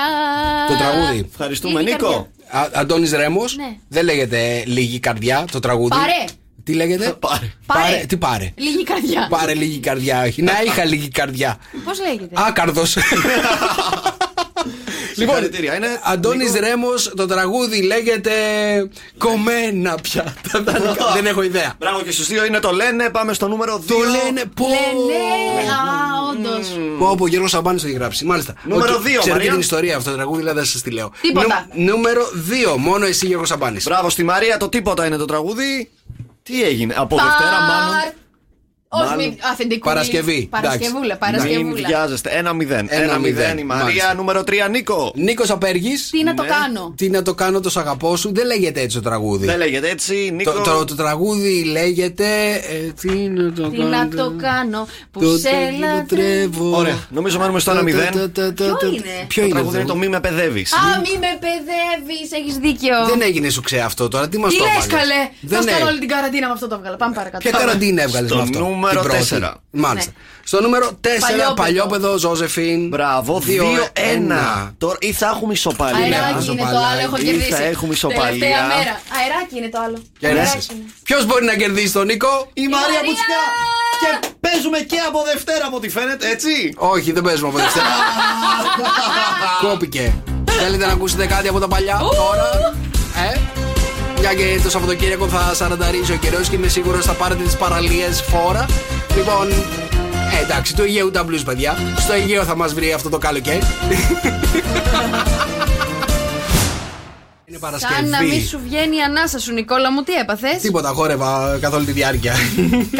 Το τραγούδι. Ευχαριστούμε, Λίγη Νίκο. Αντώνης Ρέμος. Ναι. Δεν λέγεται λίγη καρδιά το τραγούδι. Πάρε. Τι λέγεται; Πάρε. Πάρε. Τι πάρε; Λίγη καρδιά. Πάρε λίγη καρδιά. όχι. Να είχα λίγη καρδιά. Πώς λέγεται; Άκαρδο. λοιπόν, Συγχαρητήρια. Είναι Αντώνης Νίκο. Ρέμος, το τραγούδι λέγεται Κομμένα πια. Τα δανεικά, Δεν έχω ιδέα. Μπράβο και στους δύο είναι το λένε. Πάμε στο νούμερο 2. Το λένε πω. Λένε. Α, όντως. Πω, πω, Γιώργος Σαμπάνης το έχει γράψει. Μάλιστα. Νούμερο Οκ, δύο, Ξέρετε Μαρία. την ιστορία αυτό το τραγούδι, δηλαδή δεν σας τη λέω. Τίποτα. Νου- νούμερο 2. Μόνο εσύ, Γιώργος Σαμπάνης. Μπράβο στη Μαρία, το τίποτα είναι το τραγούδι. Τι έγινε, από Δευτέρα μάλλον; Όχι, Μάλλον. μη- αφεντικού. Παρασκευή. Παρασκευούλα, Μην Παρασκευούλα. βιάζεστε. Ένα-μηδέν. Ένα-μηδέν η Μαρία. Μάλιστα. Νούμερο 3 Νίκο. Νίκος Απέργης. Τι να το κάνω. Τι να το κάνω το σ' αγαπώ σου. Δεν λέγεται έτσι το τραγούδι. Δεν λέγεται έτσι, Νίκο. Το, το, το τραγούδι λέγεται. ε, τι να το Τι κάνω. να το κάνω που Το σε λατρεύω. λατρεύω. Ωραία, νομίζω μένουμε στο 1-0. Ποιο είναι; Ποιο Το είναι τραγούδι αυτό; είναι το μη με παιδεύεις. Α, μη με παιδεύεις, έχεις δίκιο. Δεν έγινε σου ξέ αυτό τώρα. Τι μας Τι το λες, έβαλες; καλέ; Δεν Θα κάνω έγινε. όλη την καραντίνα με αυτό το έβγαλα. Πάμε παρακάτω. Ποια καραντίνα έβγαλες Στο με αυτό. Νούμερο την πρώτη. τέσσερα. Μάλιστα. Ναι. Στο νούμερο 4, Παλιόπαιδο. παλιόπεδο, Ζώζεφιν. Μπράβο, 2-1. Τώρα ή θα έχουμε ισοπαλία. Αεράκι είναι το άλλο, έχω Ή κερδίσει. θα έχουμε ισοπαλία. Τελευταία μέρα. Αεράκι είναι το άλλο. Κέρδισε. Αεράκι είναι. Ποιος μπορεί να κερδίσει τον Νίκο, Η Μαρία Μπουτσικά. Και παίζουμε και από Δευτέρα από ό,τι φαίνεται, έτσι. Όχι, δεν παίζουμε από Δευτέρα. Κόπηκε. Θέλετε να ακούσετε κάτι από τα παλιά; Τώρα. Ε, μια και το Σαββατοκύριακο θα σαρανταρίζει ο καιρός και είμαι σίγουρος θα πάρετε τις παραλίες φόρα. Λοιπόν, ε, εντάξει, του Αιγαίου τα blues, παιδιά. Στο Αιγαίο θα μας βρει αυτό το καλοκαίρι. Είναι Παρασκευή. Σαν να μην σου βγαίνει η ανάσα σου, Νικόλα μου, τι έπαθες; Τίποτα, χόρευα καθ' όλη τη διάρκεια.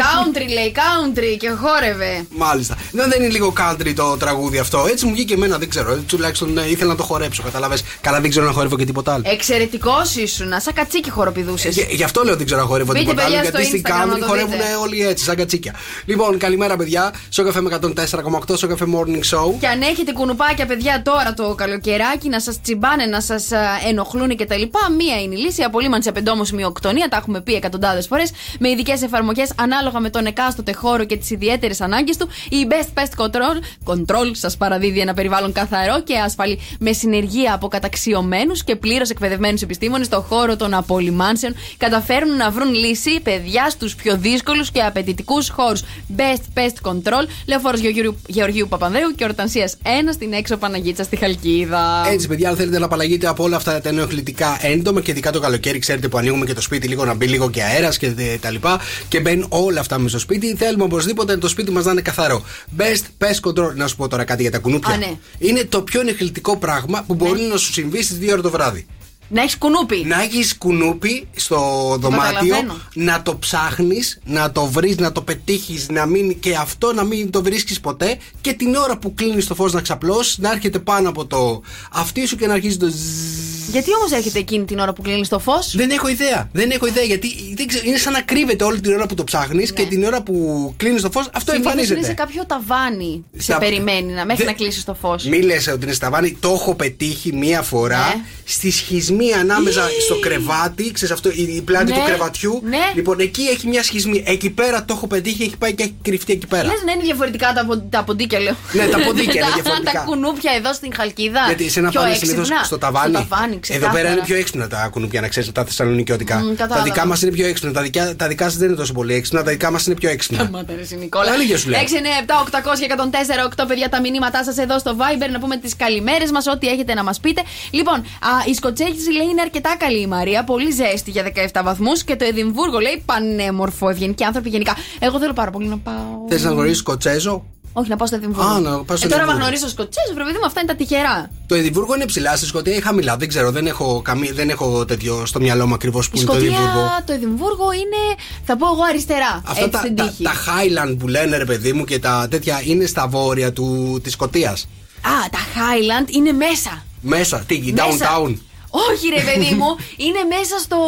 Country λέει, country και χόρευε. Μάλιστα. Δεν, δεν είναι λίγο country το τραγούδι αυτό. Έτσι μου βγήκε εμένα, δεν ξέρω. Τουλάχιστον ε, ήθελα να το χορέψω, κατάλαβες. Καλά, δεν ξέρω να χορεύω και τίποτα άλλο. Εξαιρετικός ήσουν, σαν κατσίκι χοροπηδούσες. Γι, γι' αυτό λέω δεν ξέρω να χορεύω Μπείτε, τίποτα άλλο. παιδιά, Γιατί στο στην Instagram να country το χορεύουν δείτε. όλοι έτσι, σαν κατσίκια. Λοιπόν, καλημέρα, παιδιά. Στο καφέ με 104,8, στο καφέ morning show. Και αν έχετε κουνουπάκια, παιδιά, τώρα το καλοκαιράκι να σας τσιμπάνε, να σας ενοχλούν κτλ. Μία είναι η λύση. Η απολύμανση απεντόμωση μειοκτονία. Τα έχουμε πει εκατοντάδες φορές. Με ειδικές εφαρμογές ανάλογα με τον εκάστοτε χώρο και τις ιδιαίτερες ανάγκες του. Η Best Pest Control, Control σας παραδίδει ένα περιβάλλον καθαρό και ασφαλή. Με συνεργεία από καταξιωμένους και πλήρως εκπαιδευμένους επιστήμονες στον χώρο των απολυμάνσεων. Καταφέρνουν να βρουν λύση, παιδιά, στους πιο δύσκολους και απαιτητικούς χώρους. Best Pest Control, Λεωφόρος Γεωργίου, Γεωργίου Παπανδρέου και Ορτανσίας 1 στην έξω Παναγίτσα στη Χαλκίδα. Έτσι, παιδιά, αν θέλετε να απαλλαγείτε από όλα αυτά τα ενοχλητικά έντομα και ειδικά το καλοκαίρι, ξέρετε που ανοίγουμε και το σπίτι λίγο να μπει λίγο και αέρας και τε- τα λοιπά. Και μπαίνουν όλα αυτά με στο σπίτι. Θέλουμε οπωσδήποτε το σπίτι μας να είναι καθαρό. Best Pest Control, να σου πω τώρα κάτι για τα κουνούπια. Α, ναι. Είναι το πιο ενοχλητικό πράγμα που μπορεί να σου συμβεί στις 2 ώρα το βράδυ. Να έχεις κουνούπι. Να έχεις κουνούπι στο δωμάτιο, καταλαβαίνω. να το ψάχνεις, να το βρεις, να το πετύχεις, να μην και αυτό να μην το βρίσκεις ποτέ και την ώρα που κλείνεις το φως να ξαπλώσεις, να έρχεται πάνω από το αυτί σου και να αρχίζει το ζζζζ. Γιατί όμως έρχεται εκείνη την ώρα που κλείνεις το φως; Δεν έχω ιδέα. Δεν έχω ιδέα γιατί δεν ξέρω, είναι σαν να κρύβεται όλη την ώρα που το ψάχνεις και την ώρα που κλείνεις το φως αυτό Συνήθως είναι σε εμφανίζεται. κάποιο ταβάνι. Σε Στα- περιμένει να, μέχρι Δε- να κλείσεις το φως. Μη λες ότι είναι σταβάνι, το έχω πετύχει μία φορά Ναι. Στη σχισμή ανάμεσα στο κρεβάτι, ξέρεις αυτό, η, η πλάτη Ναι, του κρεβατιού. ναι. Λοιπόν, εκεί έχει μια σχισμή. Εκεί πέρα το έχω πετύχει, έχει πάει και έχει κρυφτεί εκεί πέρα. Λες να είναι διαφορετικά τα, πο- τα ποντίκια, λέω. Ναι, τα ποντίκια είναι Τα- διαφορετικά. Τα κουνούπια εδώ στην Χαλκίδα. Γιατί σε ένα πιο πάνε έξυπνα. συνήθω στο ταβάνι. Στο ταβάνι, Εδώ ξεκάθαρα. πέρα είναι πιο έξυπνα τα κουνούπια, να ξέρεις, τα θεσσαλονικιώτικα. Μμ, τα κατάλαβα. δικά μας είναι πιο έξυπνα. Τα, δικιά, τα δικά σας δεν είναι τόσο πολύ έξυπνα, τα δικά μας είναι πιο έξυπνα. Σταμάτα, ρε, εσύ, Νικόλα. Αλήθεια σου λέω. 6, 9, 7, 800 και 104, 8 παιδιά τα μηνύματά σας εδώ στο Viber να πούμε τις καλημέρες μας, ό,τι έχετε να μας πείτε. Λοιπόν, α, η Σκοτσέζη λέει είναι αρκετά καλή η Μαρία, πολύ ζέστη για 17 βαθμούς και το Εδιμβούργο λέει πανέμορφο, ευγενικοί άνθρωποι γενικά. Εγώ θέλω πάρα πολύ να πάω. Θες να γνωρίσει Σκοτσέζο; Όχι, να πάω στο Εδιμβούργο. Α, να πας στο ε, τώρα, άμα Εδιμβούργο. γνωρίσω Σκοτσέζο, βρε παιδί μου, αυτά είναι τα τυχερά. Το Εδιμβούργο είναι ψηλά, στη Σκωτία ή χαμηλά. Δεν ξέρω, δεν έχω, καμί, δεν έχω τέτοιο στο μυαλό μου ακριβώς που Η είναι το Εδιμβούργο. Σκοτία, το Εδιμβούργο είναι, θα πω εγώ αριστερά. Αυτά έτσι τα, στην τα, τύχη. τα Highland που λένε ρε παιδί μου και τα τέτοια είναι στα βόρεια του, της Σκωτίας. Α, τα Highland είναι μέσα. Μέσα, τι, Μέσα. downtown. Όχι, ρε παιδί μου, είναι μέσα στο.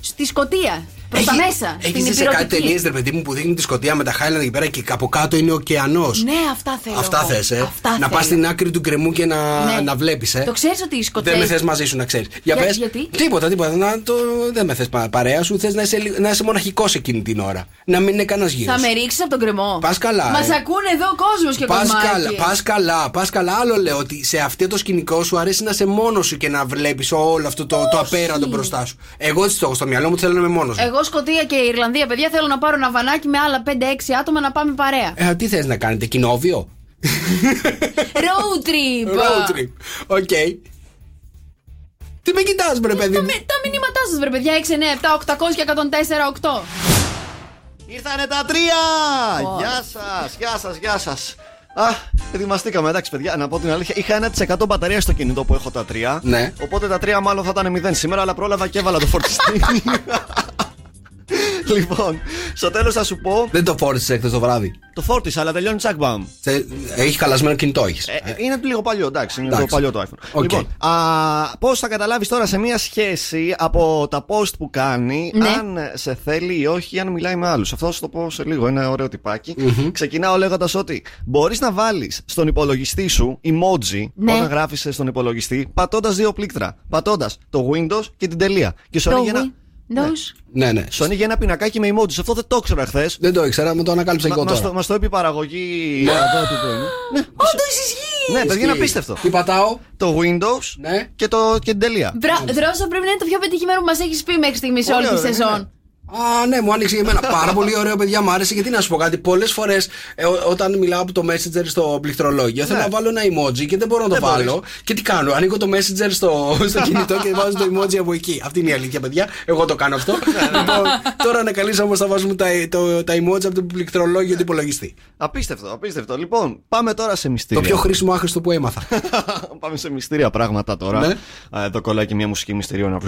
στη Σκοτία. Προς τα μέσα. Έχεις στην δει σε κάτι υπηρετική. ταινίε, ρε παιδί μου, που δείχνει τη Σκωτία με τα Highland εκεί πέρα και από κάτω είναι ο ωκεανός. Ναι, αυτά θέλω. Αυτά εγώ. θες, ε. Αυτά να θέλω. πα στην άκρη του γκρεμού και να, Ναι. να βλέπεις, ε. Το ξέρεις ότι οι Σκοτσέζοι. Δεν με θες μαζί σου να ξέρεις. Για, Για- πες. γιατί; Τίποτα, τίποτα. Να, το, δεν με θες παρέα σου. Θες να είσαι, λι- να είσαι μοναχικός εκείνη την ώρα. Να μην είναι κανένας γύρω. Θα με ρίξεις από τον κρεμό. Πας καλά, Μας ε. ακούνε εδώ ο κόσμος και Πας κομμάτια. καλά, πας καλά, πας καλά. Άλλο λέω ότι σε αυτό το σκηνικό σου αρέσει να είσαι μόνος σου και να βλέπεις όλο αυτό το, το απέραντο μπροστά σου. Εγώ έτσι το έχω στο μυαλό μου, θέλω να είμαι μόνος. Εγώ Σκοτία και Ιρλανδία, παιδιά, θέλω να πάρω ένα βανάκι με άλλα 5-6 άτομα να πάμε παρέα. Ε, τι θες να κάνετε, κοινόβιο; Road trip! Road trip. OK. Τι με κοιτάς μπρε παιδί Τα, μου; μη- τα μηνύματά σας, βρε παιδιά, 6, 9, 7, 800 και 104, 8. Ήρθανε τα τρία! Γεια σας, γεια σας, γεια σας. Α, ετοιμαστήκαμε, εντάξει, παιδιά. Να πω την αλήθεια. Είχα 1% μπαταρία στο κινητό που έχω τα τρία. Ναι. Οπότε τα τρία μάλλον θα ήταν 0 σήμερα, αλλά πρόλαβα και έβαλα το φορτιστή. λοιπόν, στο τέλος θα σου πω. Δεν το φόρτισες εχθές το βράδυ. Το φόρτισα, αλλά τελειώνει τσακ μπαμ. Έχεις χαλασμένο κινητό, έχεις. Ε, είναι λίγο παλιό, εντάξει, είναι λίγο Εντάξει. παλιό το iPhone. OK. Λοιπόν, πώς θα καταλάβεις τώρα σε μία σχέση από τα post που κάνει Ναι. αν σε θέλει ή όχι, αν μιλάει με άλλους. Αυτό θα σου το πω σε λίγο, είναι ωραίο τιπάκι. Μμμ. Ξεκινάω λέγοντας ότι μπορείς να βάλεις στον υπολογιστή σου emoji Ναι. όταν γράφεις στον υπολογιστή, πατώντας δύο πλήκτρα. Πατώντας το Windows και την τελεία. Και σου Το ανοίγει ένα, Windows. Ναι, ναι. σου ανοίγει ένα πινακάκι με emojis. Αυτό δεν το ήξερα χθες. Δεν το ήξερα, με το ανακάλυψα και εγώ Μας το, τώρα. μας το είπε η παραγωγή. Ναι. εδώ του πρωινού. Ναι, Όντως ισχύει! ναι, παιδιά, είναι Ισχύει. απίστευτο. Τι πατάω; Το Windows Ναι. και, το, και την τελεία. Μπρα- Δρόσο πρέπει να είναι το πιο πετυχημένο που μας έχεις πει μέχρι στιγμής σε Πολύ όλη τη ωραίο, σεζόν. Α, ναι, μου άνοιξε για μένα. Πάρα πολύ ωραίο, παιδιά. Μου άρεσε γιατί να σου πω κάτι. Πολλές φορές όταν μιλάω από το Messenger στο πληκτρολόγιο, θέλω Ναι. να βάλω ένα emoji και δεν μπορώ να το Δεν μπορείς. βάλω. Και τι κάνω, ανοίγω το Messenger στο, στο κινητό και βάζω το emoji από εκεί. Αυτή είναι η αλήθεια, παιδιά. Εγώ το κάνω αυτό. Ναι, λοιπόν, τώρα ανακαλύψαμε όμως θα βάζουμε τα, το, τα emoji από το πληκτρολόγιο του υπολογιστή. Απίστευτο, απίστευτο. Λοιπόν, πάμε τώρα σε Το μυστήρια. πιο χρήσιμο άχρηστο που έμαθα. πάμε σε μυστήρια πράγματα τώρα. Ναι. Α, Εδώ κολλάει και μια μουσική μυστηρίων. να-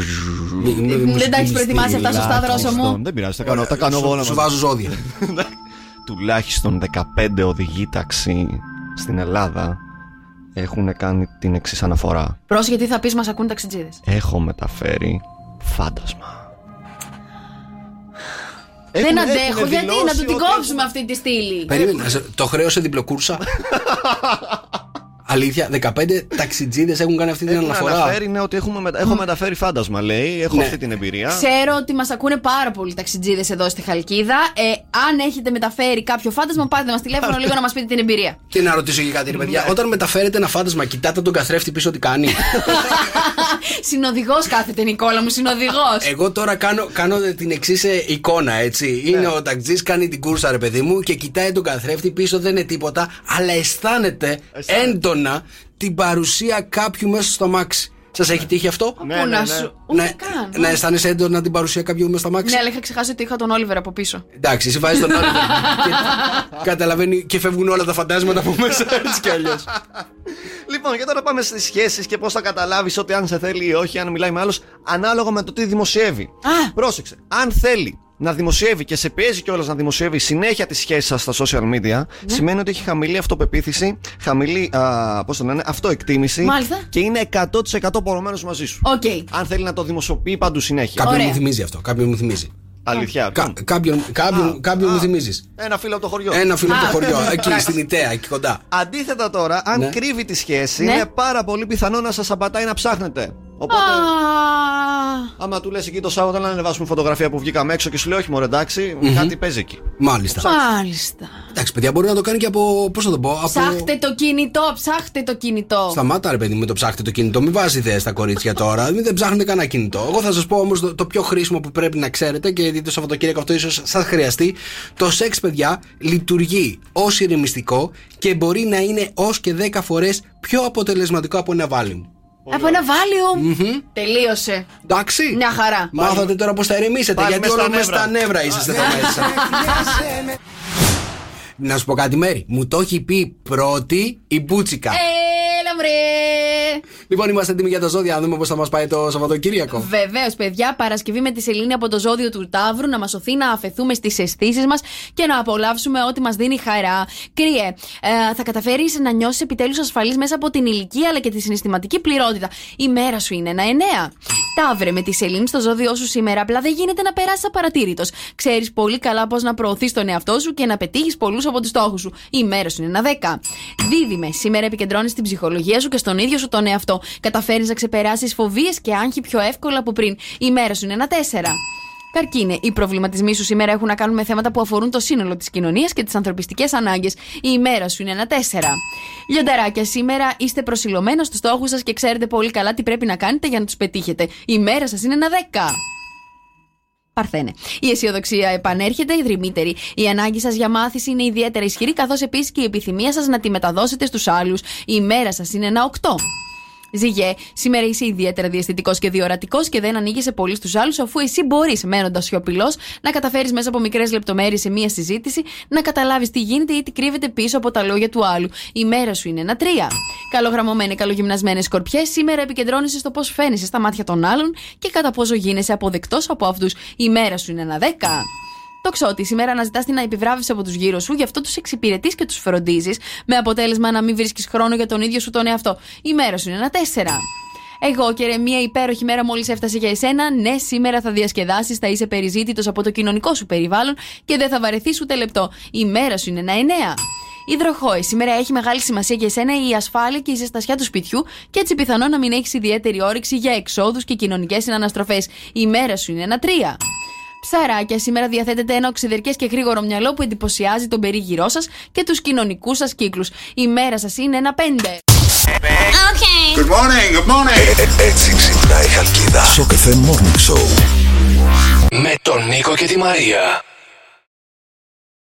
Δεν τα έχει προετοιμάσει αυτά σωστά, Δρόσο μου. Δεν πειράζει, τα κάνω, τα κάνω εγώ όλα Σου μαζί. βάζω ζώδια. Τουλάχιστον 15 οδηγοί ταξί στην Ελλάδα έχουν κάνει την εξής αναφορά. Πρόσεχε τι θα πεις, μας ακούν ταξιτζίδες. Έχω μεταφέρει φάντασμα. Δεν Έχουν- αντέχω, έχουν γιατί δηλώσει να του την ότι κόψουμε αυτή τη στήλη. Περίμενε, σε- το χρέωσε διπλοκούρσα. Αλήθεια, 15 ταξιτζίδες έχουν κάνει αυτή την Έχουν αναφορά. αναφέρει ναι, ότι έχουμε μετα- έχω μεταφέρει φάντασμα, λέει. Έχω Ναι. αυτή την εμπειρία. Ξέρω ότι μας ακούνε πάρα πολλοί ταξιτζίδες εδώ στη Χαλκίδα. Ε, αν έχετε μεταφέρει κάποιο φάντασμα, πάτε μας τηλέφωνο λίγο να μας πείτε την εμπειρία. Και να ρωτήσω και κάτι, ρε παιδιά. Όταν μεταφέρετε ένα φάντασμα, κοιτάτε τον καθρέφτη πίσω τι κάνει. Συνοδηγός κάθεται, Νικόλα μου, συνοδηγός. Εγώ τώρα κάνω, κάνω την εξής εικόνα, έτσι. Είναι ο ταξιτζής, κάνει την κούρσα, ρε παιδί μου, και κοιτάει τον καθρέφτη πίσω, δεν είναι τίποτα, αλλά αισθάνεται Αισθάνεται. Έντονα την παρουσία κάποιου μέσα στο μάξι. Σας έχει τύχει αυτό; Ναι, Πού ναι, να ναι. σου. Ούτε να, καν. να αισθάνεσαι έντονα την παρουσία κάποιου μέσα στο μάξι; Ναι, αλλά είχα ξεχάσει ότι είχα τον Όλιβερ από πίσω. Εντάξει, εσύ βάζεις τον άλλο. και καταλαβαίνει και φεύγουν όλα τα φαντάσματα από μέσα έτσι κι αλλιώς. Λοιπόν, και τώρα πάμε στις σχέσεις και πώς θα καταλάβεις ότι αν σε θέλει ή όχι, αν μιλάει με άλλους, ανάλογα με το τι δημοσιεύει. Α. Πρόσεξε. Αν θέλει να δημοσιεύει και σε πιέζει κιόλας να δημοσιεύει συνέχεια τι σχέσει σας στα social media, Ναι. σημαίνει ότι έχει χαμηλή αυτοπεποίθηση, χαμηλή α, πώς το λένε, αυτοεκτίμηση Μάλιστα. και είναι 100% πορωμένος μαζί σου. Οκ. Αν θέλει να το δημοσιοποιεί παντού συνέχεια. Κάποιον Ωραία. μου θυμίζει αυτό. Κάποιον μου θυμίζει. Αλήθεια. Κα, κάποιον κάποιον, Α, κάποιον α. μου θυμίζεις. Ένα φίλο από το χωριό. Ένα φίλο από το Α. χωριό, εκεί στην Ιταία, εκεί κοντά. Αντίθετα τώρα, αν Ναι. κρύβει τη σχέση, Ναι. είναι πάρα πολύ πιθανό να σας απατάει να ψάχνετε. Οπότε. Α, Άμα του λες εκεί το Σάββατο να ανεβάσουμε φωτογραφία που βγήκαμε έξω και σου λέει Όχι, μωρέ, εντάξει, κάτι παίζει εκεί. Μάλιστα. Μάλιστα. Εντάξει, παιδιά, μπορεί να το κάνει και από. Πώς θα το πω, από. Ψάχτε το κινητό, ψάχτε το κινητό. Σταμάτα, ρε παιδί, με το ψάχτε το κινητό. Μην βάζεις ιδέες στα κορίτσια τώρα. Μην δεν ψάχνετε κανένα κινητό. Εγώ θα σας πω όμως το, το πιο χρήσιμο που πρέπει να ξέρετε και γιατί το Σαββατοκύριακο αυτό ίσως σα χρειαστεί. Το σεξ, παιδιά, λειτουργεί ως ηρεμιστικό και μπορεί να είναι ως και 10 φορές πιο αποτελεσματικό από ένα βάλιμ. Από ένα Valium. Τελείωσε. Εντάξει. Μια χαρά. Μάθατε τώρα πώς θα ηρεμήσετε. Πάλι γιατί μες στα όλα μέσα νεύρα. στα νεύρα είσαστε εδώ μέσα. Να σου πω κάτι, Μέρη. Μου το έχει πει πρώτη η Μπούτσικα. Έλα, βρε. Λοιπόν, είμαστε έτοιμοι για τα ζώδια. Να δούμε πώς θα μας πάει το Σαββατοκύριακο. Βεβαίως, παιδιά, Παρασκευή με τη Σελήνη από το ζώδιο του Ταύρου να μας σωθεί να αφαιθούμε στις αισθήσεις μας και να απολαύσουμε ό,τι μας δίνει χαρά. Κρύε, ε, θα καταφέρεις να νιώσεις επιτέλους ασφαλής μέσα από την ηλικία αλλά και τη συναισθηματική πληρότητα. Η μέρα σου είναι ένα εννέα. Ταύρε, με τη Σελήνη στο ζώδιό σου σήμερα, απλά δεν γίνεται να περάσεις απαρατήρητος. Ξέρεις πολύ καλά πώς να προωθείς τον εαυτό σου και να πετύχεις πολλούς από τους στόχους σου. Η μέρα σου είναι ένα δέκα. Δίδυμε, σήμερα επικεντρώνεις την ψυχολογία σου και στον ίδιο σου τον εαυτό. Καταφέρεις να ξεπεράσεις φοβίες και άγχη πιο εύκολα από πριν. Η μέρα σου είναι ένα τέσσερα. Καρκίνε, οι προβληματισμοί σου σήμερα έχουν να κάνουν με θέματα που αφορούν το σύνολο της κοινωνίας και τις ανθρωπιστικές ανάγκες. Η ημέρα σου είναι ένα τέσσερα. Λιονταράκια, σήμερα είστε προσιλωμένα στους στόχους σας και ξέρετε πολύ καλά τι πρέπει να κάνετε για να τους πετύχετε. Η ημέρα σας είναι ένα δέκα. Παρθένε. Η αισιοδοξία επανέρχεται ιδρυμύτερη. Η ανάγκη σας για μάθηση είναι ιδιαίτερα ισχυρή, καθώς επίσης και η επιθυμία σας να τη μεταδώσετε στους άλλους. Η ημέρα σας είναι ένα οκτώ. Ζυγέ, σήμερα είσαι ιδιαίτερα διαστητικός και διορατικός και δεν ανοίγει πολύ στους άλλους, αφού εσύ μπορείς, μένοντας σιωπηλός, να καταφέρεις μέσα από μικρές λεπτομέρειες σε μία συζήτηση να καταλάβεις τι γίνεται ή τι κρύβεται πίσω από τα λόγια του άλλου. Η μέρα σου είναι ένα τρία. Καλογραμμωμένε, καλογυμνασμένε σκορπιές, σήμερα επικεντρώνεσαι στο πώς φαίνεσαι στα μάτια των άλλων και κατά πόσο γίνεσαι αποδεκτός από αυτούς. Η μέρα σου είναι ένα δέκα. Το ξότι σήμερα αναζητάς την επιβράβευση από τους γύρω σου, γι' αυτό τους εξυπηρετείς και τους φροντίζεις, με αποτέλεσμα να μην βρίσκεις χρόνο για τον ίδιο σου τον εαυτό. Η μέρα σου είναι ένα τέσσερα. Εγώ και ρε, μια υπέροχη μέρα μόλις έφτασε για εσένα. Ναι, σήμερα θα διασκεδάσεις, θα είσαι περιζήτητος από το κοινωνικό σου περιβάλλον και δεν θα βαρεθείς ούτε λεπτό. Η μέρα σου είναι ένα εννέα. Υδροχόη, σήμερα έχει μεγάλη σημασία για εσένα η ασφάλεια και η ζεστασιά του σπιτιού και έτσι πιθανό να μην έχεις ιδιαίτερη όρεξη για εξόδους και κοινωνικές συναναστροφές. Η μέρα σου είναι ένα τρία. Ψαράκια, σήμερα διαθέτεται ένα οξυδερκές και γρήγορο μυαλό που εντυπωσιάζει τον περίγυρό σας και τους κοινωνικούς σας κύκλους. Η μέρα σας είναι ένα πέντε. Good morning, good morning. έτσι ξυπνάει η Χαλκίδα. Στο καφέ Morning Show. Με τον Νίκο και τη Μαρία.